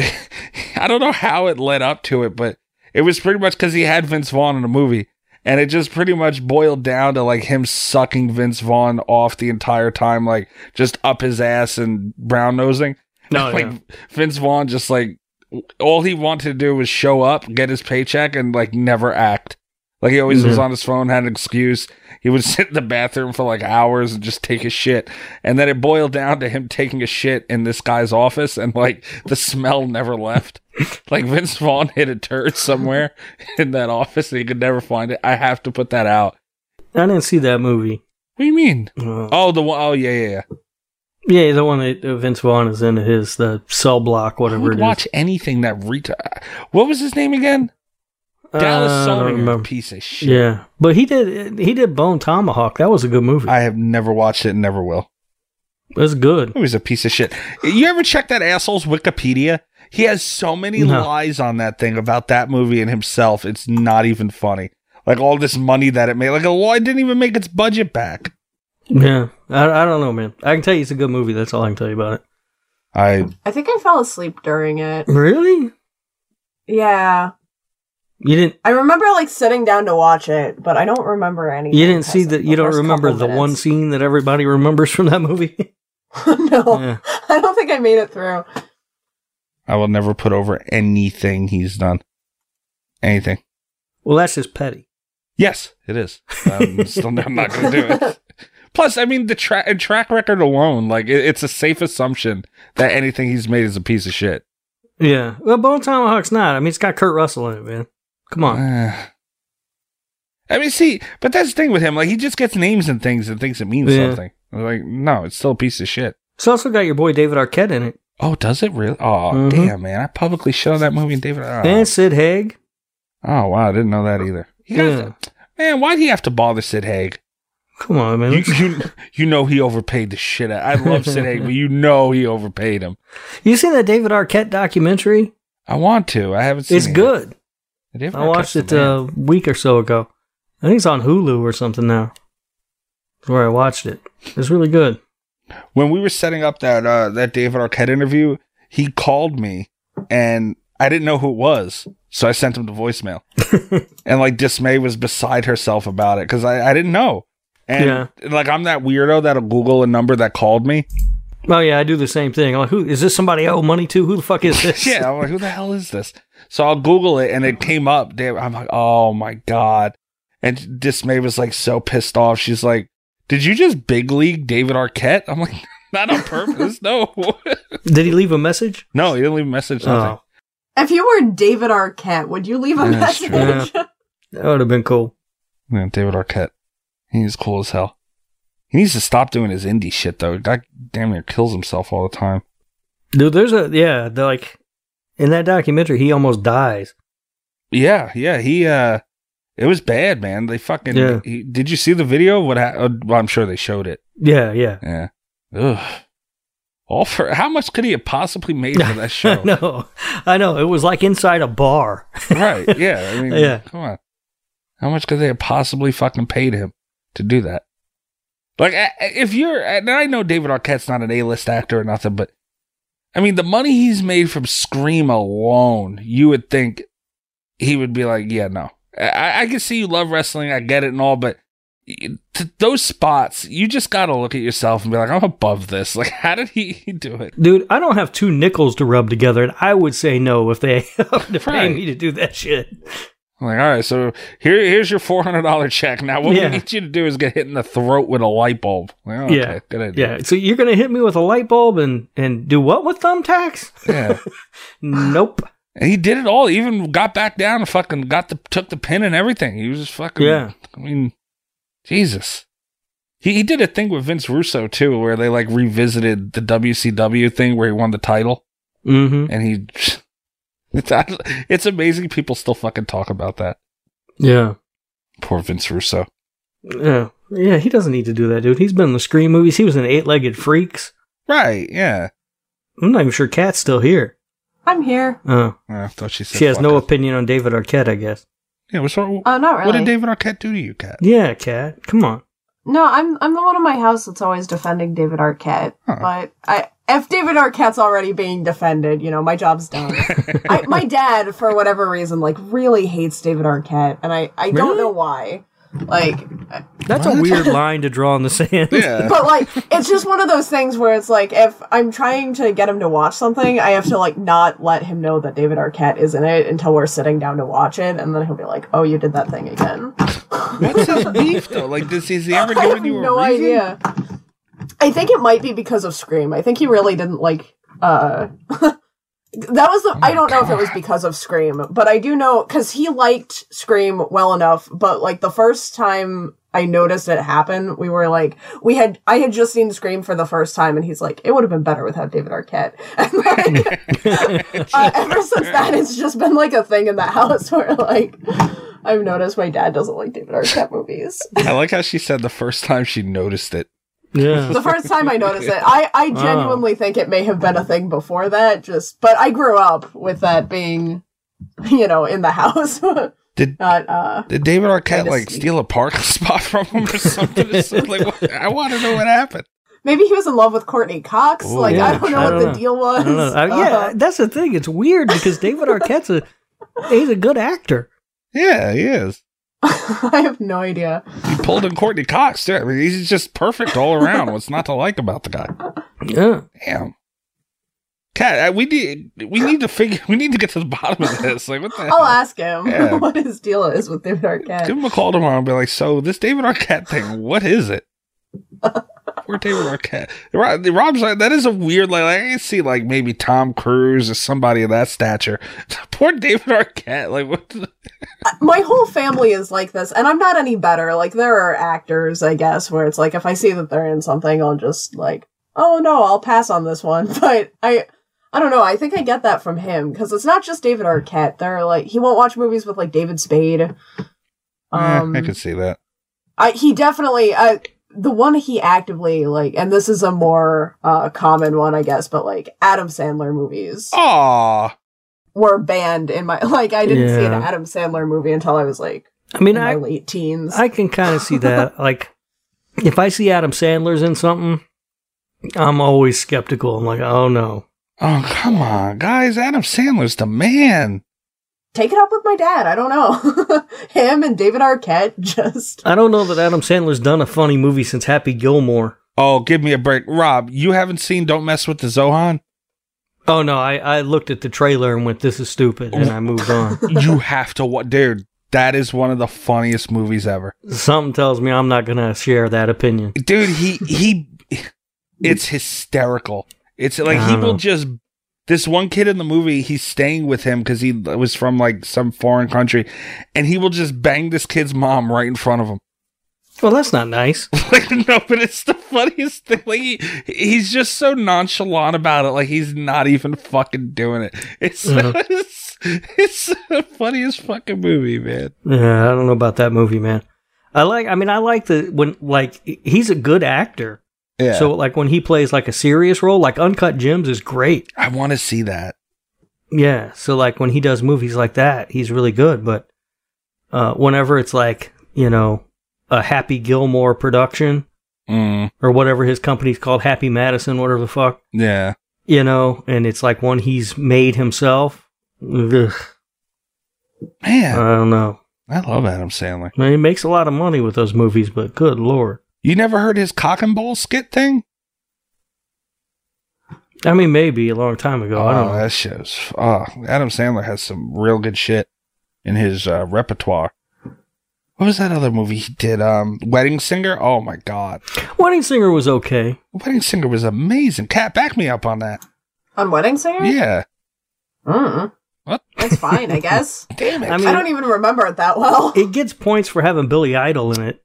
I don't know how it led up to it, but it was pretty much because he had Vince Vaughn in the movie. And it just pretty much boiled down to like him sucking Vince Vaughn off the entire time, like just up his ass and brown nosing. No, [LAUGHS] like yeah. Vince Vaughn just like all he wanted to do was show up, get his paycheck, and like never act. Like he always was Mhm. on his phone, had an excuse. He would [LAUGHS] sit in the bathroom for like hours and just take a shit. And then it boiled down to him taking a shit in this guy's office and like the smell never left. [LAUGHS] like Vince Vaughn hit a turd somewhere in that office and he could never find it. I have to put that out. I didn't see that movie. What do you mean? Uh, Oh, the one oh yeah, yeah, yeah. Yeah, the one that Vince Vaughn is in his the cell block, I whatever would it is. watch anything that Rita. What was his name again? Dallas Uh, I don't remember. piece of shit. Yeah, but he did he did Bone Tomahawk. That was a good movie. I have never watched it and never will. it was good. It was a piece of shit. You ever check that asshole's Wikipedia? He has so many No. lies on that thing about that movie and himself. It's not even funny. Like all this money that it made. Like a law didn't even make its budget back. Yeah, I, I don't know, man. I can tell you it's a good movie. That's all I can tell you about it. I I think I fell asleep during it. Really? Yeah. You didn't I remember like sitting down to watch it, but I don't remember anything. you didn't see that the you don't remember couple the one scene that everybody remembers from that movie? [LAUGHS] [LAUGHS] no, Yeah. I don't think I made it through. I will never put over anything he's done. Anything. Well, that's just petty. Yes, it is. I'm still I'm not going to do it. [LAUGHS] Plus, I mean, the track track record alone, like it, it's a safe assumption that anything he's made is a piece of shit. Yeah. Well, Bone Tomahawk's not. I mean, it's got Kurt Russell in it, man. Come on. [SIGHS] I mean, see, but that's the thing with him. Like, he just gets names and things and thinks it means Yeah. something. Like, no, it's still a piece of shit. It's also got your boy David Arquette in it. Oh, does it really? Oh, Mhm. damn, man! I publicly showed that movie and David. Oh. And Sid Haig. oh, wow, I didn't know that either. You Yeah. man, why'd he have to bother Sid Haig? Come on, man. You, you, [LAUGHS] you know he overpaid the shit. Out. I love Sid Haig, but you know he overpaid him. You seen that David Arquette documentary? I want to. I haven't seen It's it. good. David I watched it uh, a week or so ago. I think it's on Hulu or something now. That's where I watched it. It's really good. when we were setting up that uh, that David Arquette interview, he called me and I didn't know who it was, so I sent him the voicemail. [LAUGHS] and like dismay was beside herself about it because I, I didn't know. And Yeah. like I'm that weirdo that'll Google a number that called me. Oh yeah, I do the same thing. I'm like, who is this? Somebody I owe money to? Who the fuck is this? [LAUGHS] yeah, I'm like, who the hell is this? So I'll Google it and it came up. Damn, I'm like, oh my god. And dismay was like so pissed off. She's like, "Did you just big league David Arquette?" I'm like, [LAUGHS] "Not on purpose, no." [LAUGHS] Did he leave a message? no, he didn't leave a message. Oh, If you were David Arquette, would you leave a Yeah, that's message? true. that would have been cool. Yeah, David Arquette. He's cool as hell. He needs to stop doing his indie shit though. Guy damn near kills himself all the time. Dude, there's a yeah, they're like in that documentary, he almost dies. Yeah, yeah. He uh it was bad, man. They fucking Yeah. he, did you see the video? What ha- uh, well, I'm sure they showed it. Yeah, yeah. Yeah. Ugh. All for how much could he have possibly made for that [LAUGHS] show? no, I know. It was like inside a bar. right. Yeah. I [LAUGHS] mean, Yeah. come on. How much could they have possibly fucking paid him to do that? Like, if you're, and I know David Arquette's not an A-list actor or nothing, but I mean, the money he's made from Scream alone, you would think he would be like, yeah, no. I, I can see you love wrestling, I get it and all, but to those spots, you just got to look at yourself and be like, I'm above this. [LAUGHS] Like, how did he do it? Dude, I don't have two nickels to rub together, and I would say no if they [LAUGHS] to pay Right. me to do that shit. I'm like, all right, so here, here's your four hundred dollar check. Now, what Yeah. we need you to do is get hit in the throat with a light bulb. Like, oh, okay, yeah, good idea. yeah. So you're gonna hit me with a light bulb and and do what with thumbtacks? Yeah, [LAUGHS] nope. and he did it all. He even got back down and fucking got the took the pin and everything. He was just fucking. Yeah. I mean, Jesus. He he did a thing with Vince Russo too, where they like revisited the WCW thing where he won the title, Mm-hmm. and he. [LAUGHS] It's it's amazing people still fucking talk about that. Yeah. Poor Vince Russo. Yeah. Yeah. He doesn't need to do that, dude. He's been in the Scream movies. He was in Eight Legged Freaks. Right? Yeah. I'm not even sure Kat's still here. I'm here. Oh. I thought she said. She has no us. opinion on David Arquette, I guess. Yeah, what's wrong? Oh, not really. What did. David Arquette do to you, Kat? Yeah, Kat. Come on. No, I'm I'm the one in my house that's always defending David Arquette. But I if David Arquette's already being defended, you know, my job's done. I, [LAUGHS] my dad, for whatever reason, like really hates David Arquette, and I I don't Really? know why. Like, That's a weird line to draw in the sand. [LAUGHS] but like it's just one of those things where it's like if I'm trying to get him to watch something, I have to like not let him know that David Arquette is in it until we're sitting down to watch it, and then he'll be like, "Oh, you did that thing again." What's his [LAUGHS] beef though? Like, does has he ever I given you a no reason? idea. I think it might be because of Scream. I think he really didn't like. uh [LAUGHS] That was the. I don't know if it was because of Scream, but I do know because he liked Scream well enough. But like the first time I noticed it happen, we were like, we had. I had just seen Scream for the first time, and he's like, it would have been better without David Arquette. [LAUGHS] And like, [LAUGHS] uh, ever since that, it's just been like a thing in the house where like I've noticed my dad doesn't like David Arquette movies. I like how she said the first time she noticed it. Yeah. the first time I noticed it, I, I Wow. genuinely think it may have been a thing before that. Just, but I grew up with that being, you know, in the house. [LAUGHS] Did Not, uh, Did David Arquette like sweet. steal a parking [LAUGHS] spot from him or something? Like, what- I want to know what happened. maybe he was in love with Courteney Cox. Ooh, like I don't know I what don't the know. deal was. I. Uh, yeah, Uh, that's the thing. It's weird because David [LAUGHS] Arquette's a he's a good actor. Yeah, he is. [LAUGHS] I have no idea. He pulled in Courteney Cox too. I mean, he's just perfect all around. What's not to like about the guy? Yeah. Damn. Kat, uh, we need we need to figure [LAUGHS] we need to get to the bottom of this. Like, what the hell? I'll ask him Yeah. [LAUGHS] what his deal is with David Arquette. Give him a call tomorrow and be like, "So this David Arquette thing, what is it?" Poor David Arquette. Rob- Rob's like, that is a weird. Like, I can see like maybe Tom Cruise or somebody of that stature. [LAUGHS] Poor David Arquette. Like, what? The- [LAUGHS] my whole family is like this, and I'm not any better. Like there are actors, I guess, where it's like if I see that they're in something, I'll just like, oh no, I'll pass on this one. [LAUGHS] But I, I don't know. I think I get that from him because it's not just David Arquette. They're like he won't watch movies with like David Spade. Um, Eh, I could see that. I, he definitely uh, the one he actively like, and this is a more uh, common one, I guess. But like Adam Sandler movies Aw. were banned in my [LAUGHS] like. I didn't see an Adam Sandler movie until I was like I mean, in my I late teens. I can kind of see that. [LAUGHS] Like, if I see Adam Sandler's in something, I'm always skeptical. I'm like, oh no. Oh come on, guys! Adam Sandler's the man. Take it up with my dad. I don't know. [LAUGHS] Him and David Arquette [LAUGHS] just. I don't know that Adam Sandler's done a funny movie since Happy Gilmore. Oh, give me a break, Rob. You haven't seen Don't Mess with the Zohan? Oh no, I, I looked at the trailer and went, "This is stupid," and I moved on. [LAUGHS] you have to watch, dude. That is one of the funniest movies ever. Something tells me I'm not gonna share that opinion. dude he he it's hysterical it's like I he will know. just this one kid in the movie he's staying with him because he was from like some foreign country and he will just bang this kid's mom right in front of him Well, that's not nice. [LAUGHS] like no but it's the funniest thing like he, he's just so nonchalant about it like he's not even fucking doing it it's Uh-huh. [LAUGHS] it's, it's the funniest fucking movie man Yeah, I don't know about that movie, man. I like. I mean, I like the when like he's a good actor. Yeah So like when he plays like a serious role, like Uncut Gems is great. i want to see that Yeah. So like when he does movies like that, he's really good. But uh, whenever it's like you know a Happy Gilmore production mm, or whatever his company's called, Happy Madison, whatever the fuck, yeah you know, and it's like one he's made himself. Ugh, man I don't know. i love adam sandler I mean, he makes a lot of money with those movies, but good lord. You never heard his cock and ball skit thing? I mean, maybe a long time ago. I don't know. that shit is. Oh, Adam Sandler has some real good shit in his uh, repertoire. What was that other movie he did? Um, Wedding Singer. Oh my god, Wedding Singer was okay. Wedding Singer was amazing. Kat, back me up on that. On Wedding Singer? Yeah. Mm. What? That's fine, I [LAUGHS] guess. Damn it. I I, don't even remember it that well. it gets points for having Billy Idol in it.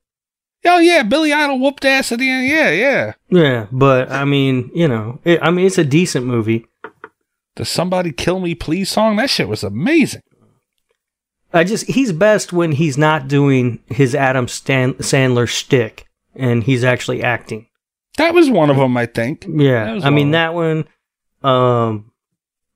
Oh yeah, Billy Idol whooped ass at the end. Yeah, yeah. Yeah, but I mean, you know, it, I mean, it's a decent movie. The Somebody Kill Me Please song. That shit was amazing. I just he's best when he's not doing his Adam Stan- Sandler shtick and he's actually acting. That was one of them, I think. Yeah, I mean that one. Um,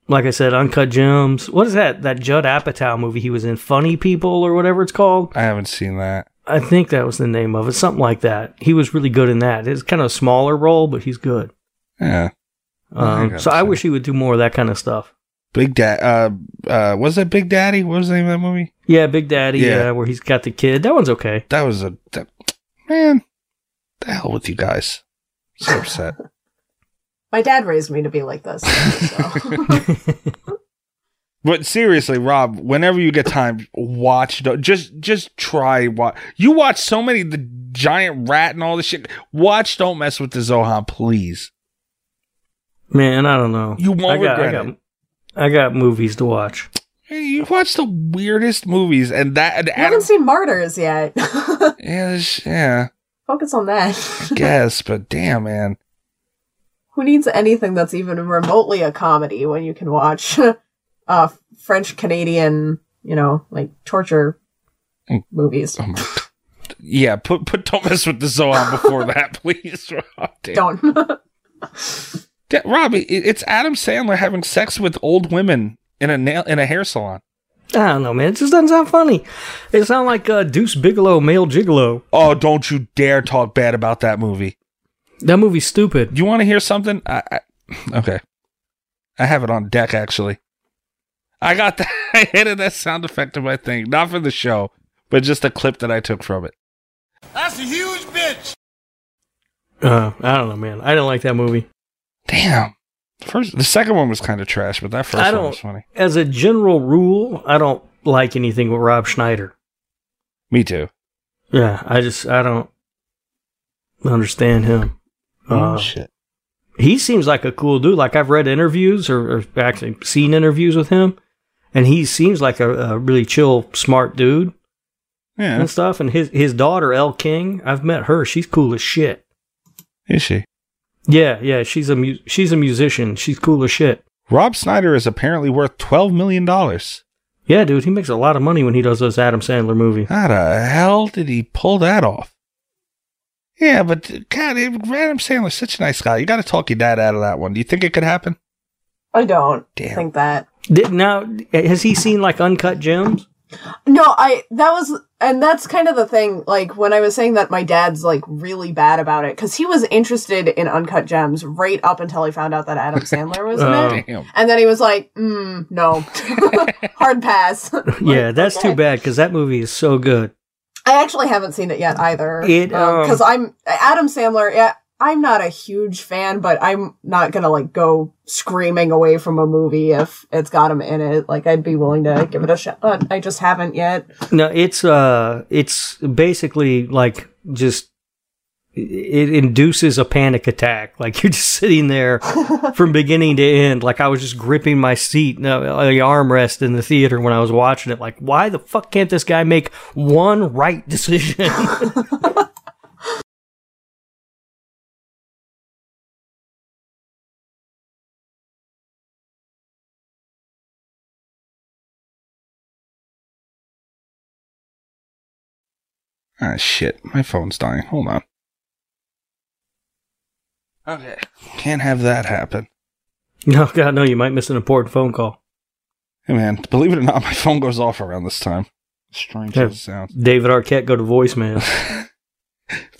like I said, Uncut Gems. What is that? That Judd Apatow movie he was in, Funny People or whatever it's called. I haven't seen that. I think that was the name of it, something like that. He was really good in that. It's kind of a smaller role, but he's good. Yeah. Um, gotta so I wish he would do more of that kind of stuff. Big Dad. Uh, uh, was that Big Daddy? What was the name of that movie? Yeah, Big Daddy. Yeah. Yeah, where he's got the kid. That one's okay. That was a that, man. The hell with you guys. So upset. [LAUGHS] My dad raised me to be like this. So. [LAUGHS] [LAUGHS] But seriously, Rob, whenever you get time, watch. Don't- Just, just try. Watch. You watch so many the giant rat and all this shit. Watch. Don't mess with the Zohan, please. Man, I don't know. You won't I got, regret I got, it. I got movies to watch. Hey, You watch the weirdest movies, and that and I Adam. haven't seen Martyrs yet. [LAUGHS] Yeah, yeah, Focus on that. I guess. But damn, man. Who needs anything that's even remotely a comedy when you can watch [LAUGHS] uh French Canadian, you know, like torture Mm. movies? Oh my Yeah, put put don't mess with the Zohan before that, [LAUGHS] please. Rob. Don't. Da- Rob, it, it's Adam Sandler having sex with old women in a nail in a hair salon. I don't know, man. It just doesn't sound funny. It sounds like uh, Deuce Bigalow, male gigolo. Oh, don't you dare talk bad about that movie. That movie's stupid. You want to hear something? I, I, okay, I have it on deck actually. I got that. [LAUGHS] I added that sound effect to my thing, not for the show, but just a clip that I took from it. That's a huge bitch. Uh, I don't know, man. I didn't like that movie. Damn. First, the second one was kind of trash, but that first I one don't. was funny. As a general rule, I don't like anything with Rob Schneider. Me too. Yeah, I just I don't understand him. Oh Uh, shit. he seems like a cool dude. Like I've read interviews or, or actually seen interviews with him, and he seems like a, a really chill, smart dude Yeah. and stuff. And his his daughter Elle King, I've met her. She's cool as shit. Is she? Yeah, yeah. She's a mu- she's a musician. She's cool as shit. Rob Schneider is apparently worth twelve million dollars. Yeah, dude. He makes a lot of money when he does those Adam Sandler movies. How the hell did he pull that off? Yeah, but God, Adam Sandler's such a nice guy. You got to talk your dad out of that one. Do you think it could happen? I don't Damn. think that. Did, now, has he seen like Uncut Gems? No, I that was and that's kind of the thing like when I was saying that my dad's like really bad about it cuz he was interested in Uncut Gems right up until he found out that Adam Sandler was in [LAUGHS] Oh. it. Damn. And then he was like, mm, no. [LAUGHS] Hard pass. [LAUGHS] yeah, that's okay. too bad because that movie is so good. I actually haven't seen it yet either. It, um, because I'm Adam Sandler. Yeah, I'm not a huge fan, but I'm not gonna like go screaming away from a movie if it's got him in it. Like I'd be willing to give it a shot. But I just haven't yet. No, it's uh, it's basically like just it induces a panic attack. Like you're just sitting there [LAUGHS] from beginning to end. Like I was just gripping my seat, no, the armrest in the theater when I was watching it. Like, why the fuck can't this guy make one right decision? [LAUGHS] [LAUGHS] Ah, shit. My phone's dying. Hold on. Okay. Can't have that happen. no, [LAUGHS] God, no, you might miss an important phone call. Hey, man, believe it or not, my phone goes off around this time. Strange Yeah. as it sounds. David Arquette go to voicemail. [LAUGHS]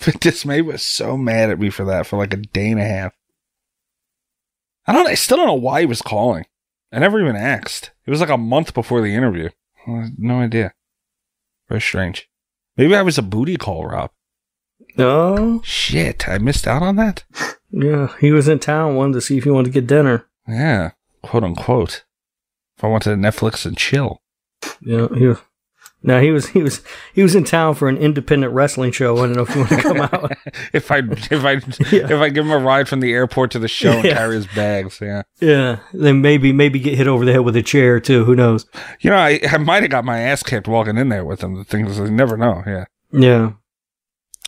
But Dismay was so mad at me for that for like a day and a half. I don't. I still don't know why he was calling. I never even asked. It was like a month before the interview. I had no idea. Very strange. Maybe I was a booty call, Rob. No, Shit, I missed out on that. yeah, he was in town, wanted to see if he wanted to get dinner. Yeah, quote unquote. If I wanted Netflix and chill. Yeah, he was. No, he was he was he was in town for an independent wrestling show. I don't know if you want to come [LAUGHS] out. if I if I Yeah. if I give him a ride from the airport to the show and Yeah. carry his bags, yeah. yeah, then maybe maybe get hit over the head with a chair too. Who knows? You know, I, I might have got my ass kicked walking in there with him. The things you never know. Yeah. Yeah,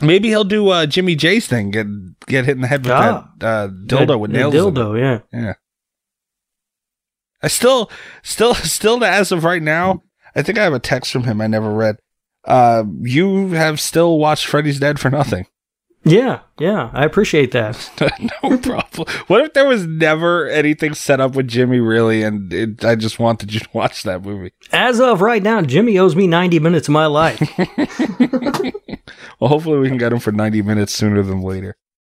Maybe he'll do uh, Jimmy J's thing, get get hit in the head with Ah. that uh, dildo with The nails. dildo. Yeah, Yeah. I still, still, [LAUGHS] still, as of right now, I think I have a text from him I never read. Uh, you have still watched Freddy's Dead for nothing. Yeah, yeah, I appreciate that. [LAUGHS] no problem. What if there was never anything set up with Jimmy really, and it, I just wanted you to watch that movie? As of right now, Jimmy owes me 90 minutes of my life. [LAUGHS] Well, hopefully we can get him for ninety minutes sooner than later.